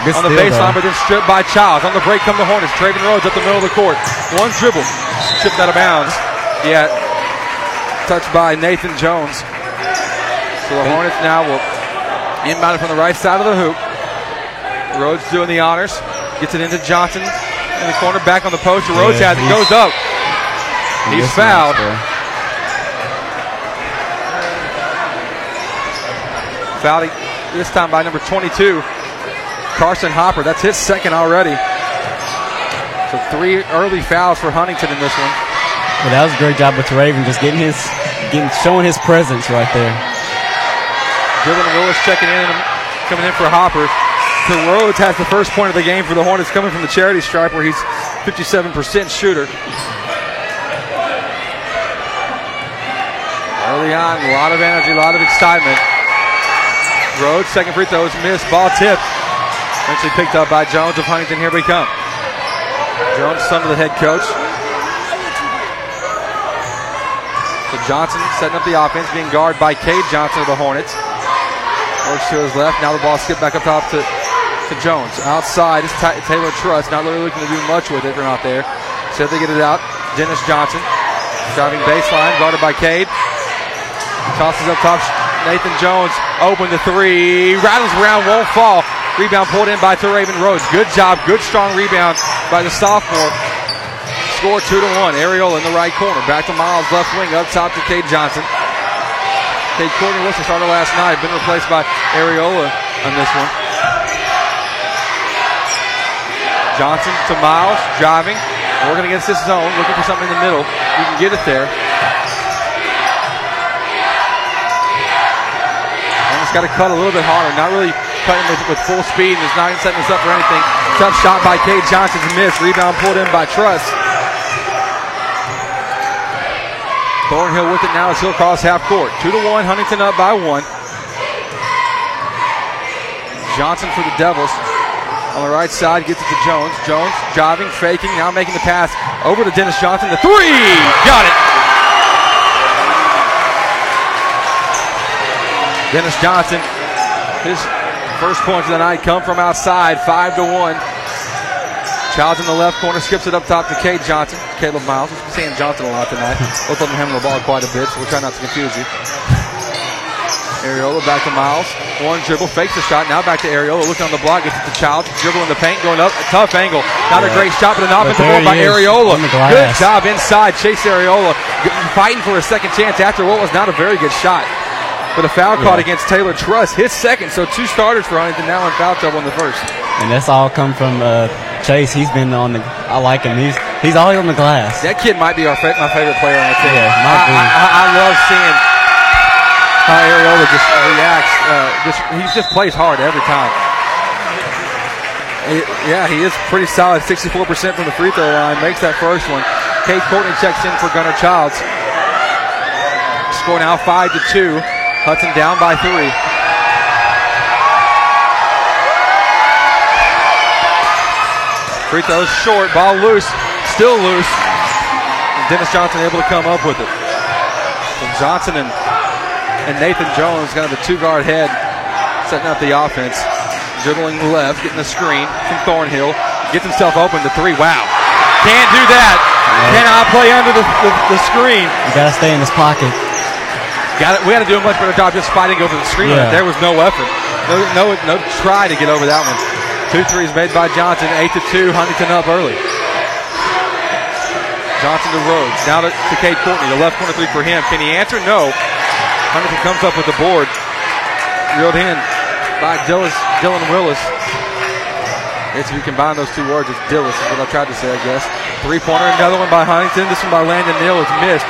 Good on the baseline, though. but then stripped by Childs. On the break come the Hornets. Traven Rhodes up the middle of the court. One dribble. Stripped out of bounds. Yet touched by Nathan Jones. So the Hornets now will inbound it from the right side of the hoop. Rhodes doing the honors. Gets it into Johnson in the corner. Back on the post. Rhodes Yeah, has it. Goes up. He's Mismatch fouled. there. Fouled this time by number 22, Carson Hopper. That's his second already. So three early fouls for Huntington in this one. But that was a great job with Raven, just getting his, getting showing his presence right there. Dylan Willis checking in, coming in for Hopper. So Rhodes has the first point of the game for the Hornets coming from the charity stripe where he's 57% shooter. Early on, a lot of energy, a lot of excitement. Rhodes, second free throw is missed. Ball tipped. Eventually picked up by Jones of Huntington. Here we come. Jones, son of the head coach. So Johnson setting up the offense, being guarded by Cade Johnson of the Hornets. Works to his left. Now the ball skipped back up top to, to Jones. Outside is Taylor Truss. Not really looking to do much with it from out there. So they get it out. Dennis Johnson driving baseline, guarded by Cade. Tosses up top. Nathan Jones open to three. Rattles around, won't fall. Rebound pulled in by Teraven Rhodes. Good job. Good strong rebound by the sophomore. Score two to one. Ariel in the right corner. Back to Miles left wing. Up top to Cade Johnson. Cade Courtney the starter last night. Been replaced by Ariola on this one. Johnson to Miles. Driving. Working against this zone. Looking for something in the middle. You can get it there. Almost got to cut a little bit harder. Not really cutting with, with full speed. And is not setting this up for anything. Tough shot by Cade Johnson to miss. Rebound pulled in by Truss. Thornhill with it now as he'll cross half court. Two to one. Huntington up by one. Johnson for the Devils. On the right side, gets it to Jones. Jones driving, faking, now making the pass over to Dennis Johnson. The three! Got it! Dennis Johnson, his first points of the night come from outside, five to one. Childs in the left corner, skips it up top to Cade Johnson. Caleb Miles. We're saying Johnson a lot tonight. Both of them handling the ball quite a bit, so we'll try not to confuse you. Ariola back to Miles. One dribble, fakes the shot. Now back to Ariola. Looking on the block, gets it to Childs. Dribble in the paint, going up. A tough angle. Not a great shot, but an offensive ball by he is, Ariola. on the glass. Good job inside. Chase Ariola g- fighting for a second chance after what was not a very good shot. But a foul caught against Taylor Truss, his second. So two starters for Huntington now in foul trouble in the first. And that's all come from uh, Chase. He's been on the. I like him. He's he's always on the glass. That kid might be our fa- my favorite player on the team. Yeah, I, be. I, I, I love seeing how Ariola just reacts. Uh, just he just plays hard every time. He- yeah, he is pretty solid. 64% from the free throw line. Makes that first one. Cade Courtney checks in for Gunnar Childs. Score now five to two. Hudson down by three. Free throws short, ball loose, still loose. And Dennis Johnson able to come up with it. So Johnson and, and Nathan Jones, kind of the two guard head, setting up the offense. Dribbling left, getting the screen from Thornhill. Gets himself open to three. Wow. Can't do that. Cannot play under the, the, the screen. You gotta stay in his pocket. Got it. We got to do a much better job just fighting over the screen. Yeah. There was no effort, no, no, no try to get over that one. Two threes made by Johnson, eight to two. Huntington up early. Johnson to Rhodes, now to, to Cade Courtney. The left corner three for him. Can he answer? No. Huntington comes up with the board. Reeled in by Dillis, Dylan Willis. It's if you combine those two words, it's Dillis is what I tried to say, I guess. Three pointer, another one by Huntington. This one by Landon Neal is missed.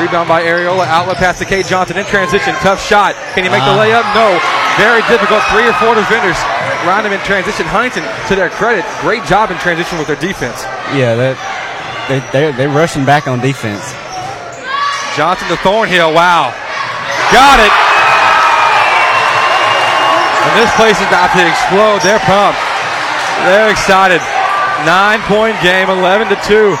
Rebound by Ariola. Outlet pass to Cade Johnson in transition. Tough shot. Can he make the Ah. layup? No. Very difficult. Three or four defenders around him in transition. Huntington, to their credit, great job in transition with their defense. Yeah, that they they're, they're rushing back on defense. Johnson to Thornhill. Wow. Got it. And this place is about to explode. They're pumped. They're excited. Nine point game, 11 to 2.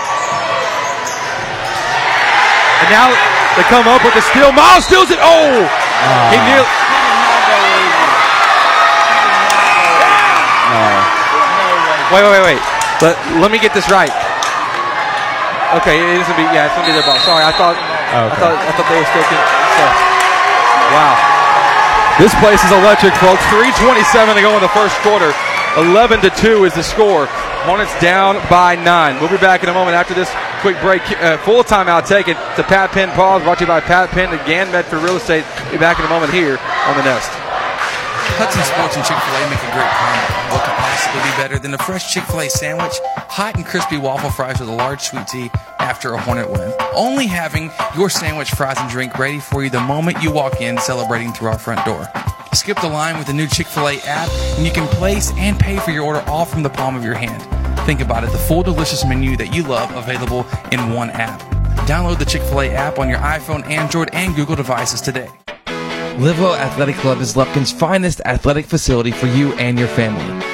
And now they come up with the steal. Miles steals it. Oh! He ah. nearly. Wait, wait, wait, wait. Let, let me get this right. Okay, it is gonna be yeah, it's gonna be their ball. Sorry, I thought I thought I thought they were still. Con- so. Wow. This place is electric, folks. 3:27 to go in the first quarter. 11 to two is the score. Hornets down by nine. We'll be back in a moment after this quick break. Uh, full timeout taken to Pat Penn pause. Brought to you by Pat Penn again, Medford Real Estate. Be back in a moment here on the Nest. Hudson Sports and Chick-fil-A make a great combo. Possibly be better than a fresh Chick-fil-A sandwich, hot and crispy waffle fries with a large sweet tea after a Hornet win? Only having your sandwich, fries, and drink ready for you the moment you walk in, celebrating through our front door. Skip the line with the new Chick-fil-A app, and you can place and pay for your order all from the palm of your hand. Think about it, the full delicious menu that you love available in one app. Download the Chick-fil-A app on your iPhone, Android, and Google devices today. Livewell Athletic Club is Lufkin's finest athletic facility for you and your family.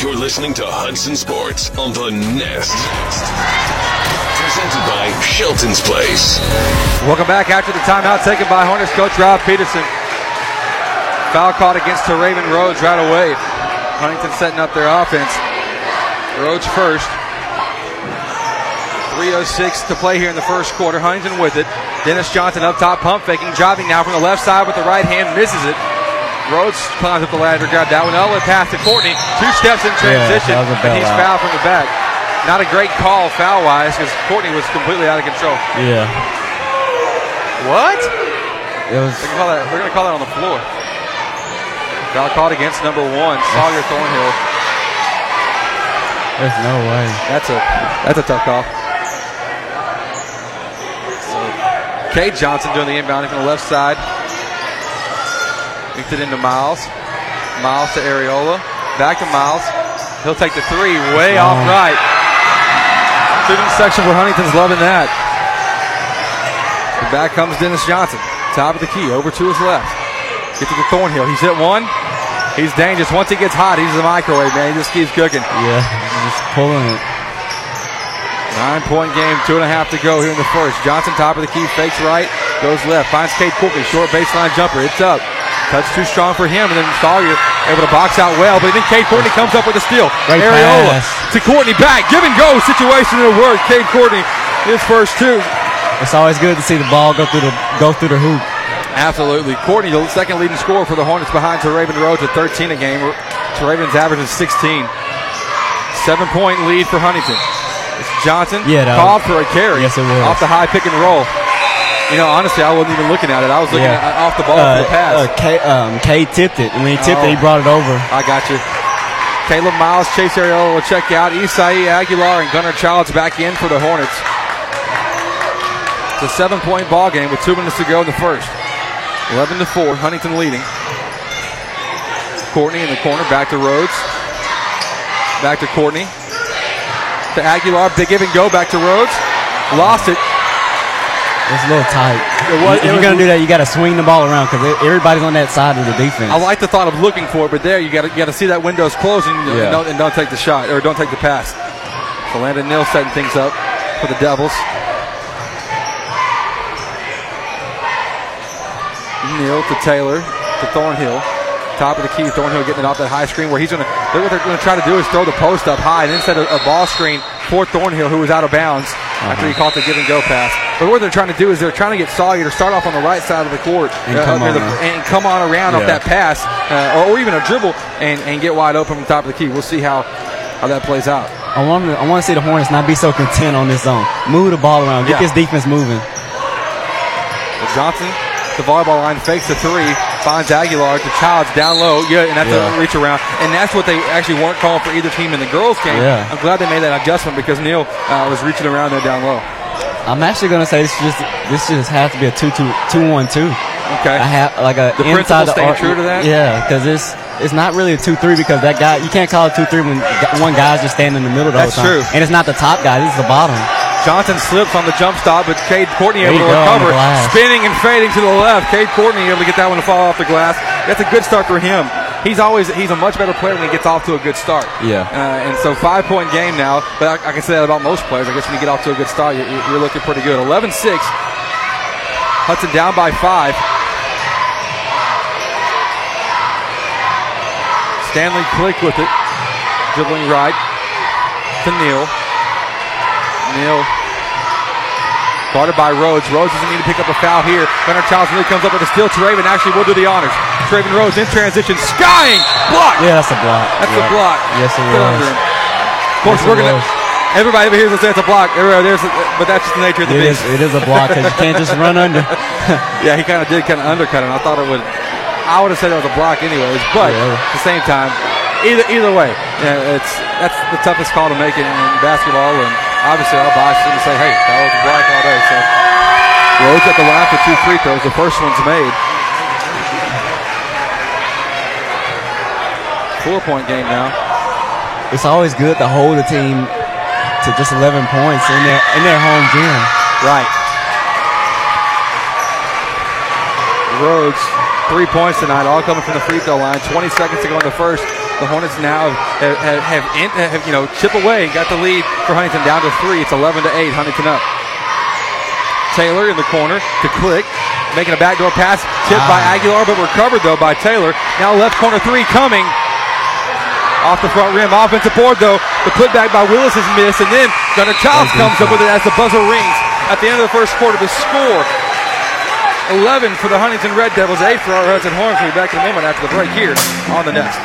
You're listening to Hudson Sports on the Nest. Presented by Shelton's Place. Welcome back after the timeout taken by Hornets coach Rob Peterson. Foul caught against to Raven Rhodes right away. Huntington setting up their offense. Rhodes first. 3.06 to play here in the first quarter. Huntington with it. Dennis Johnson up top, pump faking, driving now from the left side with the right hand, misses it. Rhodes climbs up the ladder, got that one. Elwood pass to Courtney. Two steps in transition, a and he's fouled from the back. Not a great call foul wise because Courtney was completely out of control. Yeah. What? It was. They're gonna call that, they're gonna call that on the floor. Foul called against number one, Sawyer Thornhill. There's no way. That's a that's a tough call. So Johnson doing the inbounding from the left side. Kicked it into Miles. Miles to Ariola. Back to Miles. He'll take the three way off Long. right. Student section for Huntington's loving that. And back comes Dennis Johnson. Top of the key. Over to his left. Get to the Thornhill. He's hit one. He's dangerous. Once he gets hot, he's a microwave, man. He just keeps cooking. Yeah. Just pulling it. Nine point game, two and a half to go here in the first. Johnson, top of the key, fakes right, goes left, finds Cade Courtney, short baseline jumper. It's up. Touch too strong for him, and then Sawyer able to box out well, but then Cade Courtney comes up with a steal. Great Ariola pass. to Courtney back, give and go situation in a word. Cade Courtney, his first two. It's always good to see the ball go through the go through the hoop. Absolutely. Courtney, the second leading scorer for the Hornets behind Raven Rhodes at 13 a game. Raven's average is 16. Seven point lead for Huntington. It's Johnson Yeah, called for a carry Yes, it was. off the high pick and roll. You know, honestly, I wasn't even looking at it. I was looking Yeah. at, off the ball Uh, for the pass. Uh, K, um, K tipped it, and when he tipped Oh. it, he brought it over. I got you. Caleb Miles, Chase Ariola will check out. Isai Aguilar and Gunnar Childs back in for the Hornets. It's a seven-point ball game with two minutes to go in the first. 11 to 4, Huntington leading. Courtney in the corner, back to Rhodes. Back to Courtney. To Aguilar, big give and go, back to Rhodes. Lost it. It's a little tight. Was- if you're gonna do that, you got to swing the ball around because everybody's on that side of the defense. I like the thought of looking for it, but there you got to you got to see that window's closing and, Yeah. don't, and don't take the shot or don't take the pass. So Landon Neal setting things up for the Devils. Neal to Taylor to Thornhill. Top of the key, Thornhill getting it off that high screen where he's going to. What they're going to try to do is throw the post up high and then set a, a ball screen for Thornhill, who was out of bounds after he uh-huh. caught the give and go pass. But what they're trying to do is they're trying to get Sawyer to start off on the right side of the court And uh, come on the- around. and come on around off Yeah. that pass, uh, or, or even a dribble, and, and get wide open from the top of the key. We'll see how, how that plays out. I want to, I want to see the Hornets not be so content on this zone. Move the ball around. Get Yeah. this defense moving. Johnson the volleyball line, fakes the three, finds Aguilar to Childs down low. Yeah, and that's Yeah. a reach around. And that's what they actually weren't calling for either team in the girls game. Yeah. I'm glad they made that adjustment because Neal uh, was reaching around there down low. I'm actually gonna say this just this just has to be a two two two one two. Okay. I have like a The inside principle staying true to that? Yeah, because it's it's not really a two three because that guy you can't call it two three when one guy's just standing in the middle the That's whole time. true. And it's not the top guy; it's the bottom. Johnson slips on the jump stop, but Cade Courtney able to recover, spinning and fading to the left. Cade Courtney able to get that one to fall off the glass. That's a good start for him. He's always he's a much better player when he gets off to a good start. Yeah. Uh, and so five point game now, but I, I can say that about most players. I guess when you get off to a good start, you're, you're looking pretty good. 11 6. Hudson down by five. Stanley Click with it. Dribbling right to Neal. Neal guarded by Rhodes. Rhodes doesn't need to pick up a foul here. Gunnar Childs really comes up with a steal. Traven actually will do the honors. Traven Rhodes in transition, skying, block. Yeah, that's a block. That's Yeah. a block. Yes, it was. Of course, Yes, we're gonna. was. Everybody over here will say it's a block. Everybody there's, but that's just the nature of the It beast. is, it is a block because you can't just run under. yeah, he kind of did kind of undercut him. I thought it would. I would have said it was a block anyways, but Yeah. at the same time, either either way, yeah, it's that's the toughest call to make in, in basketball, and obviously I'll bias him and say, hey, that was a block all day. So Rhodes at the line for two free throws. The first one's made. Four point game now. It's always good to hold a team to just 11 points in their in their home gym. Right. Rhodes, three points tonight, all coming from the free throw line. 20 seconds to go in the first. The Hornets now have, have, have, in- have, you know chip away, and got the lead for Huntington down to three. It's 11 to eight. Huntington up. Taylor in the corner to Click, making a backdoor pass, tipped by ah. Aguilar, but recovered though by Taylor. Now left corner three coming. Off the front rim, offensive board though. The putback by Willis is missed, and then Gunnar Childs comes up with it as the buzzer rings at the end of the first quarter. The score 11 for the Huntington Red Devils, 8 for our Hudson Horns. We'll be back in a moment after the break here on the Nest.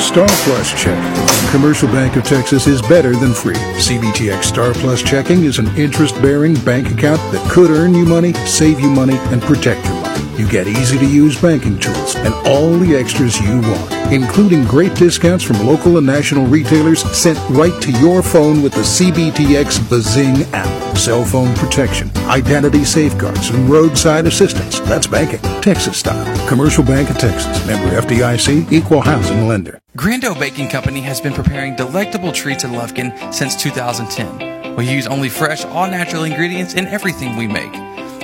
Star Plus Checking. Commercial Bank of Texas is better than free. CBTX Star Plus Checking is an interest bearing bank account that could earn you money, save you money, and protect your money. You get easy to use banking tools and all the extras you want, including great discounts from local and national retailers sent right to your phone with the CBTX Bazing app. Cell phone protection, identity safeguards, and roadside assistance. That's banking, Texas style. Commercial Bank of Texas, member FDIC, equal housing lender. Grando Baking Company has been preparing delectable treats in Lufkin since 2010. We use only fresh, all natural ingredients in everything we make.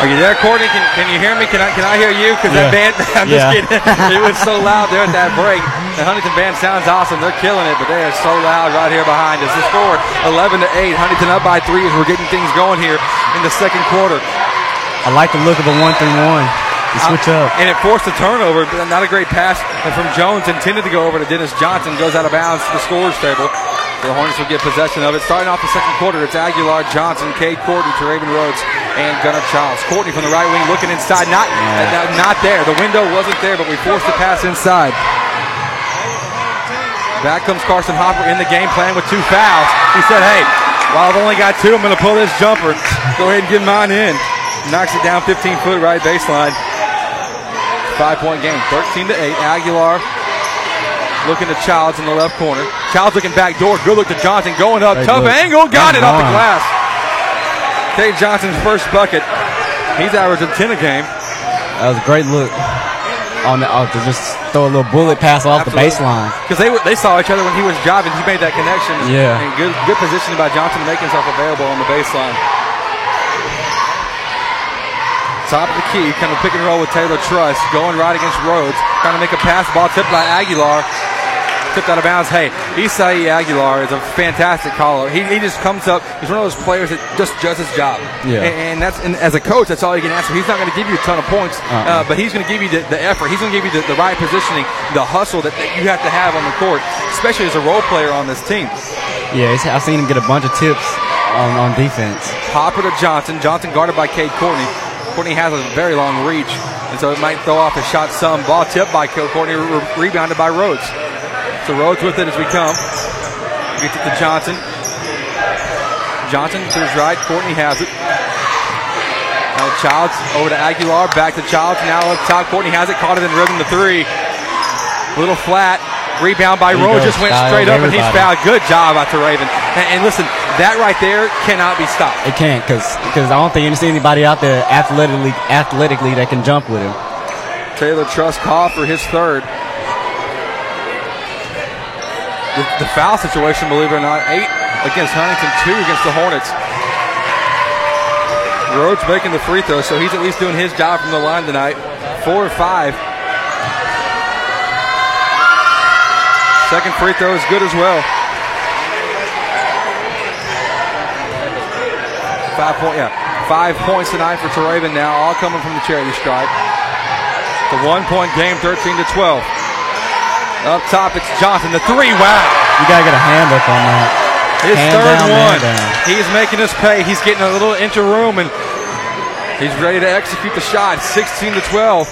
Are you there, Courtney? Can, can you hear me? Can I can I hear you? Because that band, I'm Yeah. just kidding. it was so loud there at that break. The Huntington band sounds awesome. They're killing it, but they are so loud right here behind us. The score 11 to 8. Huntington up by three as we're getting things going here in the second quarter. I like the look of a one through one. You uh, switch up. And it forced a turnover, but not a great pass from Jones. Intended to go over to Dennis Johnson. Goes out of bounds to the scorers table. The Hornets will get possession of it. Starting off the second quarter, it's Aguilar, Johnson, Cade Courtney, Raven Rhodes, and Gunnar Childs. Courtney from the right wing looking inside. Not, uh, not there. The window wasn't there, but we forced the pass inside. Back comes Carson Hopper in the game plan with two fouls. He said, hey, while I've only got two, I'm going to pull this jumper. Go ahead and get mine in. Knocks it down 15 foot right baseline. Five point game, 13 to 8. Aguilar looking to Childs in the left corner. Childs looking back door. Good look to Johnson going up. Hey, Tough look. angle. Got it off the glass. Cade Johnson's first bucket. He's averaging 10 a game. That was a great look on the oh, to just throw a little bullet pass off the baseline. Because they were, they saw each other when he was driving. He made that connection. Yeah. And good good positioning by Johnson to make himself available on the baseline. Top of the key, kind of pick and roll with Taylor Truss, going right against Rhodes, trying to make a pass ball tipped by Aguilar. tipped out of bounds. Hey, Isai Aguilar is a fantastic caller. He, he just comes up. He's one of those players that just does his job. Yeah. And, and that's and as a coach, that's all you can ask for. He's not going to give you a ton of points, Uh-uh. uh, but he's going to give you the, the effort. He's going to give you the, the right positioning, the hustle that, that you have to have on the court, especially as a role player on this team. Yeah, I've seen him get a bunch of tips on, on defense. Hopper to Johnson. Johnson guarded by Cade Courtney. Courtney has a very long reach, and so it might throw off his shot some. Ball tipped by Courtney, re- rebounded by Rhodes. So Rhodes with it as we come. Gets it to Johnson. Johnson to his right. Courtney has it. Now Childs over to Aguilar. Back to Childs. Now up top. Courtney has it. Caught it in rhythm to three. A Little flat. Rebound by Rhodes. Just went straight up and he's everybody. fouled. Good job out to Raven. And, and listen, that right there cannot be stopped. It can't because I don't think you see anybody out there athletically athletically that can jump with him. Taylor Truss call for his third. The, the foul situation, believe it or not, eight against Huntington, two against the Hornets. Rhodes making the free throw, so he's at least doing his job from the line tonight. Four or five. Second free throw is good as well. Five point, yeah, five points tonight for Teraven now, all coming from the charity stripe. The one point game, 13 to 12. Up top, it's Johnson. The three, wow. You gotta get a hand up on that. His Hand third down, one. He's making us pay. He's getting a little into room and he's ready to execute the shot. 16 to 12.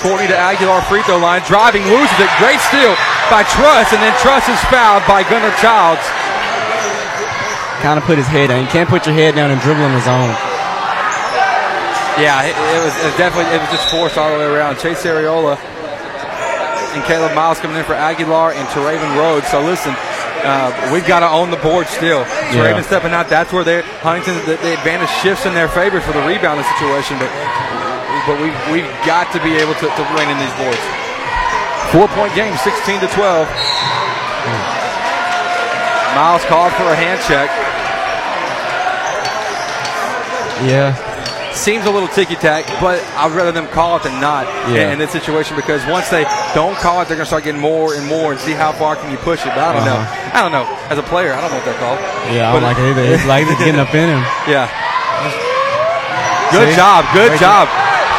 Courtney to Aguilar free throw line. Driving, loses it. Great steal by Truss, and then Truss is fouled by Gunnar Childs. Kind of put his head down. You can't put your head down and dribble in the zone. Yeah, it, it was it was definitely it was just forced all the way around. Chase Ariola and Caleb Miles coming in for Aguilar and Teraven Rhodes. So listen, uh, we've got to own the board still. So yeah. Teraven stepping out. That's where they Huntington the, the advantage shifts in their favor for the rebounding situation. But but we've we've got to be able to, to win in these boards. Four point game, 16 to 12. Miles called for a hand check. Yeah. Seems a little ticky tack, but I'd rather them call it than not Yeah. in this situation because once they don't call it, they're going to start getting more and more and see how far can you push it. But I don't Uh-huh. know. I don't know. As a player, I don't know what they're called. Yeah, I don't like it either. It's like it's getting up in him. Yeah. Good See? job. Good Great job.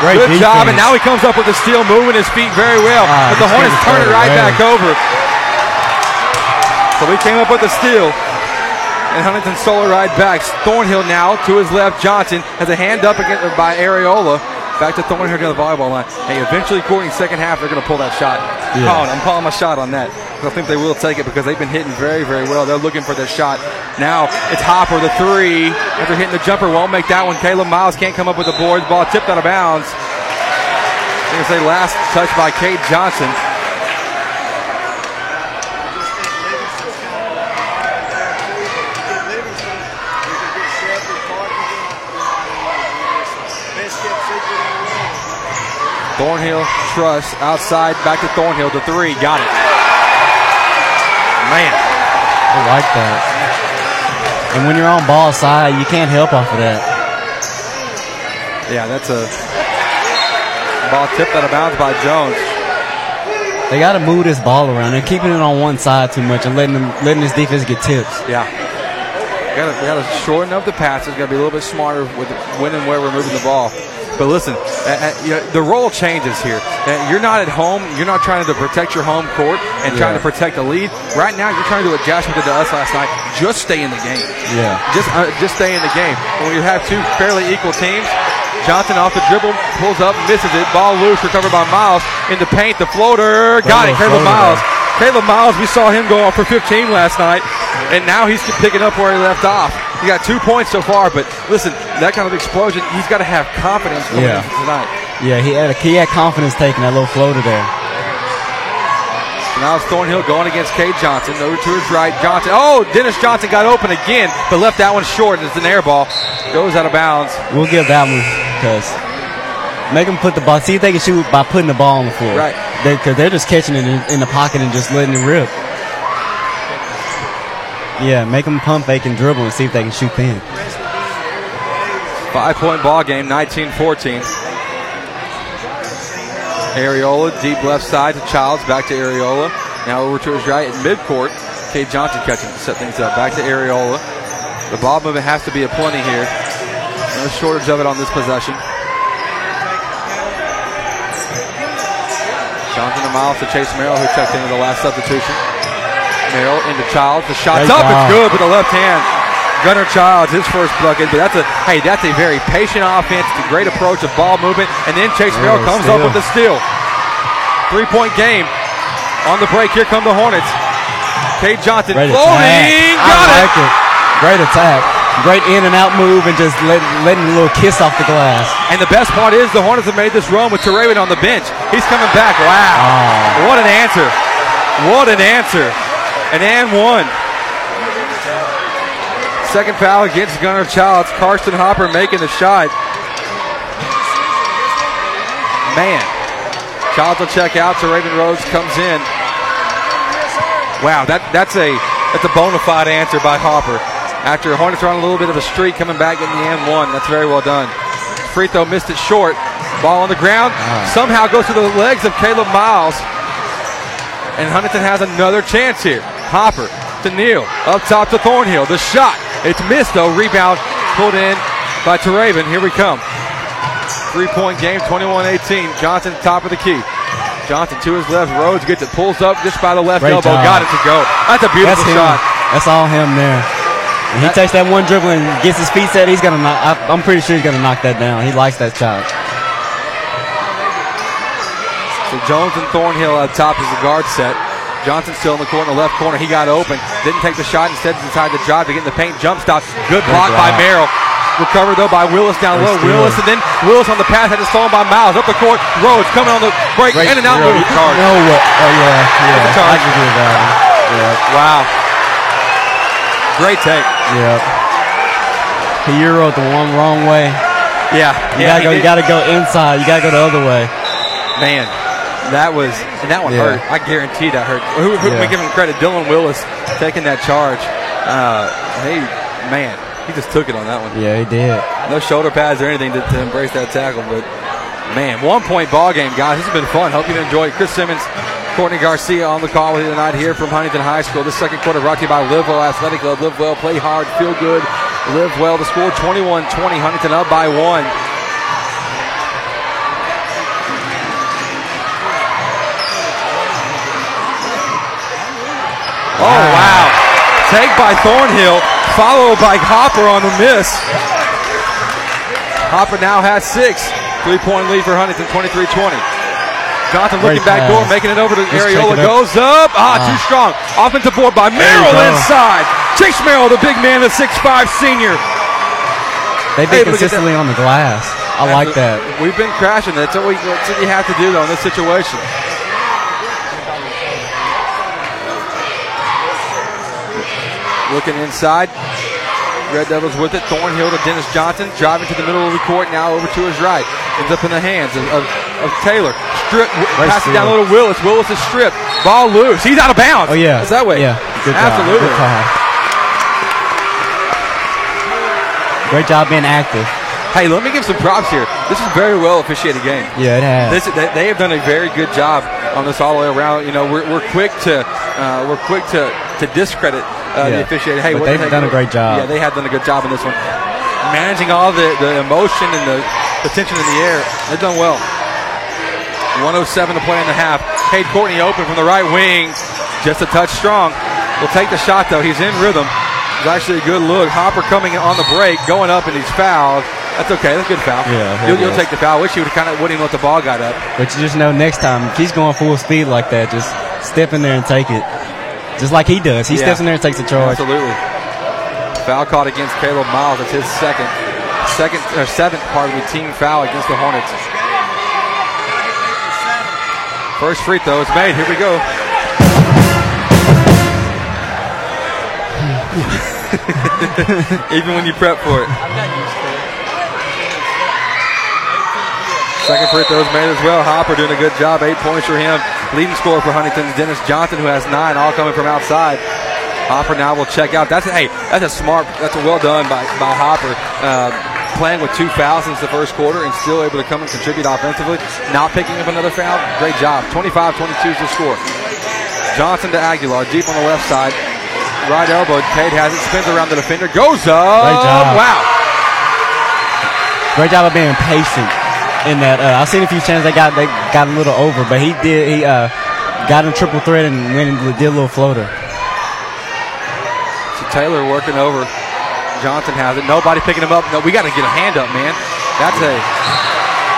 Great good job. And now he comes up with the steal, moving his feet very well. Ah, but the Hornets turn it right back over. So we came up with the steal. And Huntington Solar right back. Thornhill now to his left. Johnson has a hand up against, by Ariola. Back to Thornhill to the volleyball line. Hey, eventually, Courtney, second half, they're going to pull that shot. Yeah. Calling, I'm calling my shot on that. I think they will take it because they've been hitting very, very well. They're looking for their shot. Now it's Hopper, the three. After hitting the jumper, won't make that one. Caleb Miles can't come up with the board. The ball tipped out of bounds. I'm going to say last touch by Cade Johnson. Thornhill, Truss, outside, back to Thornhill, the three, got it. Man. I like that. And when you're on ball side, you can't help off of that. Yeah, that's a ball tipped out of bounds by Jones. They got to move this ball around. They're keeping it on one side too much and letting them letting this defense get tips. Yeah. Got to got to shorten up the passes. Got to be a little bit smarter with when and where we're moving the ball. But listen, uh, uh, you know, the role changes here. Uh, you're not at home. You're not trying to protect your home court and trying to protect the lead. Right now, you're trying to do what Jasper did to us last night. Just stay in the game. Yeah. Just uh, just stay in the game. When you have two fairly equal teams, Johnson off the dribble, pulls up, misses it. Ball loose, recovered by Miles. In the paint, the floater. Got it, Caleb Miles. Caleb Miles, we saw him go off for 15 last night, and now he's picking up where he left off. He got two points so far, but listen, that kind of explosion, he's got to have confidence Yeah. tonight. Yeah, he had a, he had confidence taking that little floater there. Now it's Thornhill going against Cade Johnson. Over to his right. Johnson. Oh, Dennis Johnson got open again, but left that one short. It's an air ball. Goes out of bounds. We'll give that one because make them put the ball. See if they can shoot by putting the ball on the floor. Right. Because they, are just catching it in, in the pocket and just letting it rip. Yeah, make them pump fake and dribble and see if they can shoot thin. Five point ball game, 19 14. Ariola, deep left side to Childs, back to Ariola. Now over to his right at midcourt. Cade Johnson catching to set things up. Back to Ariola. The ball movement has to be a plenty here. No shortage of it on this possession. Johnson to Miles to Chase Merrill, who checked into the last substitution. Merrill into Childs. The shot's Great up. It's good with the left hand. Gunnar Childs, his first bucket, but that's a hey, that's a very patient offense. It's a great approach of ball movement, and then Chase Merrill Yeah, comes up with the steal. Three-point game on the break. Here come the Hornets. Cade Johnson Great floating, attack. got I it. like it. Great attack. Great in and out move and just letting, letting a little kiss off the glass. And the best part is the Hornets have made this run with Teraven on the bench. He's coming back. Wow. Oh. What an answer. What an answer. An and one. Second foul against Gunnar Childs. Carson Hopper making the shot. Man. Childs will check out. So Raven Rhodes comes in. Wow, that, that's a that's a bona fide answer by Hopper. After Hornets are on a little bit of a streak, coming back in the end one. That's very well done. Free throw missed it short. Ball on the ground. Ah. Somehow goes to the legs of Caleb Miles. And Huntington has another chance here. Hopper to Neal. Up top to Thornhill. The shot. It's missed though. Rebound pulled in by Teraven. Here we come. Three point game, 21 18. Johnson, top of the key. Johnson to his left. Rhodes gets it, pulls up just by the left Great elbow. job. Got it to go. That's a beautiful That's shot. That's all him there. He takes that one dribble and gets his feet set, he's gonna knock. I, I'm pretty sure he's gonna knock that down. He likes that shot. So Jones and Thornhill up top is the guard set. Johnson still in the corner, the left corner. He got open. Didn't take the shot. Instead, decided to drive to get in the paint. Jump stop. Good block by. Merrill. Recovered though by Willis down low. Willis and then Willis on the pass had it stolen by Miles up the court. Rhodes coming on the break Great in and out move. Charge. No, what? Oh yeah, yeah. charge. I can do that. Yeah. Wow. Great take. Yep. He euroed the one wrong way. Yeah. You yeah, gotta go. You gotta go inside. You gotta go the other way. Man, that was and that one Yeah. hurt. I guarantee that hurt. Who, who can we give him credit? Dylan Willis taking that charge. Uh, hey, man, he just took it on that one. Yeah, he did. No shoulder pads or anything to, to embrace that tackle, but man, one point ball game, guys. This has been fun. Hope you enjoyed. Chris Simmons, Courtney Garcia on the call with you tonight here from Huntington High School. This second quarter brought to you by Live Well Athletic Club. Live well, play hard, feel good, live well. The score 21-20. Huntington up by one. Oh wow! Take by Thornhill, followed by Hopper on the miss. Hopper now has six. Three-point lead for Huntington, 23-20. Johnson looking Great back door, making it over to Just Ariola. Goes up. Ah, Ah. too strong. Offensive board by Merrill inside. Chase Merrill, the big man, the 6'5 senior. They've been Able to get that- consistently on the glass. I like that. We've been crashing. That's what, we, that's what you have to do, though, in this situation. Looking inside. Red Devils with it. Thornhill to Dennis Johnson. Driving to the middle of the court. Now over to his right. Ends up in the hands of, of, of Taylor. Strip. Pass it down low to Willis. Willis is stripped. Ball loose. He's out of bounds. Oh yeah. It's that way. Yeah. Good job. Absolutely. Good call. Great job being active. Hey, let me give some props here. This is a very well officiated game. Yeah, it has. This, they, they have done a very good job on this all the way around. You know, we're, we're quick to uh, we're quick to to discredit uh, the Yeah. officiating. Hey, they've heck? done a great job. Yeah, they have done a good job in this one, managing all the, the emotion and the, the tension in the air. They've done well. 107 to play in the half. Cade Courtney open from the right wing, just a touch strong. Will take the shot though. He's in rhythm. It's actually a good look. Hopper coming on the break, going up, and he's fouled. That's okay. That's a good foul. Yeah, you'll, you'll take the foul. Wish you would kind of wouldn't even let the ball got up. But you just know next time, if he's going full speed like that, just step in there and take it. Just like he does. He Yeah. steps in there and takes the charge. Absolutely. Foul caught against Caleb Miles. That's his second, second or seventh part of the team foul against the Hornets. First free throw is made. Here we go. Even when you prep for it. Second free throw is made as well. Hopper doing a good job. Eight points for him. Leading scorer for Huntington is Dennis Johnson, who has nine, all coming from outside. Hopper now will check out. That's hey, that's a smart, that's a well done by by Hopper. Uh, playing with two fouls since the first quarter and still able to come and contribute offensively. Not picking up another foul. Great job. 25-22 is the score. Johnson to Aguilar, deep on the left side. Right elbow. Cade has it, spins around the defender, goes up. Great job. Wow. Great job of being patient in that. Uh, I've seen a few chances they got they got a little over, but he did he uh, got in triple threat and went and did a little floater. So Taylor working over. Johnson has it. Nobody picking him up. No, we got to get a hand up, man. That's a.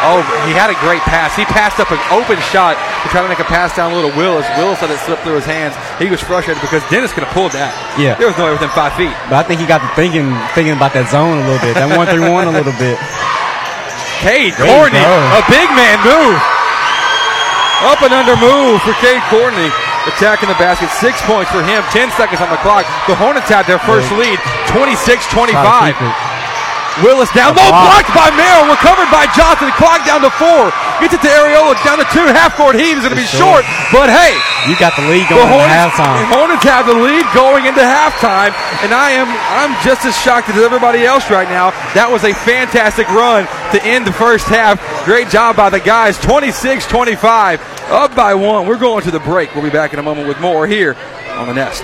Oh, he had a great pass. He passed up an open shot to try to make a pass down a little Willis. Willis let it slip through his hands. He was frustrated because Dennis could have pulled that. Yeah. There was no way within five feet. But I think he got to thinking thinking about that zone a little bit, that one through one a little bit. There Courtney, a big man move. Up and under move for Cade Courtney. Attacking the basket. Six points for him. Ten seconds on the clock. The Hornets had their first lead. 26-25. Try to keep it. Willis down low, blocked by Merrill, recovered by Johnson. Clock down to four. Gets it to Ariola, down to two. Half court heave is going to be short, but hey, You got the lead going at Hornets, halftime. Hornets have the lead going into halftime, and I am I'm just as shocked as everybody else right now. That was a fantastic run to end the first half. Great job by the guys. 26-25, up by one. We're going to the break. We'll be back in a moment with more here on the Nest.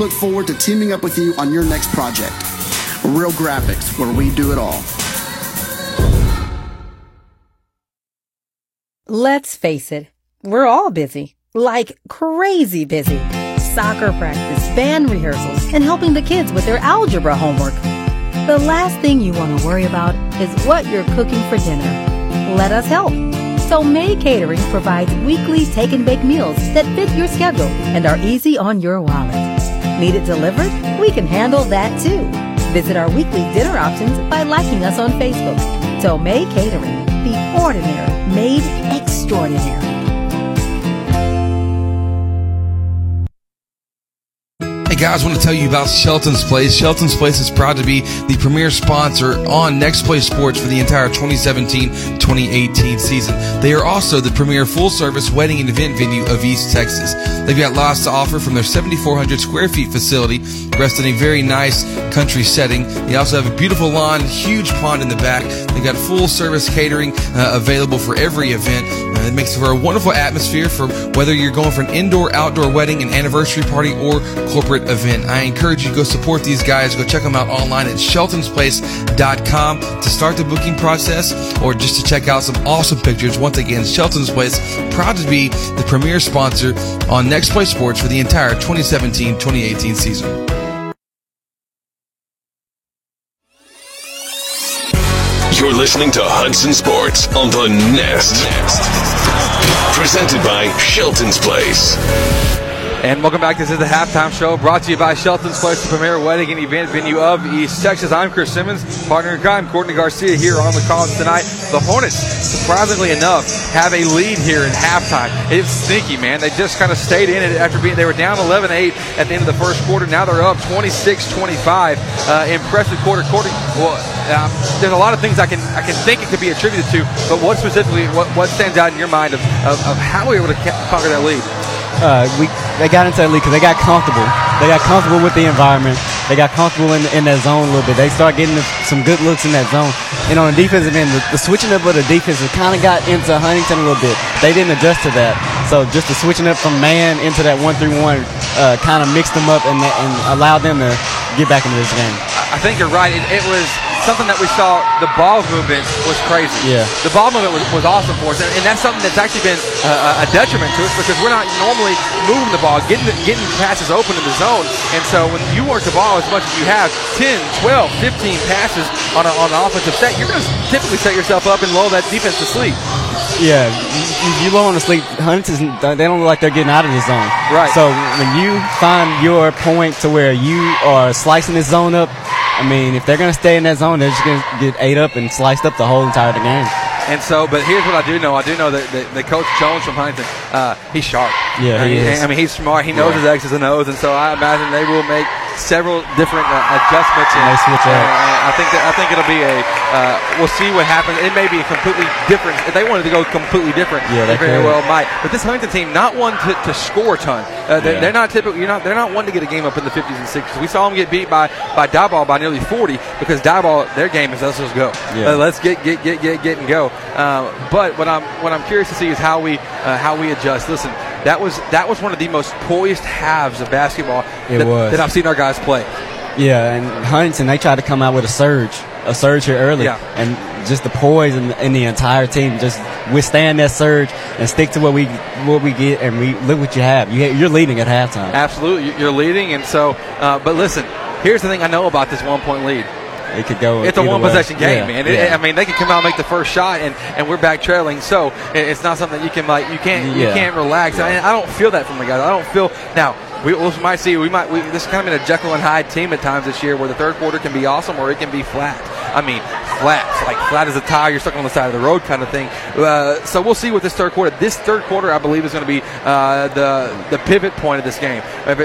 look forward to teaming up with you on your next project. Real Graphics, where we do it all. Let's face it, we're all busy. Like crazy busy. Soccer practice, band rehearsals, and helping the kids with their algebra homework. The last thing you want to worry about is what you're cooking for dinner. Let us help. Tomei Catering provides weekly take and bake meals that fit your schedule and are easy on your wallet. Need it delivered? We can handle that too. Visit our weekly dinner options by liking us on Facebook. May Catering, the ordinary made extraordinary. Guys, I want to tell you about Shelton's Place. Shelton's Place is proud to be the premier sponsor on Next Play Sports for the entire 2017-2018 season. They are also the premier full-service wedding and event venue of East Texas. They've got lots to offer from their 7,400 square feet facility, rest in a very nice country setting. They also have a beautiful lawn, huge pond in the back. They've got full-service catering uh, available for every event. Uh, it makes for a wonderful atmosphere for whether you're going for an indoor, outdoor wedding, an anniversary party, or corporate event. I encourage you to go support these guys. Go check them out online at sheltonsplace.com to start the booking process or just to check out some awesome pictures. Once again, Shelton's Place, proud to be the premier sponsor on Next Play Sports for the entire 2017-2018 season. You're listening to Hudson Sports on the Nest. Presented by Shelton's Place. And welcome back. This is the halftime show brought to you by Shelton's Place, the premier wedding and event venue of East Texas. I'm Chris Simmons, partner in crime, Courtney Garcia here on the call tonight. The Hornets, surprisingly enough, have a lead here in halftime. It's sneaky, man. They just kind of stayed in it after being, they were down 11-8 at the end of the first quarter. Now they're up 26-25. Uh, impressive quarter. Quarter. Well, uh, there's a lot of things I can I can think it could be attributed to, but what specifically, what, what stands out in your mind of, of, of how we were able to conquer that lead? Uh, we they got into that league because they got comfortable. They got comfortable with the environment. They got comfortable in, in that zone a little bit. They start getting some good looks in that zone. And on the defensive end, the, the switching up of the defense kind of got into Huntington a little bit. They didn't adjust to that. So just the switching up from man into that one three one kind of mixed them up and, and allowed them to get back into this game. I think you're right. It, it was something that we saw. The ball movement was crazy. Yeah. The ball movement was, was awesome for us, and, and that's something that's actually been uh, a detriment to us because we're not normally moving the ball, getting the, getting passes open in the zone. And so when you work the ball as much as you have, 10, 12, 15 passes on, a, on an offensive set, you're going to typically set yourself up and lull that defense to sleep. Yeah, you, you low on the sleep. Huntington, they don't look like they're getting out of the zone. Right. So when you find your point to where you are slicing this zone up, I mean, if they're going to stay in that zone, they're just going to get ate up and sliced up the whole entire game. And so, but here's what I do know. I do know that, that, that Coach Jones from Huntington, uh, he's sharp. Yeah, he is. I mean, he's smart. He knows Yeah. his X's and O's, and so I imagine they will make several different uh, adjustments. They And, switch up. and I think that I think it'll be a. Uh, we'll see what happens. It may be a completely different. If they wanted to go completely different, Yeah, they they very well might. But this Huntington team, not one to, to score a ton. Uh, they're, Yeah. they're not typical. You're not. They're not one to get a game up in the 50s and 60s. We saw them get beat by by Diboll by nearly 40 because Diboll their game is let's just go. Yeah. Uh, let's get get get get get and go. Uh, but what I'm what I'm curious to see is how we uh, how we adjust. Listen, that was that was one of the most poised halves of basketball that, that I've seen our guys play. Yeah, and Huntington they tried to come out with a surge, a surge here early, Yeah. and just the poise in, in the entire team just withstand that surge and stick to what we what we get, and we look what you have. You you're leading at halftime. Absolutely, You- you're leading, and so. Uh, but listen, here's the thing I know about this one point lead. It could go. It's a one way. possession game, Yeah, man. It- yeah. I mean, they can come out and make the first shot, and, and we're back trailing. So it's not something you can like. You can't you can't relax. I, I don't feel that from the guys. I don't feel now. We, might see. We might. We, this is kind of been a Jekyll and Hyde team at times this year, where the third quarter can be awesome or it can be flat. I mean, flat, like flat as a tire. You're stuck on the side of the road, kind of thing. Uh, so we'll see what this third quarter. This third quarter, I believe, is going to be uh, the the pivot point of this game,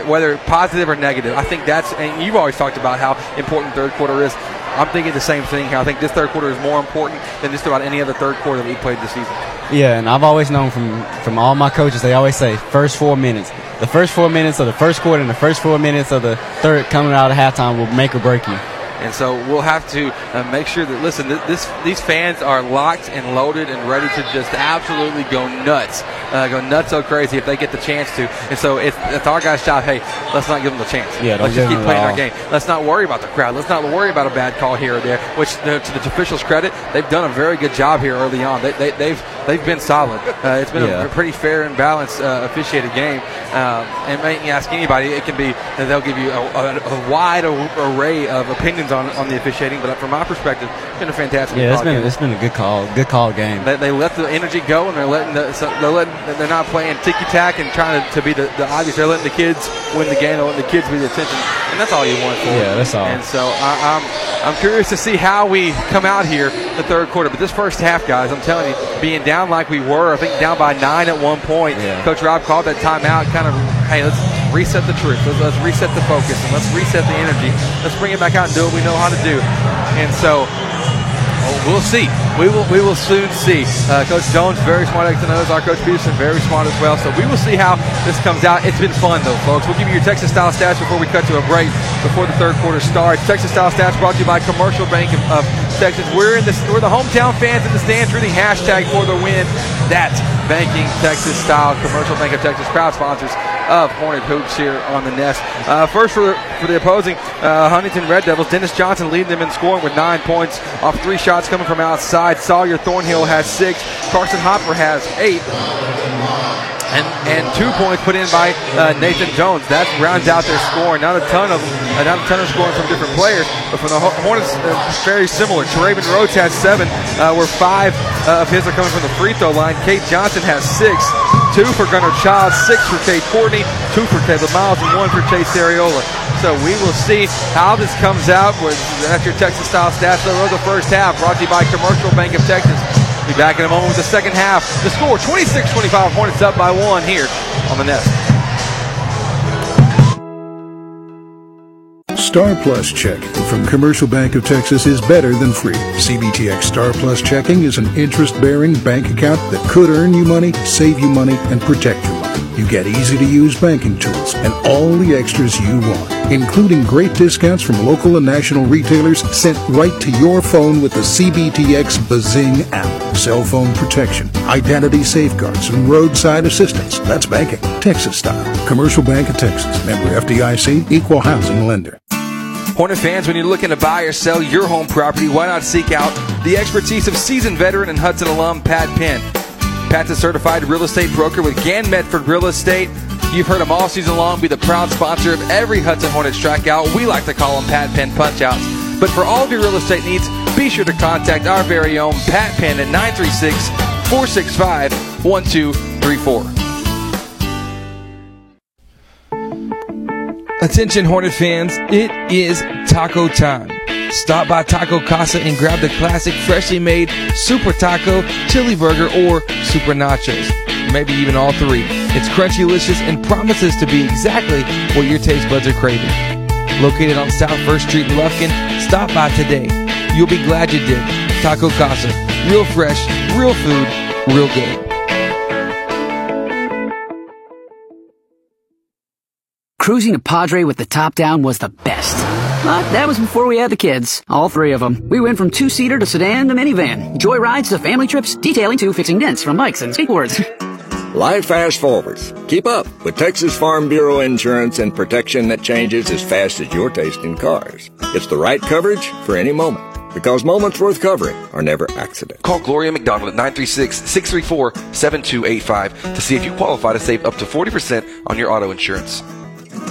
whether positive or negative. I think that's. And you've always talked about how important third quarter is. I'm thinking the same thing here. I think this third quarter is more important than just about any other third quarter that we played this season. Yeah, and I've always known from from all my coaches, they always say first four minutes. The first four minutes of the first quarter and the first four minutes of the third coming out of halftime will make or break you. And so we'll have to uh, make sure that listen, th- this these fans are locked and loaded and ready to just absolutely go nuts, uh, go nuts so crazy if they get the chance to. And so it's, it's our guys' job. Hey, let's not give them the chance. Yeah, let's just keep playing our game. Let's not worry about the crowd. Let's not worry about a bad call here or there. Which uh, to the officials' credit, they've done a very good job here early on. They, they, they've they've been solid. Uh, it's been Yeah. a pretty fair and balanced uh, officiated game. Um, and you ask anybody, it can be they'll give you a, a, a wide array of opinions on, on the officiating. But from my perspective, it's been a fantastic. Yeah, it's been game. it's been a good call, good call game. They, they let the energy go, and they're letting the, so they're letting they're not playing ticky tack and trying to, to be the, the obvious. They're letting the kids win the game. They're letting the kids be the attention, and that's all you want for. Yeah, that's all. And so I, I'm I'm curious to see how we come out here the third quarter. But this first half, guys, I'm telling you, being down like we were, I think down by nine at one point. Yeah. Coach Rob called that timeout, kind of, hey, let's reset the truth. Let's, let's reset the focus and let's reset the energy. Let's bring it back out and do what we know how to do. And so we'll see. We will. We will soon see. Uh, Coach Jones very smart X and O's. Our Coach Peterson very smart as well. So we will see how this comes out. It's been fun though, folks. We'll give you your Texas style stats before we cut to a break. Before the third quarter starts. Texas style stats brought to you by Commercial Bank of, Texas. We're in this. We're the hometown fans in the stands reading hashtag for the win. That's banking Texas style. Commercial Bank of Texas proud sponsors of Hornet Hoops here on the Nest. Uh, first for the, for the opposing uh, Huntington Red Devils, Dennis Johnson leading them in scoring with nine points off three shots coming from outside. Sawyer Thornhill has six. Carson Hopper has eight. And, and two points put in by uh, Nathan Jones. That rounds out their scoring. Not a ton of uh, not a ton of scoring from different players, but from the Hornets, uh, very similar. Teraven Rhodes has seven, uh, where five uh, of his are coming from the free throw line. Cade Johnson has six, two for Gunnar Child, six for Cade Courtney, two for Caleb Miles, and one for Chase Ariola. So we will see how this comes out. With that's your Texas style stats. Are the first half, brought to you by Commercial Bank of Texas. Be back in a moment with the second half. The score 26-25. Hornets up by one here on the Nest. Star Plus Check from Commercial Bank of Texas is better than free. CBTX Star Plus checking is an interest bearing bank account that could earn you money, save you money, and protect money. You get easy to use banking tools and all the extras you want, including great discounts from local and national retailers sent right to your phone with the CBTX Bazing app. Cell phone protection, identity safeguards, and roadside assistance. That's banking, Texas style. Commercial Bank of Texas, member FDIC, equal housing lender. Hornet fans, when you're looking to buy or sell your home property, why not seek out the expertise of seasoned veteran and Hudson alum Pat Penn? Pat's a certified real estate broker with Gan Medford Real Estate. You've heard him all season long be the proud sponsor of every Hudson Hornet strikeout. We like to call them Pat Penn punchouts. But for all of your real estate needs, be sure to contact our very own Pat Penn at 936 465 1234. Attention, Hornet fans, it is taco time. Stop by Taco Casa and grab the classic freshly made Super Taco, Chili Burger, or Super Nachos. Maybe even all three. It's crunchy, delicious, and promises to be exactly what your taste buds are craving. Located on South First Street in Lufkin, stop by today. You'll be glad you did. Taco Casa. Real fresh, real food, real good. Cruising to Padre with the top down was the best. But that was before we had the kids. All three of them. We went from two-seater to sedan to minivan. Joy rides to family trips, detailing to fixing dents from bikes and skateboards. Life fast forwards. Keep up with Texas Farm Bureau insurance and protection that changes as fast as your taste in cars. It's the right coverage for any moment. Because moments worth covering are never accidents. Call Gloria McDonald at 936-634-7285 to see if you qualify to save up to 40% on your auto insurance.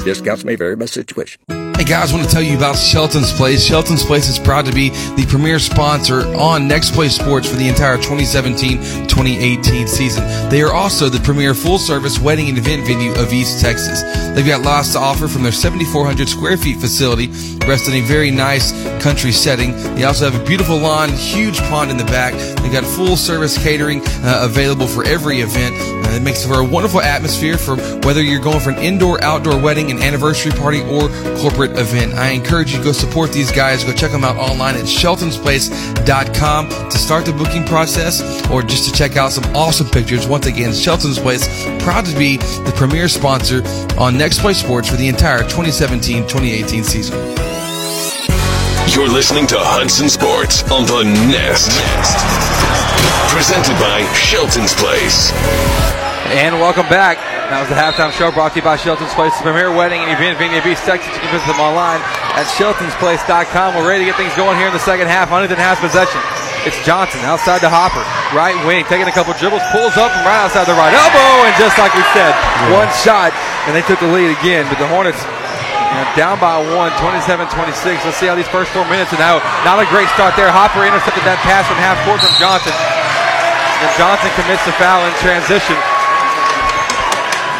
Discounts may vary by situation. Hey guys, I want to tell you about Shelton's Place. Shelton's Place is proud to be the premier sponsor on Next Play Sports for the entire 2017-2018 season. They are also the premier full-service wedding and event venue of East Texas. They've got lots to offer from their 7,400 square feet facility, rest in a very nice country setting. They also have a beautiful lawn, huge pond in the back. They've got full-service catering uh, available for every event. Uh, it makes for a wonderful atmosphere for whether you're going for an indoor, outdoor wedding, an anniversary party, or corporate event. I encourage you to go support these guys. Go check them out online at sheltonsplace.com to start the booking process or just to check out some awesome pictures. Once again, Shelton's Place, proud to be the premier sponsor on Next Play Sports for the entire 2017-2018 season. You're listening to Hudson Sports on the Nest. Presented by Shelton's Place. And welcome back. That was the halftime show brought to you by Shelton's Place, the premier wedding and event venue of East Texas. You can visit them online at sheltonsplace.com. We're ready to get things going here in the second half. Huntington has possession. It's Johnson outside the hopper. Right wing, taking a couple dribbles, pulls up from right outside the right elbow, and just like we said, one shot, and they took the lead again. But the Hornets you know, down by one, 27-26. Let's see how these first four minutes. And now, not a great start there. Hopper intercepted that pass from half court from Johnson. And Johnson commits the foul in transition.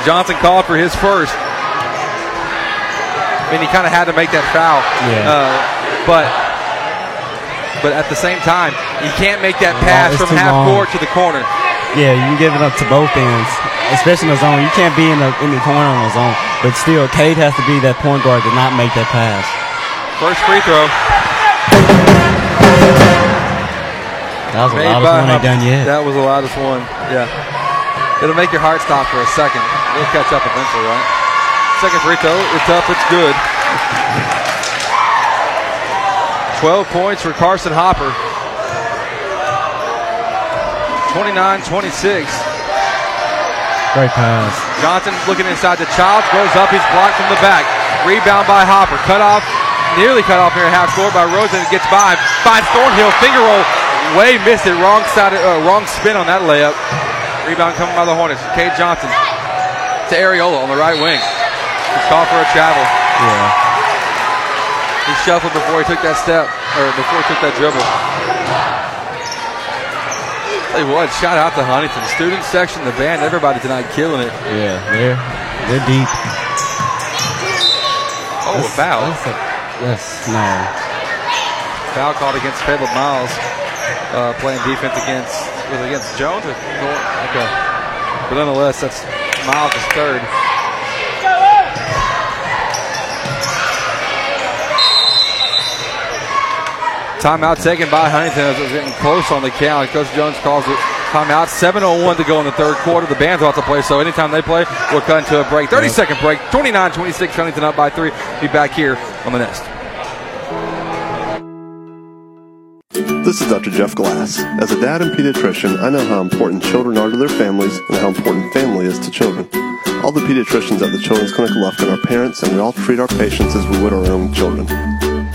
Johnson called for his first. I mean, he kind of had to make that foul. Yeah. Uh, but but at the same time, you can't make that pass from half long. court to the corner. Yeah, you can give it up to both ends, especially in the zone. You can't be in the in the corner on the zone, but still, Cade has to be that point guard to not make that pass. First free throw. That was the loudest one ain't done yet. That was the loudest one. Yeah. It'll make your heart stop for a second. It'll catch up eventually, right? Second free throw. It's up. It's good. 12 points for Carson Hopper. 29-26. Great pass. Johnson looking inside the Childs, goes up, he's blocked from the back. Rebound by Hopper, cut off, nearly cut off here at half court by Rosen. It gets by, finds Thornhill, finger roll, way missed it, wrong side, uh, wrong spin on that layup. Rebound coming by the Hornets. Cade Johnson to Ariola on the right wing. He's called for a travel. Yeah. He shuffled before he took that step, or before he took that dribble. Tell you what, shout out to Huntington. Student section, the band, everybody tonight killing it. Yeah, they're they're deep. Oh, a foul. Yes, no. Foul called against Caleb Miles, uh, playing defense against was against Jones or okay. But nonetheless, that's Miles' third. Timeout taken by Huntington as it was getting close on the count. Coach Jones calls it timeout. 7.01 to go in the third quarter. The band's about to play, so anytime they play, we'll cut into a break. 30 second break. 29 26. Huntington up by three. Be back here on the Nest. This is Dr. Jeff Glass. As a dad and pediatrician, I know how important children are to their families and how important family is to children. All the pediatricians at the Children's Clinic of Lufkin are parents, and we all treat our patients as we would our own children.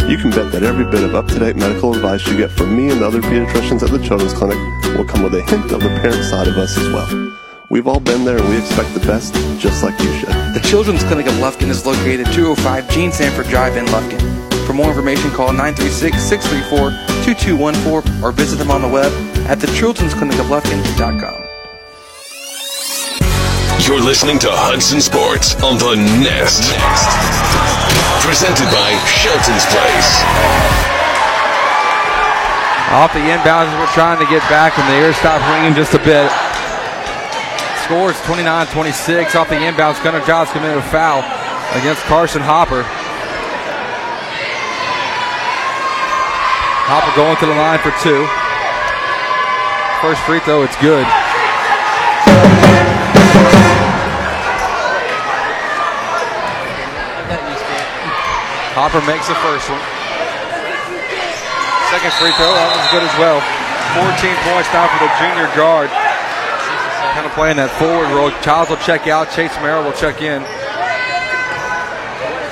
You can bet that every bit of up-to-date medical advice you get from me and the other pediatricians at the Children's Clinic will come with a hint of the parent side of us as well. We've all been there and we expect the best, just like you should. The Children's Clinic of Lufkin is located at 205 Gene Sanford Drive in Lufkin. For more information, call 936-634-2214 or visit them on the web at thechildren'sclinicoflufkin.com. You're listening to Hudson Sports on the Nest. Presented by Shelton's Place. Off the inbounds as we're trying to get back, and the air stop ringing just a bit. Scores 29-26 off the inbounds. Gunnar Childs committed a foul against Carson Hopper. Hopper going to the line for two. First free throw, it's good. Hopper makes the first one. Second free throw, that one's good as well. 14 points now for the junior guard. Kind of playing that forward role. Childs will check out. Chase Merrill will check in.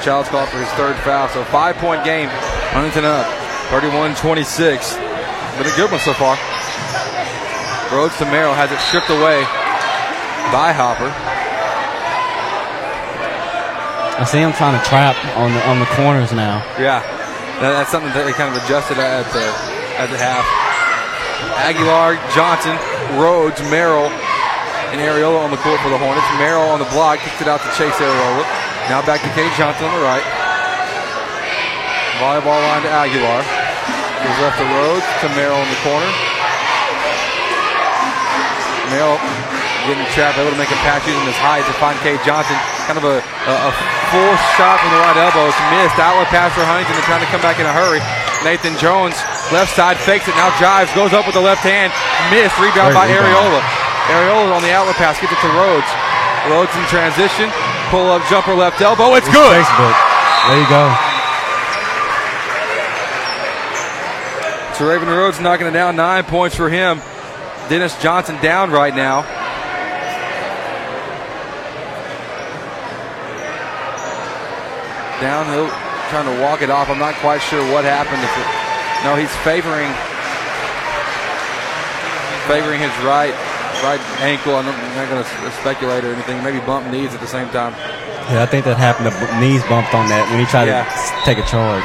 Childs called for his third foul. So five point game. Huntington up. 31 26. Been a good one so far. Rhodes to Merrill has it stripped away by Hopper. I see him trying to trap on the on the corners now. Yeah, that, that's something that they kind of adjusted at the at the half. Aguilar, Johnson, Rhodes, Merrill, and Ariola on the court for the Hornets. Merrill on the block, kicks it out to Chase Ariola. Now back to Cade Johnson on the right. Volleyball line to Aguilar. Gives left to Rhodes to Merrill in the corner. Merrill getting trapped, able to make a pass using his height to find Cade Johnson. Kind of a, a, a forced shot from the right elbow. It's missed. Outlet pass for Huntington. They're trying to come back in a hurry. Nathan Jones, left side, fakes it, now drives, goes up with the left hand. Missed. Rebound by Great Ariola. rebound. Ariola on the outlet pass, gets it to Rhodes. Rhodes in transition. Pull up jumper left elbow. It's good. Facebook. There you go. So Raven Rhodes knocking it down. Nine points for him. Dennis Johnson down right now. Downhill, trying to walk it off. I'm not quite sure what happened. If it, no, he's favoring favoring his right right ankle. I'm not, not going to speculate or anything. Maybe bump knees at the same time. Yeah, I think that happened. The knees bumped on that when he tried Yeah. to take a charge.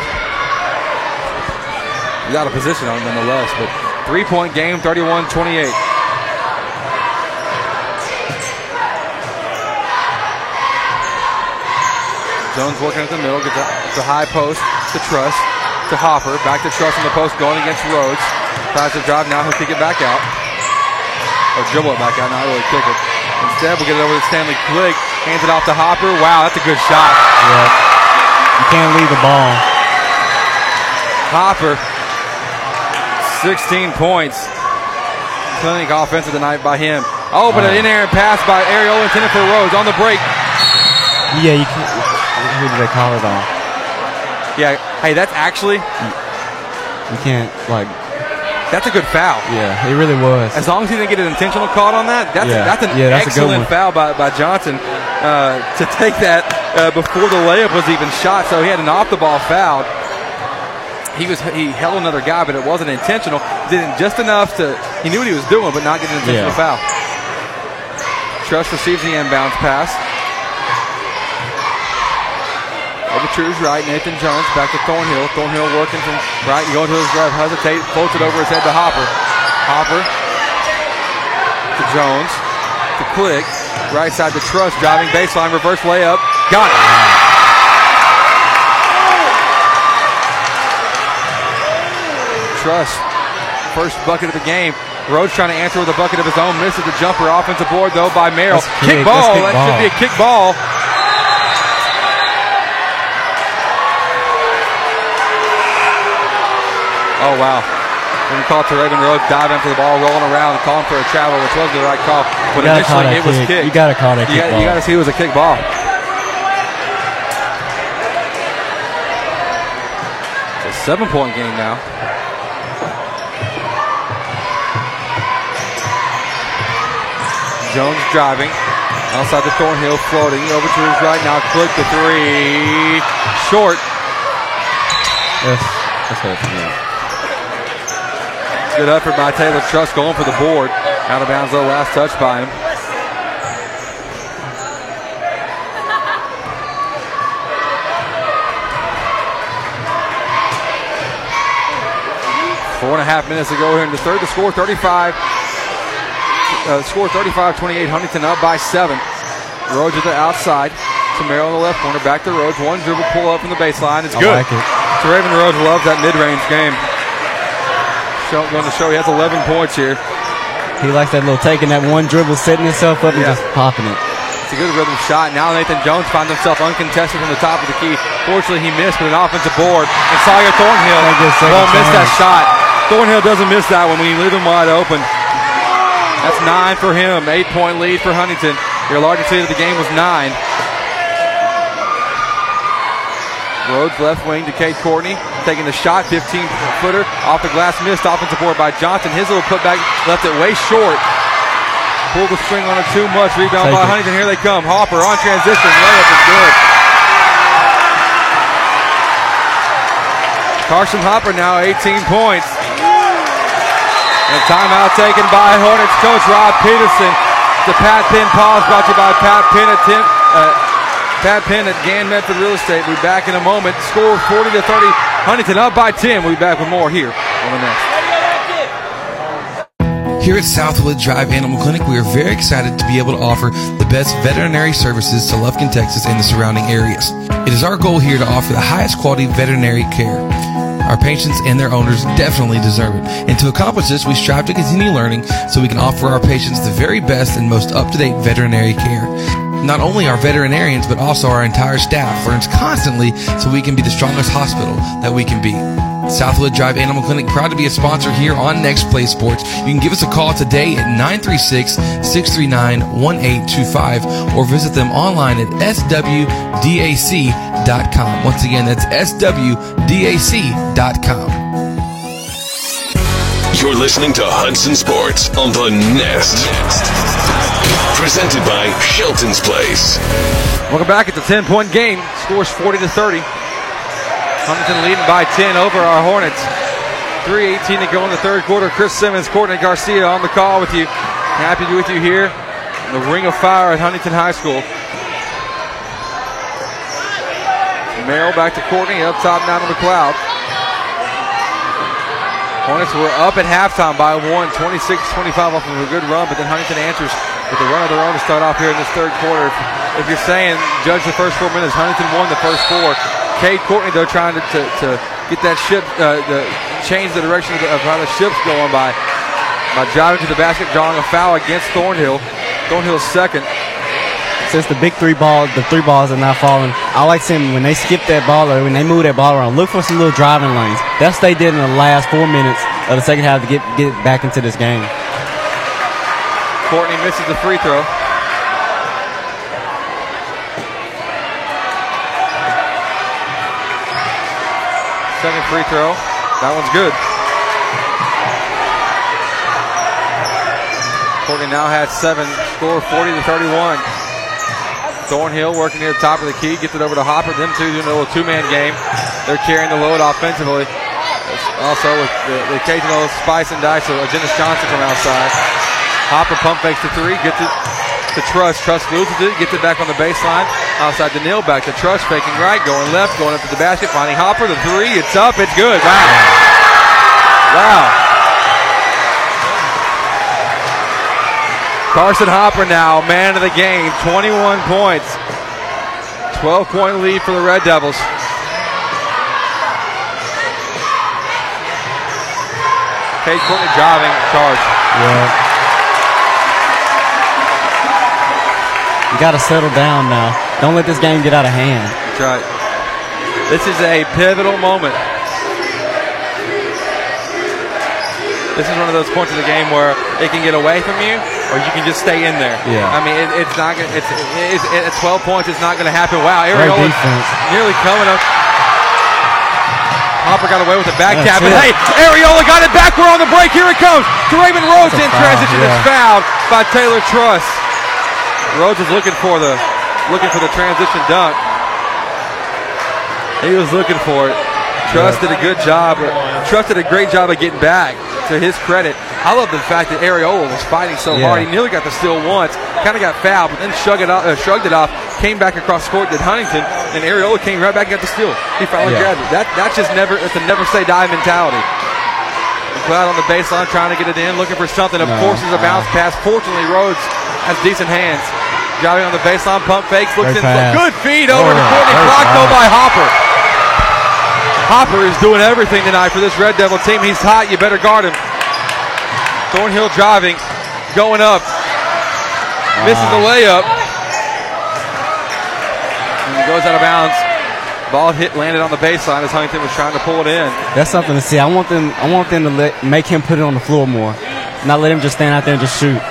He's out of position on nonetheless. But three point game, 31 28. Jones working at the middle, gets gets high post to Truss, to Hopper, back to Truss on the post, going against Rhodes. Tries to drive now, he'll kick it back out. Or dribble it back out, not really kick it. Instead, we'll get it over to Stanley Quick, hands it off to Hopper. Wow, that's a good shot. Yeah. You can't leave the ball. Hopper, 16 points. Clinic offensive tonight by him. Oh, but an in air pass by Ariel intended for Rhodes on the break. Yeah, you can't. Who did they call it on? Yeah, hey, that's actually You can't like. that's a good foul. Yeah, it really was. As long as he didn't get an intentional call on that, that's Yeah. that's an Yeah, that's a good excellent foul by, by Johnson uh, to take that uh, before the layup was even shot. So he had an off the ball foul. He was he held another guy, but it wasn't intentional. Did it just enough to he knew what he was doing, but not get an intentional Yeah. foul. Truss receives the inbounds pass. Over his right, Nathan Jones back to Thornhill. Thornhill working from right, going to his left, hesitate, floats it over his head to Hopper. Hopper to Jones to Click, right side to Truss, driving baseline, reverse layup, got it. Truss, first bucket of the game. Rhodes trying to answer with a bucket of his own, misses the jumper. Offensive board though by Merrill. Kick kick, ball. kick that ball. should be a kick ball. Oh wow. Didn't call it to Raven Rhodes, diving for the ball, rolling around, calling for a travel, which was the right call. But You call initially it was kick. kicked. You gotta call that You kick gotta- You got to see it was a kick ball. It's a seven point game now. Jones driving. Outside the Thornhill, floating over to his right now. Click the three. Short. That's that's what it's yeah. Good effort by Taylor Truss going for the board. Out of bounds though, last touch by him. Four and a half minutes to go here in the third. The score 35. Uh, score 35-28. Huntington up by seven. Rhodes at the outside. Tamero on the left corner. Back to Rhodes. One dribble pull up from the baseline. It's I good. like it. So Raven Rhodes loves that mid-range game. show, going to show he has 11 points here. He likes that little taking that one dribble, setting himself up, and Yeah. just popping it. It's a good rhythm shot. Now Nathan Jones finds himself uncontested from the top of the key. Fortunately, he missed with an offensive board. And Sawyer Thornhill Thank you, second won't miss that shot. Thornhill doesn't miss that one when you leave him wide open. That's nine for him. Eight point lead for Huntington. Your largest lead of the game was nine. Rhodes left wing to Cade Courtney, taking the shot, 15 footer off the glass, missed offensive board by Johnson. His little putback left it way short. Pulled the string on it too much. Rebound Take by it. Huntington. Here they come. Hopper on transition. Layup is good. Carson Hopper now 18 points. And timeout taken by Hornets coach Rob Peterson. The Pat Penn pause brought to you by Pat Penn at Tim, uh, Pat Penn at Gann Medford Real Estate. We'll be back in a moment. Score 40 to 30. Huntington up by 10. We'll be back with more here on the Nest. Here at Southwood Drive Animal Clinic, we are very excited to be able to offer the best veterinary services to Lufkin, Texas and the surrounding areas. It is our goal here to offer the highest quality veterinary care. Our patients and their owners definitely deserve it. And to accomplish this, we strive to continue learning so we can offer our patients the very best and most up-to-date veterinary care. Not only our veterinarians, but also our entire staff learns constantly so we can be the strongest hospital that we can be. Southwood Drive Animal Clinic, proud to be a sponsor here on Next Play Sports. You can give us a call today at 936-639-1825 or visit them online at swdac.com. Once again, that's swdac.com. You're listening to Hudson Sports on the Nest. Presented by Shelton's Place. Welcome back. It's a 10 point game. Scores 40 to 30. Huntington leading by 10 over our Hornets. 3.18 to go in the third quarter. Chris Simmons, Courtney Garcia on the call with you. Happy to be with you here in the Ring of Fire at Huntington High School. Merrill back to Courtney, up top now to McLeod. Hornets were up at halftime by one, 26-25 off of a good run, but then Huntington answers with a run of their own to start off here in this third quarter. If, if you're saying judge the first four minutes, Huntington won the first four. Cade Courtney though trying to, to, to get that ship, uh, the change the direction of, the, of how the ship's going by by driving to the basket, drawing a foul against Thornhill. Thornhill's second. Since the big three ball, the three balls are not falling, I like seeing when they skip that ball or when they move that ball around, look for some little driving lanes. That's what they did in the last four minutes of the second half to get get back into this game. Courtney misses the free throw. Second free throw. That one's good. Courtney now has seven. Score 40 to 31. Thornhill working near the top of the key, gets it over to Hopper. Them two doing a little two-man game. They're carrying the load offensively. Also with the, the occasional spice and dice of Dennis Johnson from outside. Hopper pump fakes to three, gets it to Truss. Truss loses it, gets it back on the baseline. Outside the Neal back to Truss, faking right, going left, going up to the basket, finding Hopper. The three, it's up, it's good. Wow. Wow. Carson Hopper now, man of the game, 21 points. 12 point lead for the Red Devils. Cade Courtney driving, charge. Yeah. You got to settle down now. Don't let this game get out of hand. That's right. This is a pivotal moment. This is one of those points of the game where it can get away from you, or you can just stay in there. Yeah. I mean, it, it's not. Gonna, it's, it's at 12 points. It's not going to happen. Wow, Ariola defense. nearly coming up. Hopper got away with the back tap, but hey, Ariola got it back. We're on the break. Here it comes. To Raymond Rhodes in transition. yeah. It's fouled by Taylor Truss. Rhodes is looking for the looking for the transition dunk. He was looking for it. Truss did a good job. Truss did a great job of getting back. To his credit, I love the fact that Ariola was fighting so Yeah. hard. He nearly got the steal once, kind of got fouled, but then shrugged it off. Uh, shrugged it off. Came back across court, did Huntington, and Ariola came right back and got the steal. He finally Yeah. grabbed it. That that's just never. It's a never say die mentality. McLeod on the baseline trying to get it in, looking for something. Of No, course, it's a bounce pass. Fortunately, Rhodes has decent hands. Driving on the baseline, pump fakes, looks Great in. pass. Good feed over to Oh, Courtney. great Blocked though by Hopper. Hopper is doing everything tonight for this Red Devil team. He's hot. You better guard him. Thornhill driving, going up, misses the layup, and goes out of bounds. Ball hit, landed on the baseline as Huntington was trying to pull it in. That's something to see. I want them. I want them to let, make him put it on the floor more, not let him just stand out there and just shoot.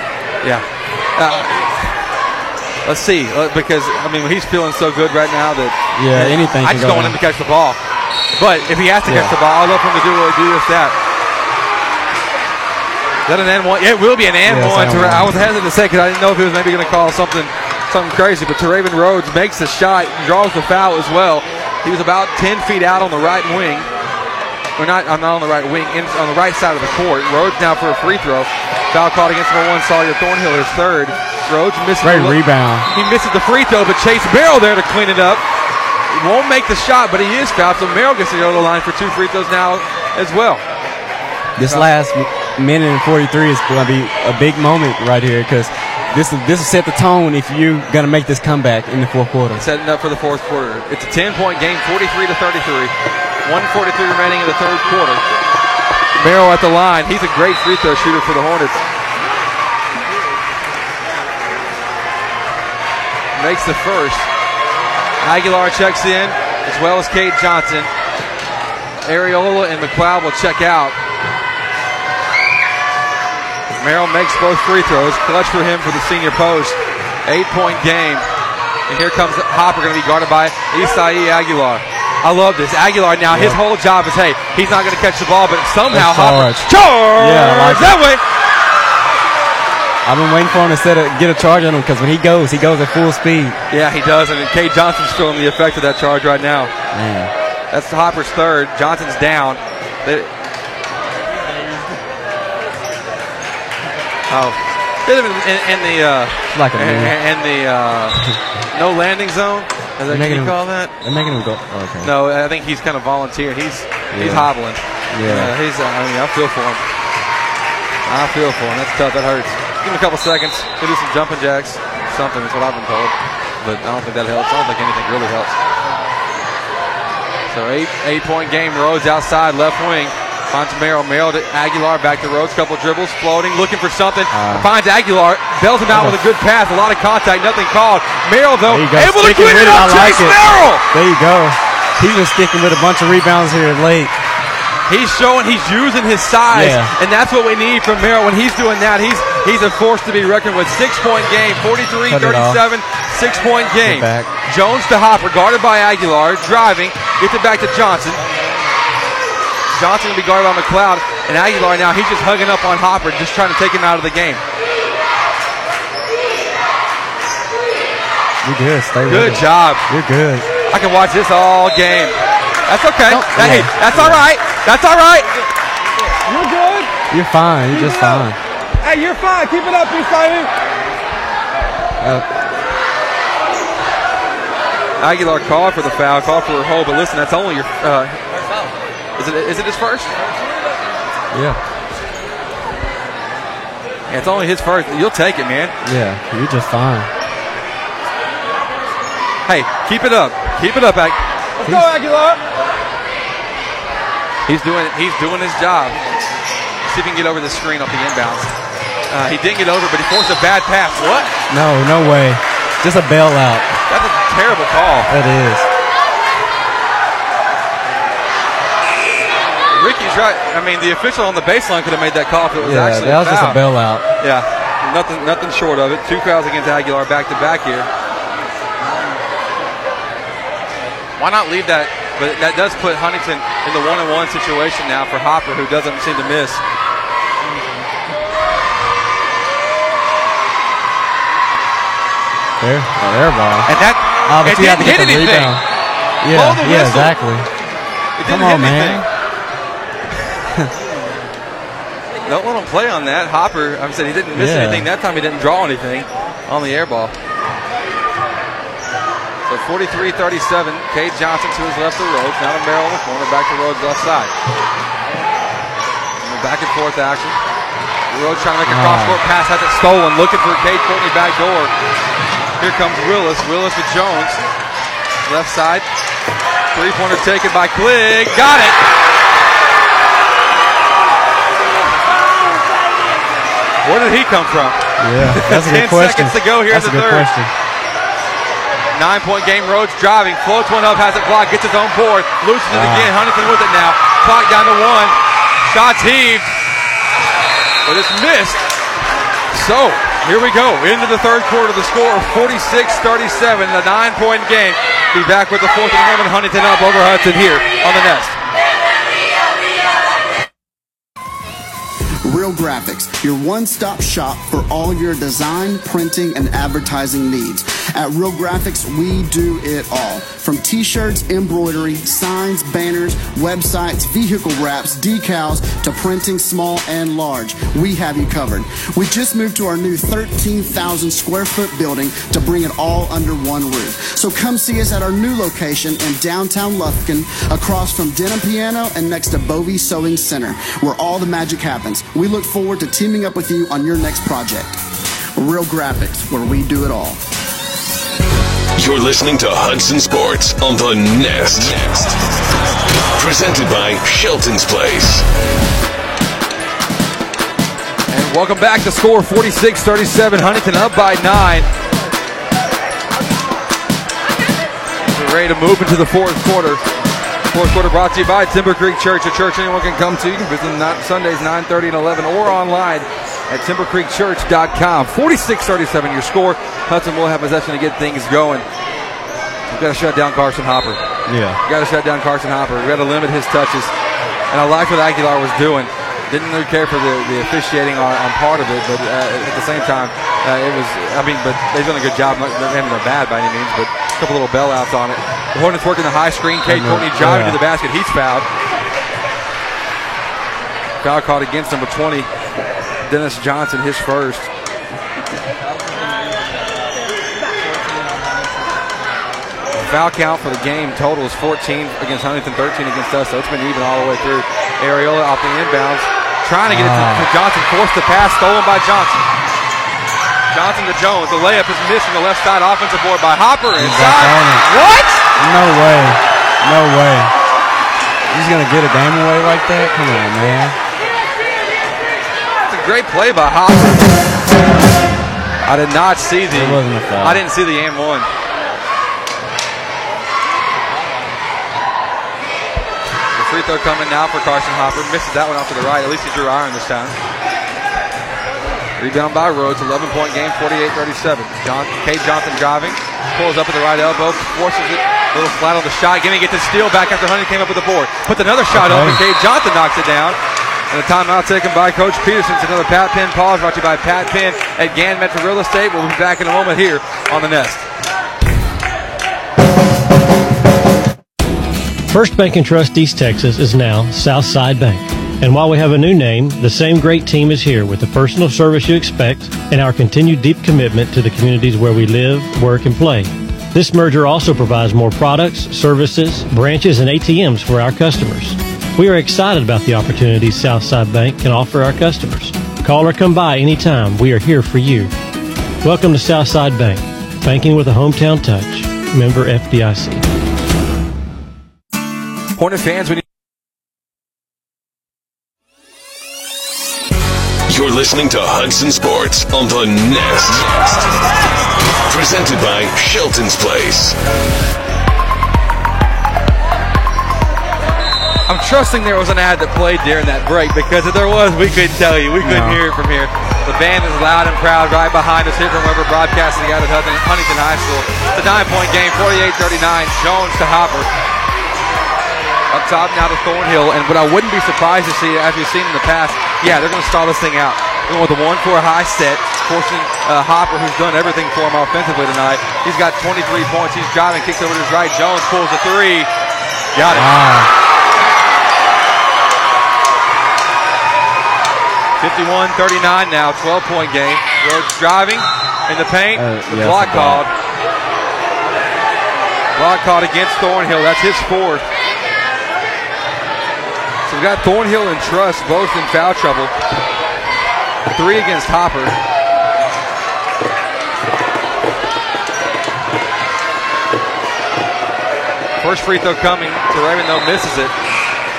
Yeah. Uh, let's see, uh, because I mean he's feeling so good right now that Yeah, anything I just don't want him to catch the ball, but if he has to Yeah. catch the ball, I love him to do do just that. Is that an N one? Yeah, it will be an end Yeah, one. it's To- N1. I was hesitant to say because I didn't know if he was maybe going to call something something crazy, but Raven Rhodes makes the shot, draws the foul as well. He was about ten feet out on the right wing. Or not, I'm not on the right wing, in, on the right side of the court. Rhodes now for a free throw. Foul called against number one Sawyer Thornhill, his third. Rhodes misses Great the rebound. He misses the free throw, but Chase Merrill there to clean it up. Won't make the shot, but he is fouled, so Merrill gets to go to the line for two free throws now as well. This uh, last minute and 43 is going to be a big moment right here because this will, this will set the tone if you're going to make this comeback in the fourth quarter. Setting up for the fourth quarter. It's a 10 point game, 43 to 33. 143 remaining in the third quarter. Merrill at the line. He's a great free throw shooter for the Hornets. Makes the first. Aguilar checks in, as well as Cade Johnson. Ariola and McLeod will check out. Merrill makes both free throws. Clutch for him for the senior post. Eight point game. And here comes Hopper, going to be guarded by Isai Aguilar. I love this. Aguilar now, his whole job is hey, he's not going to catch the ball, but somehow Let's Hopper. charge. Charge! Yeah, like that way. I've been waiting for him to set a, get a charge on him because when he goes, he goes at full speed. Yeah, he does. And Cade Johnson's feeling the effect of that charge right now. Man. That's Hopper's third. Johnson's down. They- oh, in, in, in the uh, Like a in, in the uh, no landing zone. Is that, can you call that? They're making him go. oh, okay. No, I think he's kind of volunteering. He's he's hobbling. Yeah. Uh, he's. I mean, I feel for him. I feel for him. That's tough. That hurts. Give him a couple seconds. He'll do some jumping jacks. Something is what I've been told. But I don't think that helps. I don't think anything really helps. So eight eight point game. Rhodes outside left wing. Finds Merrill. Merrill to Aguilar. Back to Rhodes. Couple dribbles. Floating. Looking for something. Uh. finds Aguilar. Bells him out with a good pass. A lot of contact. Nothing called. Merrill though able to clean it up. Like Chase it. Merrill. There you go. He's been sticking with a bunch of rebounds here late. He's showing he's using his size, Yeah. and that's what we need from Merrill. When he's doing that, he's he's a force to be reckoned with. Six point game, 43 Cut it off. 37, six point game. back. Jones to Hopper, guarded by Aguilar, driving, gets it back to Johnson. Johnson will be guarded by McLeod, and Aguilar now he's just hugging up on Hopper, just trying to take him out of the game. You're good. Stay Good job. You're good. I can watch this all game. That's okay. Don't- That- hey, yeah. that's all right. That's all right. You're good. You're fine. You're just fine. Hey, you're fine. Keep it up, Isai. Uh, Aguilar called for the foul, called for a hold, but listen, that's only your. Uh, is it? Is it his first? yeah. Yeah, it's only his first. You'll take it, man. Yeah. You're just fine. Hey, keep it up. Keep it up, Ag. Let's go, Aguilar. He's doing. He's doing his job. See if he can get over the screen off the inbounds. Uh, he didn't get over, but he forced a bad pass. What? No, no way. Just a bailout. That's a terrible call. That is. Ricky's right. I mean, the official on the baseline could have made that call if it was Yeah, actually that was just a bailout. Yeah, nothing, nothing short of it. Two fouls against Aguilar back to back here. Why not leave that? But that does put Huntington in the one-on-one situation now for Hopper, who doesn't seem to miss. There. Oh, there, ball. And that Obviously, it didn't hit anything. rebound. Yeah, yeah, exactly. Come on, man. Don't let him play on that. Hopper, I'm saying he didn't miss Yeah. anything. That time he didn't draw anything on the air ball. So 43-37. Cade Johnson to his left to Rhodes. Now to Merrill in the corner. Back to Rhodes left side. And back and forth action. Rhodes trying to make a Ah. cross court pass. Has it stolen. Looking for Cade Courtney back door. Here comes Willis. Willis with Jones. Left side. Three pointer taken by Cligg. Got it. Where did he come from? Yeah, that's a good question. 10 seconds to go here That's in a the third. question. Nine point game, Rhodes driving, floats one up, has it blocked, gets his own board, loses it Ah. again. Huntington with it now. Clock down to one. Shots heaved, but it's missed. So here we go into the third quarter. The score 46-37, the nine point game. Be back with the fourth and 11. Huntington up over Hudson here on the Nest. Real Graphics, your one stop shop for all your design, printing, and advertising needs. At Real Graphics, we do it all. From t shirts, embroidery, signs, banners, websites, vehicle wraps, decals, to printing small and large. We have you covered. We just moved to our new 13,000 square foot building to bring it all under one roof. So come see us at our new location in downtown Lufkin, across from Denim Piano and next to Bovie Sewing Center, where all the magic happens. We look forward to teaming up with you on your next project. Real Graphics, where we do it all. You're listening to Hudson Sports on the Nest. Presented by Shelton's Place. And welcome back to score 46-37. Huntington up by nine. We're ready to move into the fourth quarter. Fourth quarter brought to you by Timber Creek Church, a church anyone can come to. You can visit them Sundays 9:30 and 11, or online at timbercreekchurch.com. 46-37 your score. Hudson will have possession to get things going. We've got to shut down Carson Hopper. Yeah. You've got to shut down Carson Hopper. We've got to limit his touches. And I liked what Aguilar was doing. Didn't really care for the, the officiating on, on part of it, but uh, at the same time, uh, it was. I mean, but they've done a good job. Not having they're bad by any means, but a couple little bailouts on it. The Hornets working the high screen. Cade. Courtney driving Yeah. to the basket. He's fouled. Foul caught against number 20, Dennis Johnson, his first. Foul count for the game total is 14 against Huntington, 13 against us, so it's been even all the way through. Ariola off the inbounds, trying to get it to, Ah. to Johnson, forced the pass, stolen by Johnson. Johnson to Jones. The layup is missed from the left side offensive board by Hopper inside. back on it. What? No way. No way. He's gonna get a game away like that? Come on, man. A great play by Hopper. I did not see the. Wasn't a foul. I didn't see the and one. The free throw coming now for Carson Hopper. Misses that one off to the right. At least he drew iron this time. Rebound by Rhodes. 11 point game, 48 37. John, Cade Johnson driving. Pulls up at the right elbow. Forces it. A little flat on the shot. Gimme get the steal back after Honey came up with the board. Puts another shot Okay. up and Cade Johnson knocks it down. And a timeout taken by Coach Peterson. It's another Pat Penn pause brought to you by Pat Penn at Gann Medford Real Estate. We'll be back in a moment here on the Nest. First Bank and Trust East Texas is now Southside Bank. And while we have a new name, the same great team is here with the personal service you expect and our continued deep commitment to the communities where we live, work, and play. This merger also provides more products, services, branches, and ATMs for our customers. We are excited about the opportunities Southside Bank can offer our customers. Call or come by anytime. We are here for you. Welcome to Southside Bank, banking with a hometown touch. Member FDIC. Hornet fans, we need. You're listening to Hudson Sports on the Nest. Presented by Shelton's Place. Trusting there was an ad that played during that break because if there was, we couldn't tell you. We couldn't No. hear it from here. The band is loud and proud right behind us here from wherever broadcasting out at Huntington High School. It's a nine point game, 48 39. Jones to Hopper. Up top now to Thornhill. And what I wouldn't be surprised to see, as we've seen in the past, yeah, they're going to stall this thing out. Going with a 1 4 high set, forcing uh, Hopper, who's done everything for him offensively tonight. He's got 23 points. He's driving, kicks over to his right. Jones pulls a three. Got it. Wow. 51-39 now, 12-point game. Rhodes driving in the paint. Uh, the yes, block called. Block called against Thornhill. That's his fourth. So we got Thornhill and Truss both in foul trouble. Three against Hopper. First free throw coming to Raven, though, misses it.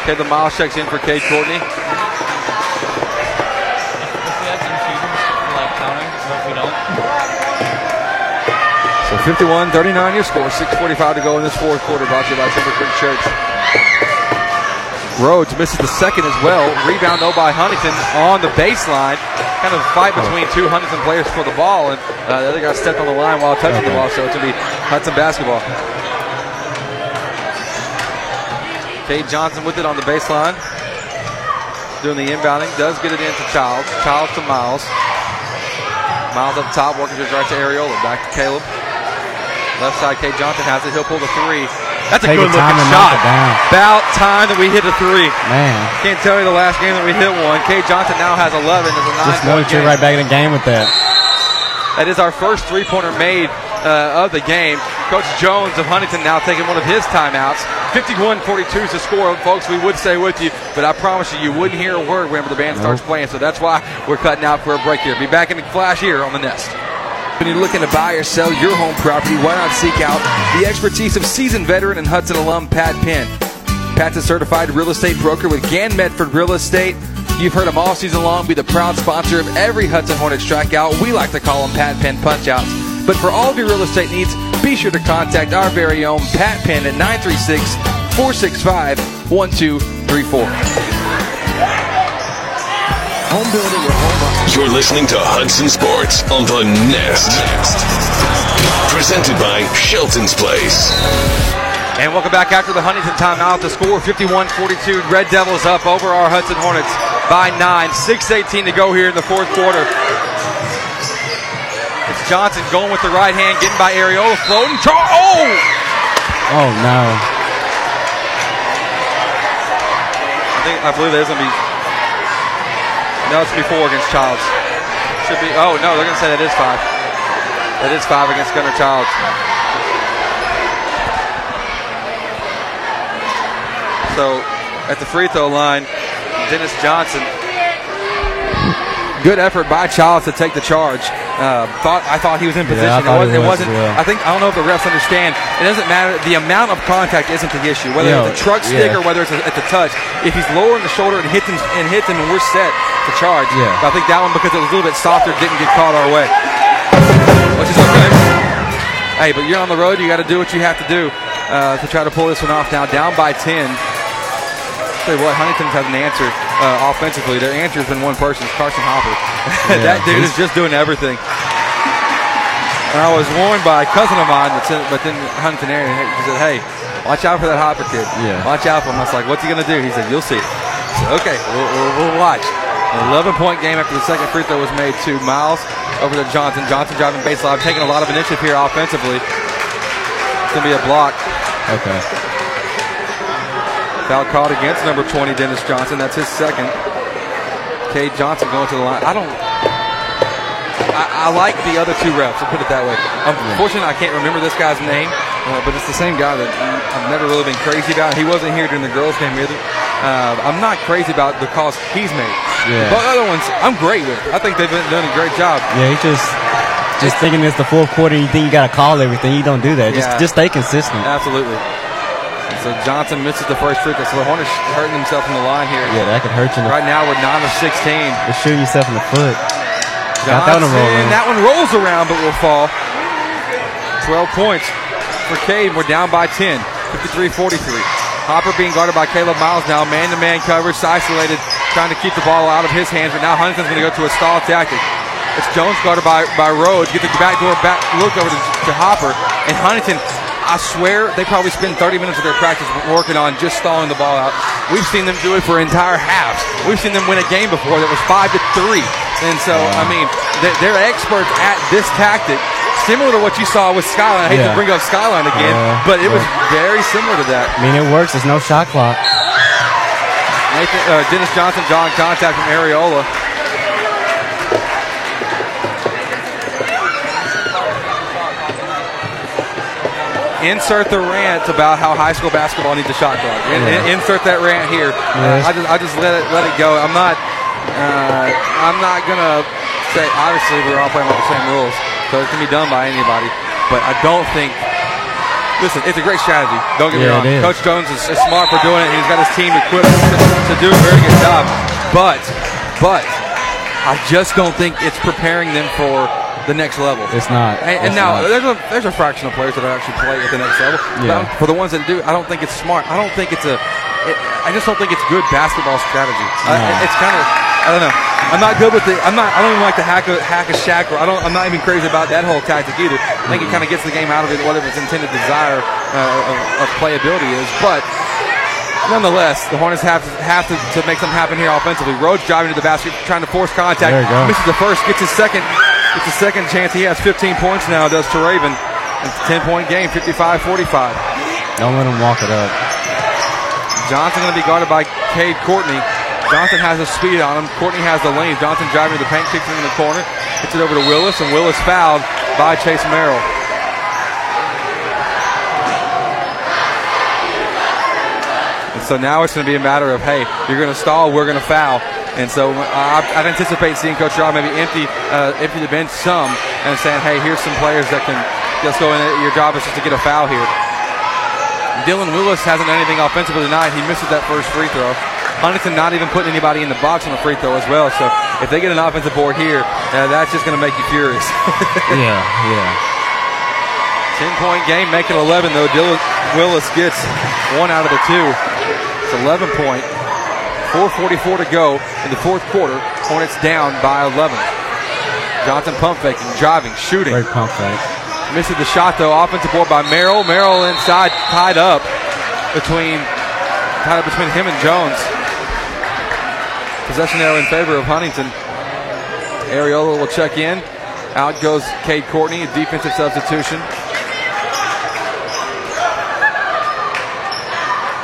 Caleb Miles checks in for Cade Courtney. So 51 39 your score. 6.45 to go in this fourth quarter. Brought to you by Timber Creek Church. Rhodes misses the second as well. Rebound though by Huntington on the baseline. Kind of fight between two Huntington players for the ball, and uh, the other guy stepped on the line while touching the ball, so it's going to be Hudson basketball. Cade Johnson with it on the baseline. Doing the inbounding. Does get it into Childs. Childs to Miles. Miles up top, working his right to Ariola. Back to Caleb. Left side, Cade Johnson has it. He'll pull the three. That's a Take good your looking shot. About time that we hit a three. Man, Can't tell you the last game that we hit one. Cade Johnson now has 11. It's a nine just know point that you're game. right back in the game with that. That is our first three pointer made uh, of the game. Coach Jones of Huntington now taking one of his timeouts. 51 42 is the score, folks. We would stay with you, but I promise you, you wouldn't hear a word whenever the band starts playing. So that's why we're cutting out for a break here. Be back in the flash here on the Nest. When you're looking to buy or sell your home property, why not seek out the expertise of seasoned veteran and Hudson alum Pat Penn? Pat's a certified real estate broker with Gann Medford Real Estate. You've heard him all season long be the proud sponsor of every Hudson Hornet strikeout. We like to call them Pat Penn punchouts. But for all of your real estate needs, be sure to contact our very own Pat Penn at 936 465 1234. Home building your home. You're listening to Hudson Sports on the Nest. Presented by Shelton's Place. And welcome back after the Huntington timeout. The score 51-42. Red Devils up over our Hudson Hornets by nine. 6:18 to go here in the fourth quarter. Johnson going with the right hand, getting by Ariola, floating. Char- oh! Oh no. I think I believe there's gonna be. No, it's gonna be four against Childs. Should be. Oh no, they're gonna say that is five. That is five against Gunnar Childs. So at the free throw line, Dennis Johnson. Good effort by Childs to take the charge. Uh, thought I thought he was in Yeah, position. I thought it, was, not. I think I don't know if the refs understand. It doesn't matter. The amount of contact isn't the issue. Whether Yeah, it's a truck stick yeah. or whether it's at the touch. If he's lowering the shoulder and hits him and hits him, and we're set to charge. Yeah. But I think that one because it was a little bit softer didn't get caught our way, which is okay. Hey, but you're on the road. You got to do what you have to do uh, to try to pull this one off. Now down by ten. Tell you what, Huntington has an answer uh, offensively. Their answer has been one person, Carson Hopper. that dude is just doing everything. And I was warned by a cousin of mine that's in, but then Huntington area. He said, "Hey, watch out for that Hopper kid. Yeah. Watch out for him." I was like, "What's he gonna do?" He said, "You'll see." Said, "Okay, we'll, we'll, we'll watch." An 11 point game after the second free throw was made to Miles over to Johnson. Johnson driving baseline, taking a lot of initiative here offensively. It's gonna be a block. Okay. Foul called against number 20, Dennis Johnson. That's his second. Cade Johnson going to the line. I don't. I, I like the other two refs. I'll put it that way. Unfortunately, I can't remember this guy's name, uh, but it's the same guy that I've never really been crazy about. He wasn't here during the girls' game either. Uh, I'm not crazy about the calls he's made. Yeah. But other ones, I'm great with. I think they've been doing a great job. Yeah, he's just just thinking it's the fourth quarter. You think you got to call everything. You don't do that. Just Yeah. just stay consistent. Absolutely. So Johnson misses the first free throw. So the Hornets hurting themselves from the line here. Yeah, that could hurt you. Right now we're 9 of 16. Just shooting yourself in the foot. Got that one Johnson, that one rolls around but will fall. 12 points for Cade. We're down by 10. 53-43. Hopper being guarded by Caleb Miles now. Man-to-man coverage, isolated, trying to keep the ball out of his hands. But now Huntington's going to go to a stall tactic. It's Jones guarded by, by Rhodes. Get the back door back look over to, to Hopper. And Huntington, I swear they probably spend 30 minutes of their practice working on just stalling the ball out. We've seen them do it for entire halves. We've seen them win a game before that was five to three. And so, I mean, they're, experts at this tactic, similar to what you saw with Skyline. I hate to bring up Skyline again, Yeah, but it was very similar to that. I mean, it works. There's no shot clock. Nathan, uh, Dennis Johnson drawing contact from Ariola. Insert the rant about how high school basketball needs a shot clock. In- Yeah. insert that rant here. Uh, I just I just let it let it go. I'm not uh, I'm not gonna say obviously we're all playing by the same rules, so it can be done by anybody. But I don't think Listen, it's a great strategy. Don't get Yeah, me wrong. Coach Jones is, is smart for doing it. He's got his team equipped to, to do a very good job. But, but, I just don't think it's preparing them for the next level. It's not. And, and It's now not. there's a there's a fraction of players that actually play at the next level. Yeah. But for the ones that do, I don't think it's smart. I don't think it's a. It, I just don't think it's good basketball strategy. I, it's kind of. I don't know. I'm not good with the. I'm not. I don't even like the hack a hack a shack. Or I don't. I'm not even crazy about that whole tactic either. I think it kind of gets the game out of it, whatever its intended desire uh, of, of playability is. But nonetheless, the Hornets have to have to, to make something happen here offensively. Rhodes driving to the basket, trying to force contact. There you go. Misses the first, gets his second. Gets his second chance. He has 15 points now. Does to Raven. It's a 10 point game, 55 45. Don't let him walk it up. Johnson going to be guarded by Cade Courtney. Johnson has the speed on him. Courtney has the lane. Johnson driving to the paint, kicks it in the corner, hits it over to Willis, and Willis fouled by Chase Merrill. And so now it's going to be a matter of, hey, you're going to stall, we're going to foul. And so uh, I'd I'd anticipate seeing Coach Shaw maybe empty uh, empty the bench some and saying, hey, here's some players that can just go in. Your job is just to get a foul here. Dylan Willis hasn't done anything offensively tonight. He misses that first free throw. Huntington not even putting anybody in the box on the free throw as well. So if they get an offensive board here, uh, that's just going to make you furious. yeah, yeah. 10 point game, make it 11 though. Dylan Willis gets one out of the two. It's 11 point. 4.44 to go in the fourth quarter. Hornets down by 11. Johnson pump faking, driving, shooting. Great pump fake. Misses the shot though. Offensive board by Merrill. Merrill inside, tied up between tied up between him and Jones. Possession arrow in favor of Huntington. Ariola will check in. Out goes Cade Courtney, a defensive substitution.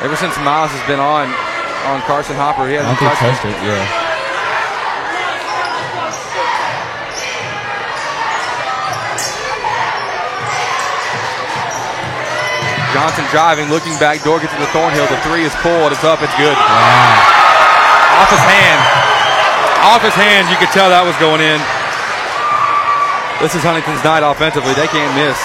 Ever since Miles has been on on Carson Hopper, he hasn't touched touched it. Yeah. Johnson driving, looking back, door gets to the Thornhill. The three is pulled. It's up. It's good. Off his hand. Off his hand. You could tell that was going in. This is Huntington's night offensively. They can't miss.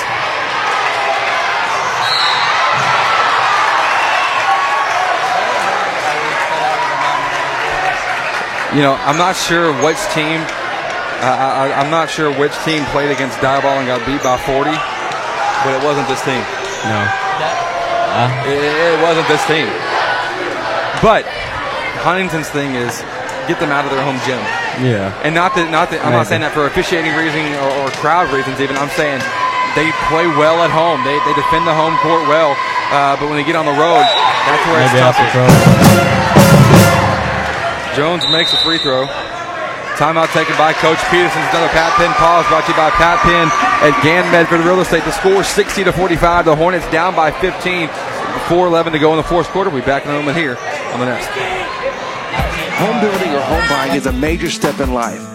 You know, I'm not sure which team. Uh, I, I'm not sure which team played against Diboll and got beat by 40, but it wasn't this team. No. It, it wasn't this team. But Huntington's thing is get them out of their home gym. Yeah. And not that, not that, I'm not saying that for officiating reason or, or crowd reasons even. I'm saying they play well at home. They, they defend the home court well. Uh, but when they get on the road, that's where Maybe it's out tougher. for trouble. Jones makes a free throw. Timeout taken by Coach Peterson. Another Pat Penn pause brought to you by Pat Penn at Gann Medford Real Estate. The score is 60 to 45. The Hornets down by 15. 4-11 to go in the fourth quarter. We'll be back in a moment here on the Nest. Home building or home buying is a major step in life.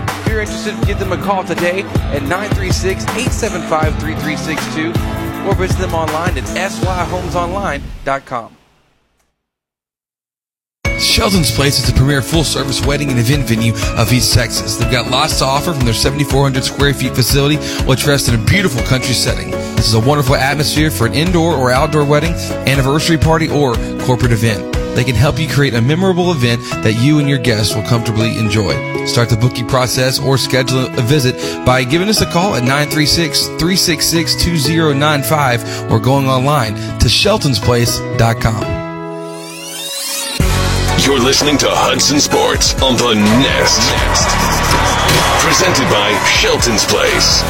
You're interested, give them a call today at 936-875-3362 or visit them online at syhomesonline.com. Shelton's Place is the premier full service wedding and event venue of East Texas. They've got lots to offer from their 7,400 square feet facility, which rests in a beautiful country setting. This is a wonderful atmosphere for an indoor or outdoor wedding, anniversary party, or corporate event. They can help you create a memorable event that you and your guests will comfortably enjoy. Start the booking process or schedule a visit by giving us a call at 936-366-2095 or going online to sheltonsplace.com. You're listening to Hudson Sports on the Nest. Presented by Shelton's Place.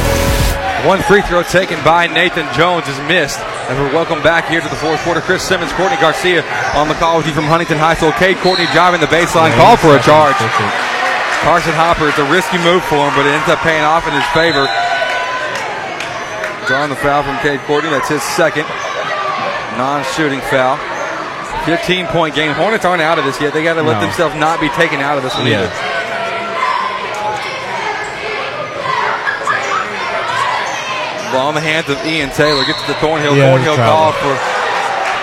One free throw taken by Nathan Jones is missed. And we're welcome back here to the fourth quarter. Chris Simmons, Courtney Garcia on the call with you from Huntington High School. Cade Courtney driving the baseline, call for a charge. Carson Hopper, it's a risky move for him, but it ends up paying off in his favor. Drawing the foul from Cade Courtney. That's his second non-shooting foul. 15 point game. Hornets aren't out of this yet. They got to let No. themselves not be taken out of this one Yeah. either. Ball in the hands of Ian Taylor. Gets to the Thornhill. Yeah, Thornhill called for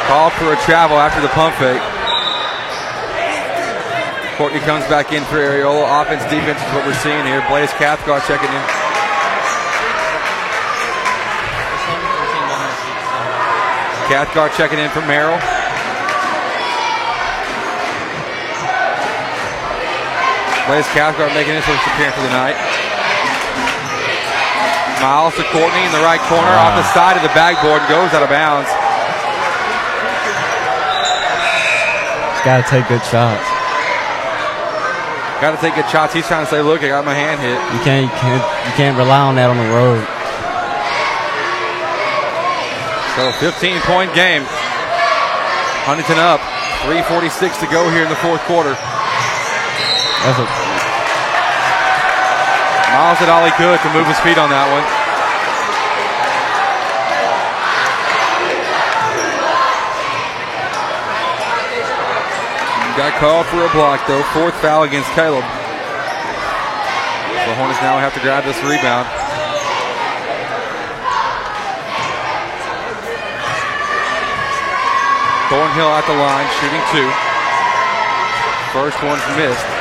called for a travel after the pump fake. Courtney comes back in for Ariola. Offense, defense is what we're seeing here. Blaze Cathcart checking in. Cathcart checking in for Merrill. Blaze Cathcart making his first appearance of the night. Miles to Courtney in the right corner off the side of the backboard and goes out of bounds. Got to take good shots. Got to take good shots. He's trying to say, look, I got my hand hit. You can't, you can't, you can't rely on that on the road. So 15 point game. Huntington up. 346 to go here in the fourth quarter. That's a, Miles did all he could to move his feet on that one. Got called for a block though. Fourth foul against Caleb. The Hornets now have to grab this rebound. Thornhill at the line, shooting two. First one's missed.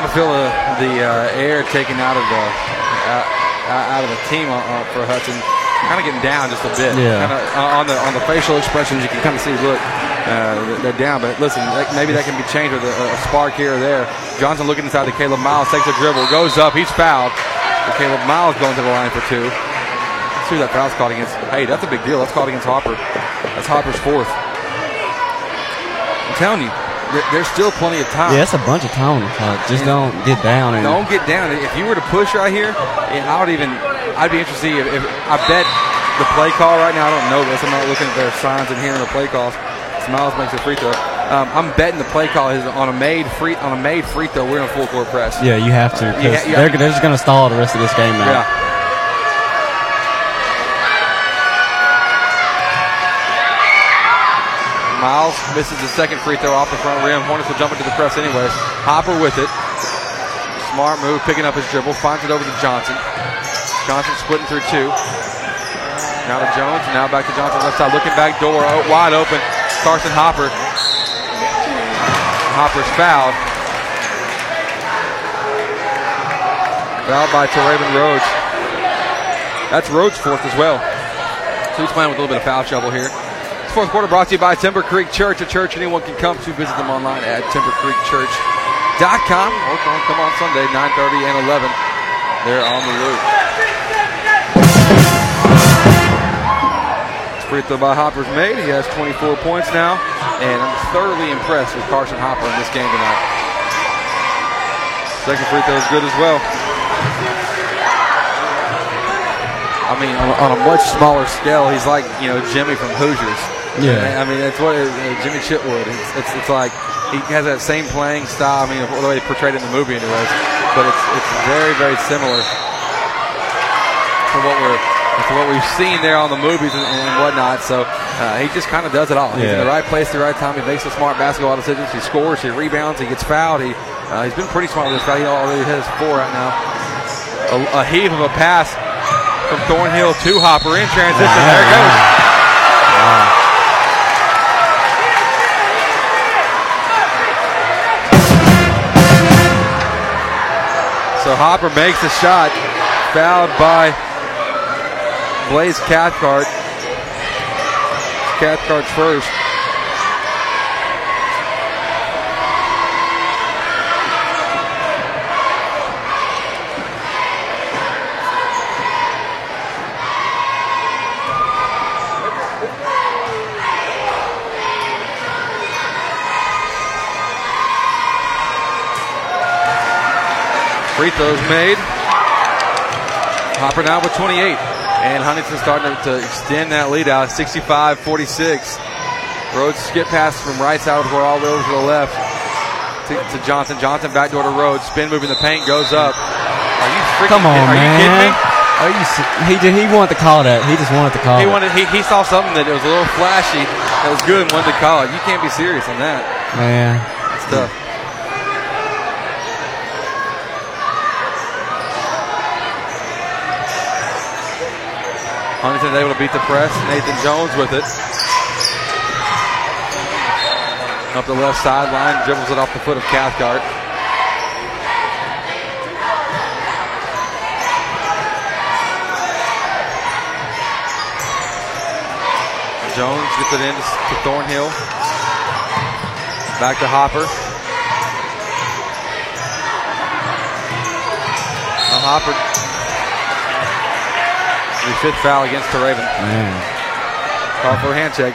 Kind of feel the, the uh, air taken out of the uh, out of the team on, on- for Hudson. Kind of getting down just a bit. Yeah. Kinda, uh, on the on the facial expressions, you can kind of see. Look, uh, they're down. But listen, that, maybe that can be changed with a, a spark here or there. Johnson looking inside to Caleb Miles, takes a dribble, goes up, he's fouled. So Caleb Miles going to the line for two. Let's see who that foul's called against. Hey, that's a big deal. That's called against Hopper. That's Hopper's fourth. I'm telling you, there's still plenty of time. yeah, it's a bunch of time. Like, just don't get down and Don't get down. If you were to push right here, yeah, I would even. I'd be interested if, if I bet the play call right now. I don't know this. I'm not looking at their signs and hearing the play calls. Smiles makes a free throw. Um, I'm betting the play call is on a made free on a made free throw. We're in a full court press. Yeah, you have to. Yeah, yeah. They're, they're just going to stall the rest of this game now. Yeah. Miles misses the second free throw off the front rim. Hornets will jump into the press anyways. Hopper with it. Smart move, picking up his dribble, finds it over to Johnson. Johnson splitting through two. Now to Jones, now back to Johnson left side, looking back door, wide open. Carson Hopper. Hopper's fouled. Fouled by Teraven Rhodes. That's Rhodes' fourth as well. So he's playing with a little bit of foul trouble here. Fourth quarter brought to you by Timber Creek Church, a church anyone can come to. Visit them online at timbercreekchurch.com or come come on Sunday, 9.30 and 11. They're on the loop. Free throw by Hopper's made. He has 24 points now, and I'm thoroughly impressed with Carson Hopper in this game tonight. Second free throw is good as well. I mean, on, on a much smaller scale, he's like you know Jimmy from Hoosiers. Yeah. I mean, that's what uh, Jimmy Chitwood. It's, it's it's like he has that same playing style. I mean, the way they portrayed it in the movie, anyways. But it's it's very very similar to what we're to what we've seen there on the movies and, and whatnot. So uh, he just kind of does it all. He's in the right place at the right time. He makes the smart basketball decisions. He scores. He rebounds. He gets fouled. He uh, he's been pretty smart with this guy. He already has four right now. A, a heave of a pass from Thornhill to Hopper in transition. There it goes. So Hopper makes the shot, fouled by Blaze Cathcart. Cathcart's first. Free throws made. Hopper now with 28. And Huntington starting to, to extend that lead out 65 46. Rhodes skip pass from right side with all the way over to the left. to, to Johnson. Johnson backdoor to Rhodes. Spin moving the paint goes up. Are you freaking Come on, kidding? Are man. you kidding me? Are you? He did. He wanted to call that. He just wanted to call He it. wanted. He, he saw something that was a little flashy, that was good, and wanted to call it. You can't be serious on that. Man. It's tough. Huntington able to beat the press. Nathan Jones with it. Up the left sideline, dribbles it off the foot of Cathcart. Jones gets it in to, Thornhill. Back to Hopper. Now Hopper. The fifth foul against Teraven. Man. Call for a hand check.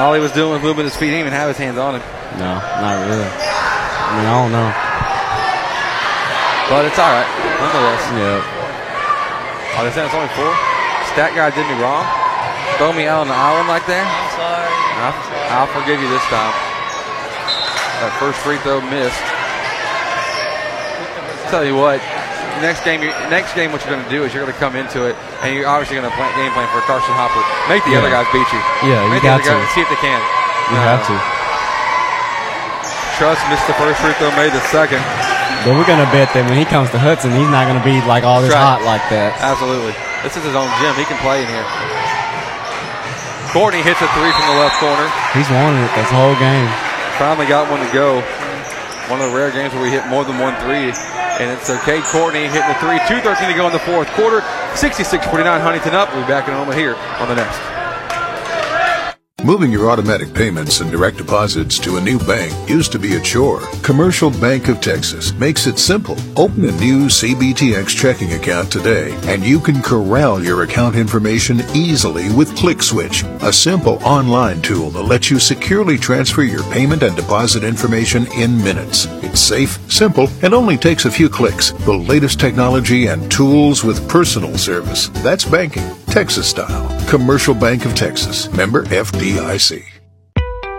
All he was doing was moving his feet. He didn't even have his hands on him. No, not really. I mean, I don't know. But it's all right, nonetheless. Yeah. Oh, they said it's only four. Stat guy did me wrong. Throw me out on the island like that. I'm sorry. I'll, I'll forgive you this time. That first free throw missed. Tell you what, next game, next game, what you're going to do is you're going to come into it, and you're obviously going to plan game plan for Carson Hopper. Make the Yeah. other guys beat you. Yeah, you Make the got to. see if they can. You Uh, have to. Truss missed the first free throw, made the second. But we're gonna bet that when he comes to Hudson, he's not gonna be like all this Right. hot like that. Absolutely. This is his own gym. He can play in here. Courtney hits a three from the left corner. He's wanted it this whole game. Finally got one to go. One of the rare games where we hit more than one three. And it's okay. Courtney hitting the three. 2.13 to go in the fourth quarter. 66-49 Huntington up. We'll be back in a moment here on the Nest. Moving your automatic payments and direct deposits to a new bank used to be a chore. Commercial Bank of Texas makes it simple. Open a new CBTX checking account today, and you can corral your account information easily with ClickSwitch, a simple online tool that lets you securely transfer your payment and deposit information in minutes. It's safe, simple, and only takes a few clicks. The latest technology and tools with personal service. That's banking, Texas style. Commercial Bank of Texas, member FDIC.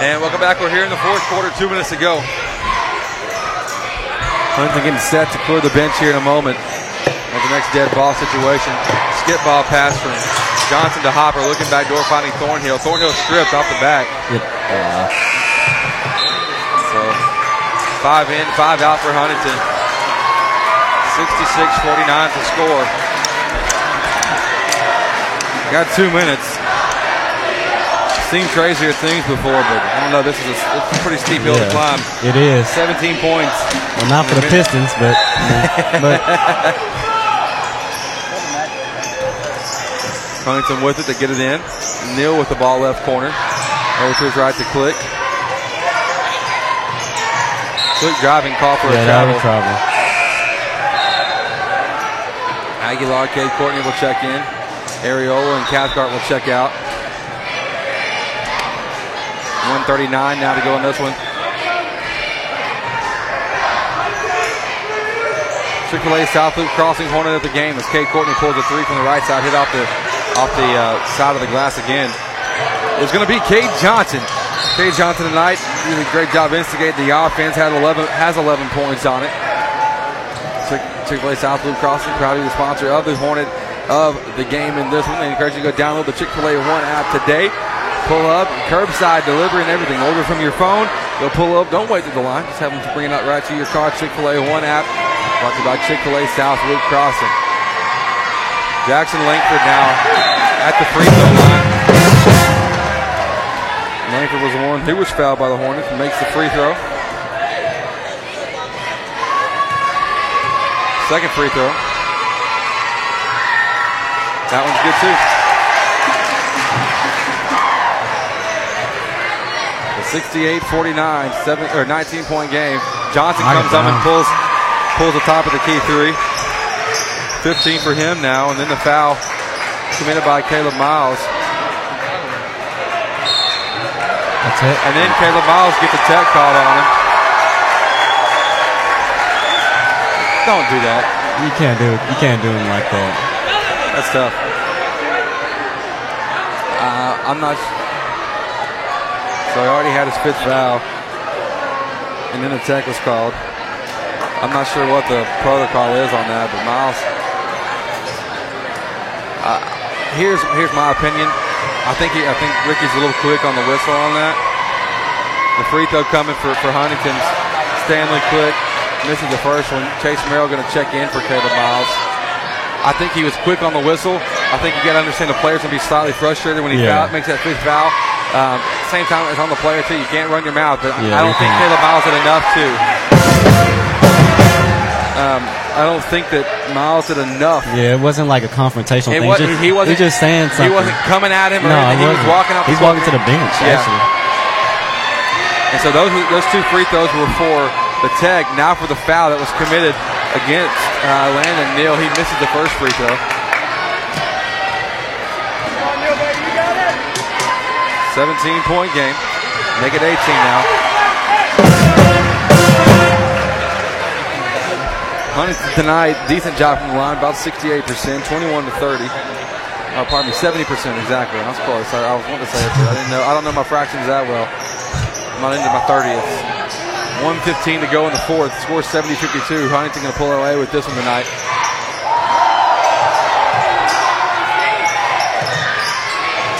And welcome back. We're here in the fourth quarter, two minutes to go. Huntington getting set to clear the bench here in a moment. At the next dead ball situation. Skip ball pass from Johnson to Hopper, looking back door, finding Thornhill. Thornhill stripped off the back. Yep. So five in, five out for Huntington. 66-49 to score. Got two minutes. Seen crazier things before, but I don't know. This is a, it's a pretty steep hill to climb. it is. 17 points. Well, not for the Pistons, but but Huntington with it to get it in. Neal with the ball left corner. Over to his right to Click. Click driving call for yeah, a travel. trouble. Aguilar, Cade Courtney will check in. Ariola and Cathcart will check out. 139 now to go in this one. Chick-fil-A South Loop crossing Hornet at the game as Cade Courtney pulls a three from the right side, hit off the off the uh, side of the glass again. It's going to be Cade Johnson. Cade Johnson tonight doing a great job instigating the offense. Had 11 has 11 points on it. Chick- Chick-fil-A South Loop Crossing, proud to be the sponsor of the Hornet of the game in this one. They encourage you to go download the Chick-fil-A One app today. Pull up, curbside delivery and everything. Order from your phone. They'll pull up. Don't wait to the line. Just have them bring it out right to your car. Chick-fil-A One app. Brought to you by Chick-fil-A South Loop Crossing. Jackson Langford now at the free throw line. Langford was the one who was fouled by the Hornets and makes the free throw. Second free throw. That one's good too. 68-49, seven or 19 point game. Johnson comes up and pulls pulls the top of the key three. 15 for him now, and then the foul committed by Caleb Miles. That's it. And then Caleb Miles gets a tech called on him. Don't do that. You can't do it. You can't do him like that. That's tough. Uh, I'm not. So he already had his fifth foul, and then a tech was called. I'm not sure what the protocol is on that, but Miles. Uh, here's here's my opinion. I think he, I think Ricky's a little quick on the whistle on that. The free throw coming for for Huntington's Stanley quick misses the first one. Chase Merrill going to check in for Caleb Miles. I think he was quick on the whistle. I think you got to understand the player's going to be slightly frustrated when he Yeah. foul, makes that fifth foul. Um, same time as on the player too. You can't run your mouth, but Yeah, I don't think. Caleb Miles did enough to. Um, I don't think that Miles did enough. Yeah, it wasn't like a confrontational It thing. wasn't, just, he wasn't. He just saying something. He wasn't coming at him or No, anything. He was walking up. He's walking to the bench. Yeah. Actually. And so those those two free throws were for the tag. Now for the foul that was committed against uh, Landon Neal. He misses the first free throw. 17 point game. Make it 18 now. Huntington tonight, decent job from the line, about 68%, 21 to 30. Oh, pardon me, 70% exactly. I was close. I, I was wanting to say it, but I didn't know. I don't know my fractions that well. I'm not into my 30ths. 115 to go in the fourth. Score 70-52. Huntington going to pull away with this one tonight.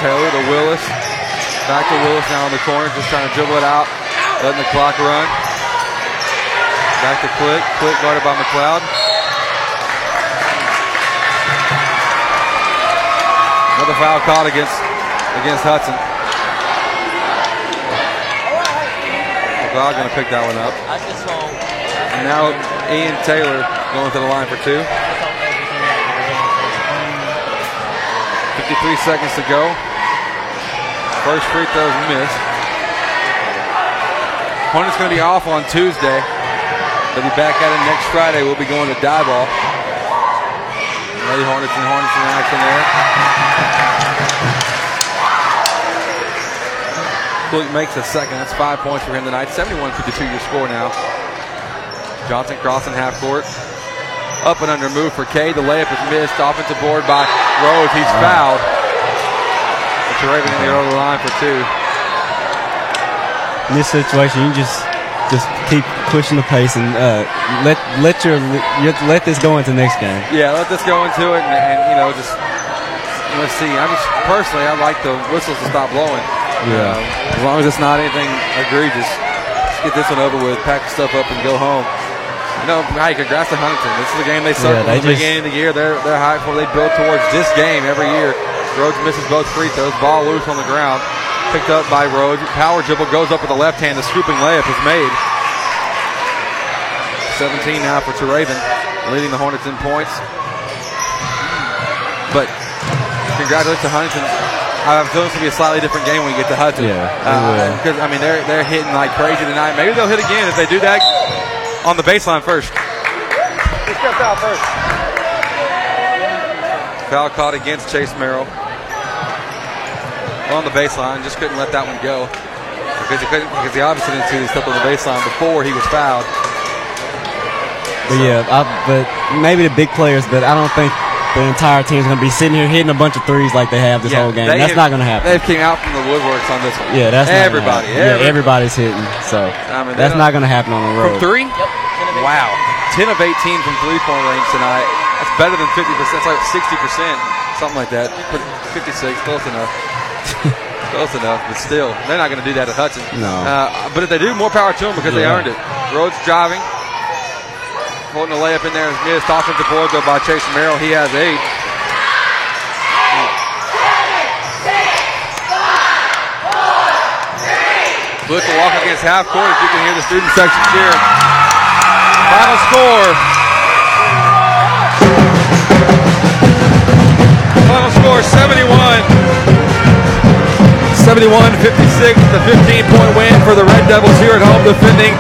Taylor to Willis. Back to Willis now in the corner, just trying to dribble it out, letting the clock run. Back to Quick, Quick guarded by McLeod. Another foul caught against against Hudson. McLeod going to pick that one up. And now Ian Taylor going to the line for two. 53 seconds to go. First free throw is missed. Hornets going to be off on Tuesday. They'll be back at it next Friday. We'll be going to Diboll. Lady Hornets and Hornets in action there. Cook makes a second. That's five points for him tonight. 71-52 your score now. Johnson crossing half court. Up and under move for K. The layup is missed. Offensive board by Rhodes. He's fouled. It's Raven going to go to the line for two. In this situation, you just just keep pushing the pace and uh, let let your you let this go into next game. Yeah, let this go into it, and, and you know, just let's see. I just personally, I like the whistles to stop blowing. Yeah. Um, as long as it's not anything egregious, let's get this one over with, pack the stuff up, and go home. You know, hey, congrats to Huntington. This is the game they Yeah, circled they the just- beginning of the year. They're they're high for. They build towards this game every year. Rhodes misses both free throws. Ball loose on the ground. Picked up by Rhodes. Power dribble goes up with the left hand. The scooping layup is made. 17 now for Teraven, leading the Hornets in points. But congratulations to Huntington. I have a feeling it's going to be a slightly different game when we get to Hudson. Yeah, it uh, will. Because, I mean, they're, they're hitting like crazy tonight. Maybe they'll hit again if they do that on the baseline first. He stepped out first? Foul caught against Chase Merrill. On the baseline, just couldn't let that one go. Because he couldn't, because he obviously didn't see he stepped on the baseline before he was fouled. But yeah, I, but maybe the big players, but I don't think the entire team's going to be sitting here hitting a bunch of threes like they have this Yeah, whole game. That's have- not going to happen. They've came out from the woodworks on this one. Yeah, that's not gonna everybody. Yeah, everybody's hitting. So I mean, that's don't- going to happen on the road. From three? Wow. 10 of 18 from three point range tonight. That's better than 50%. That's like 60%, something like that. 56, close enough. close enough, but still, they're not going to do that at Hudson. No. Uh, but if they do, more power to them because they earned it. Rhodes driving. Holding a layup in there is missed. Offensive board though by Chase Merrill. He has eight. Look to walk against half court as you can hear the student section cheering. Final score. Final score 71. 71 56, the 15 point win for the Red Devils here at home, defending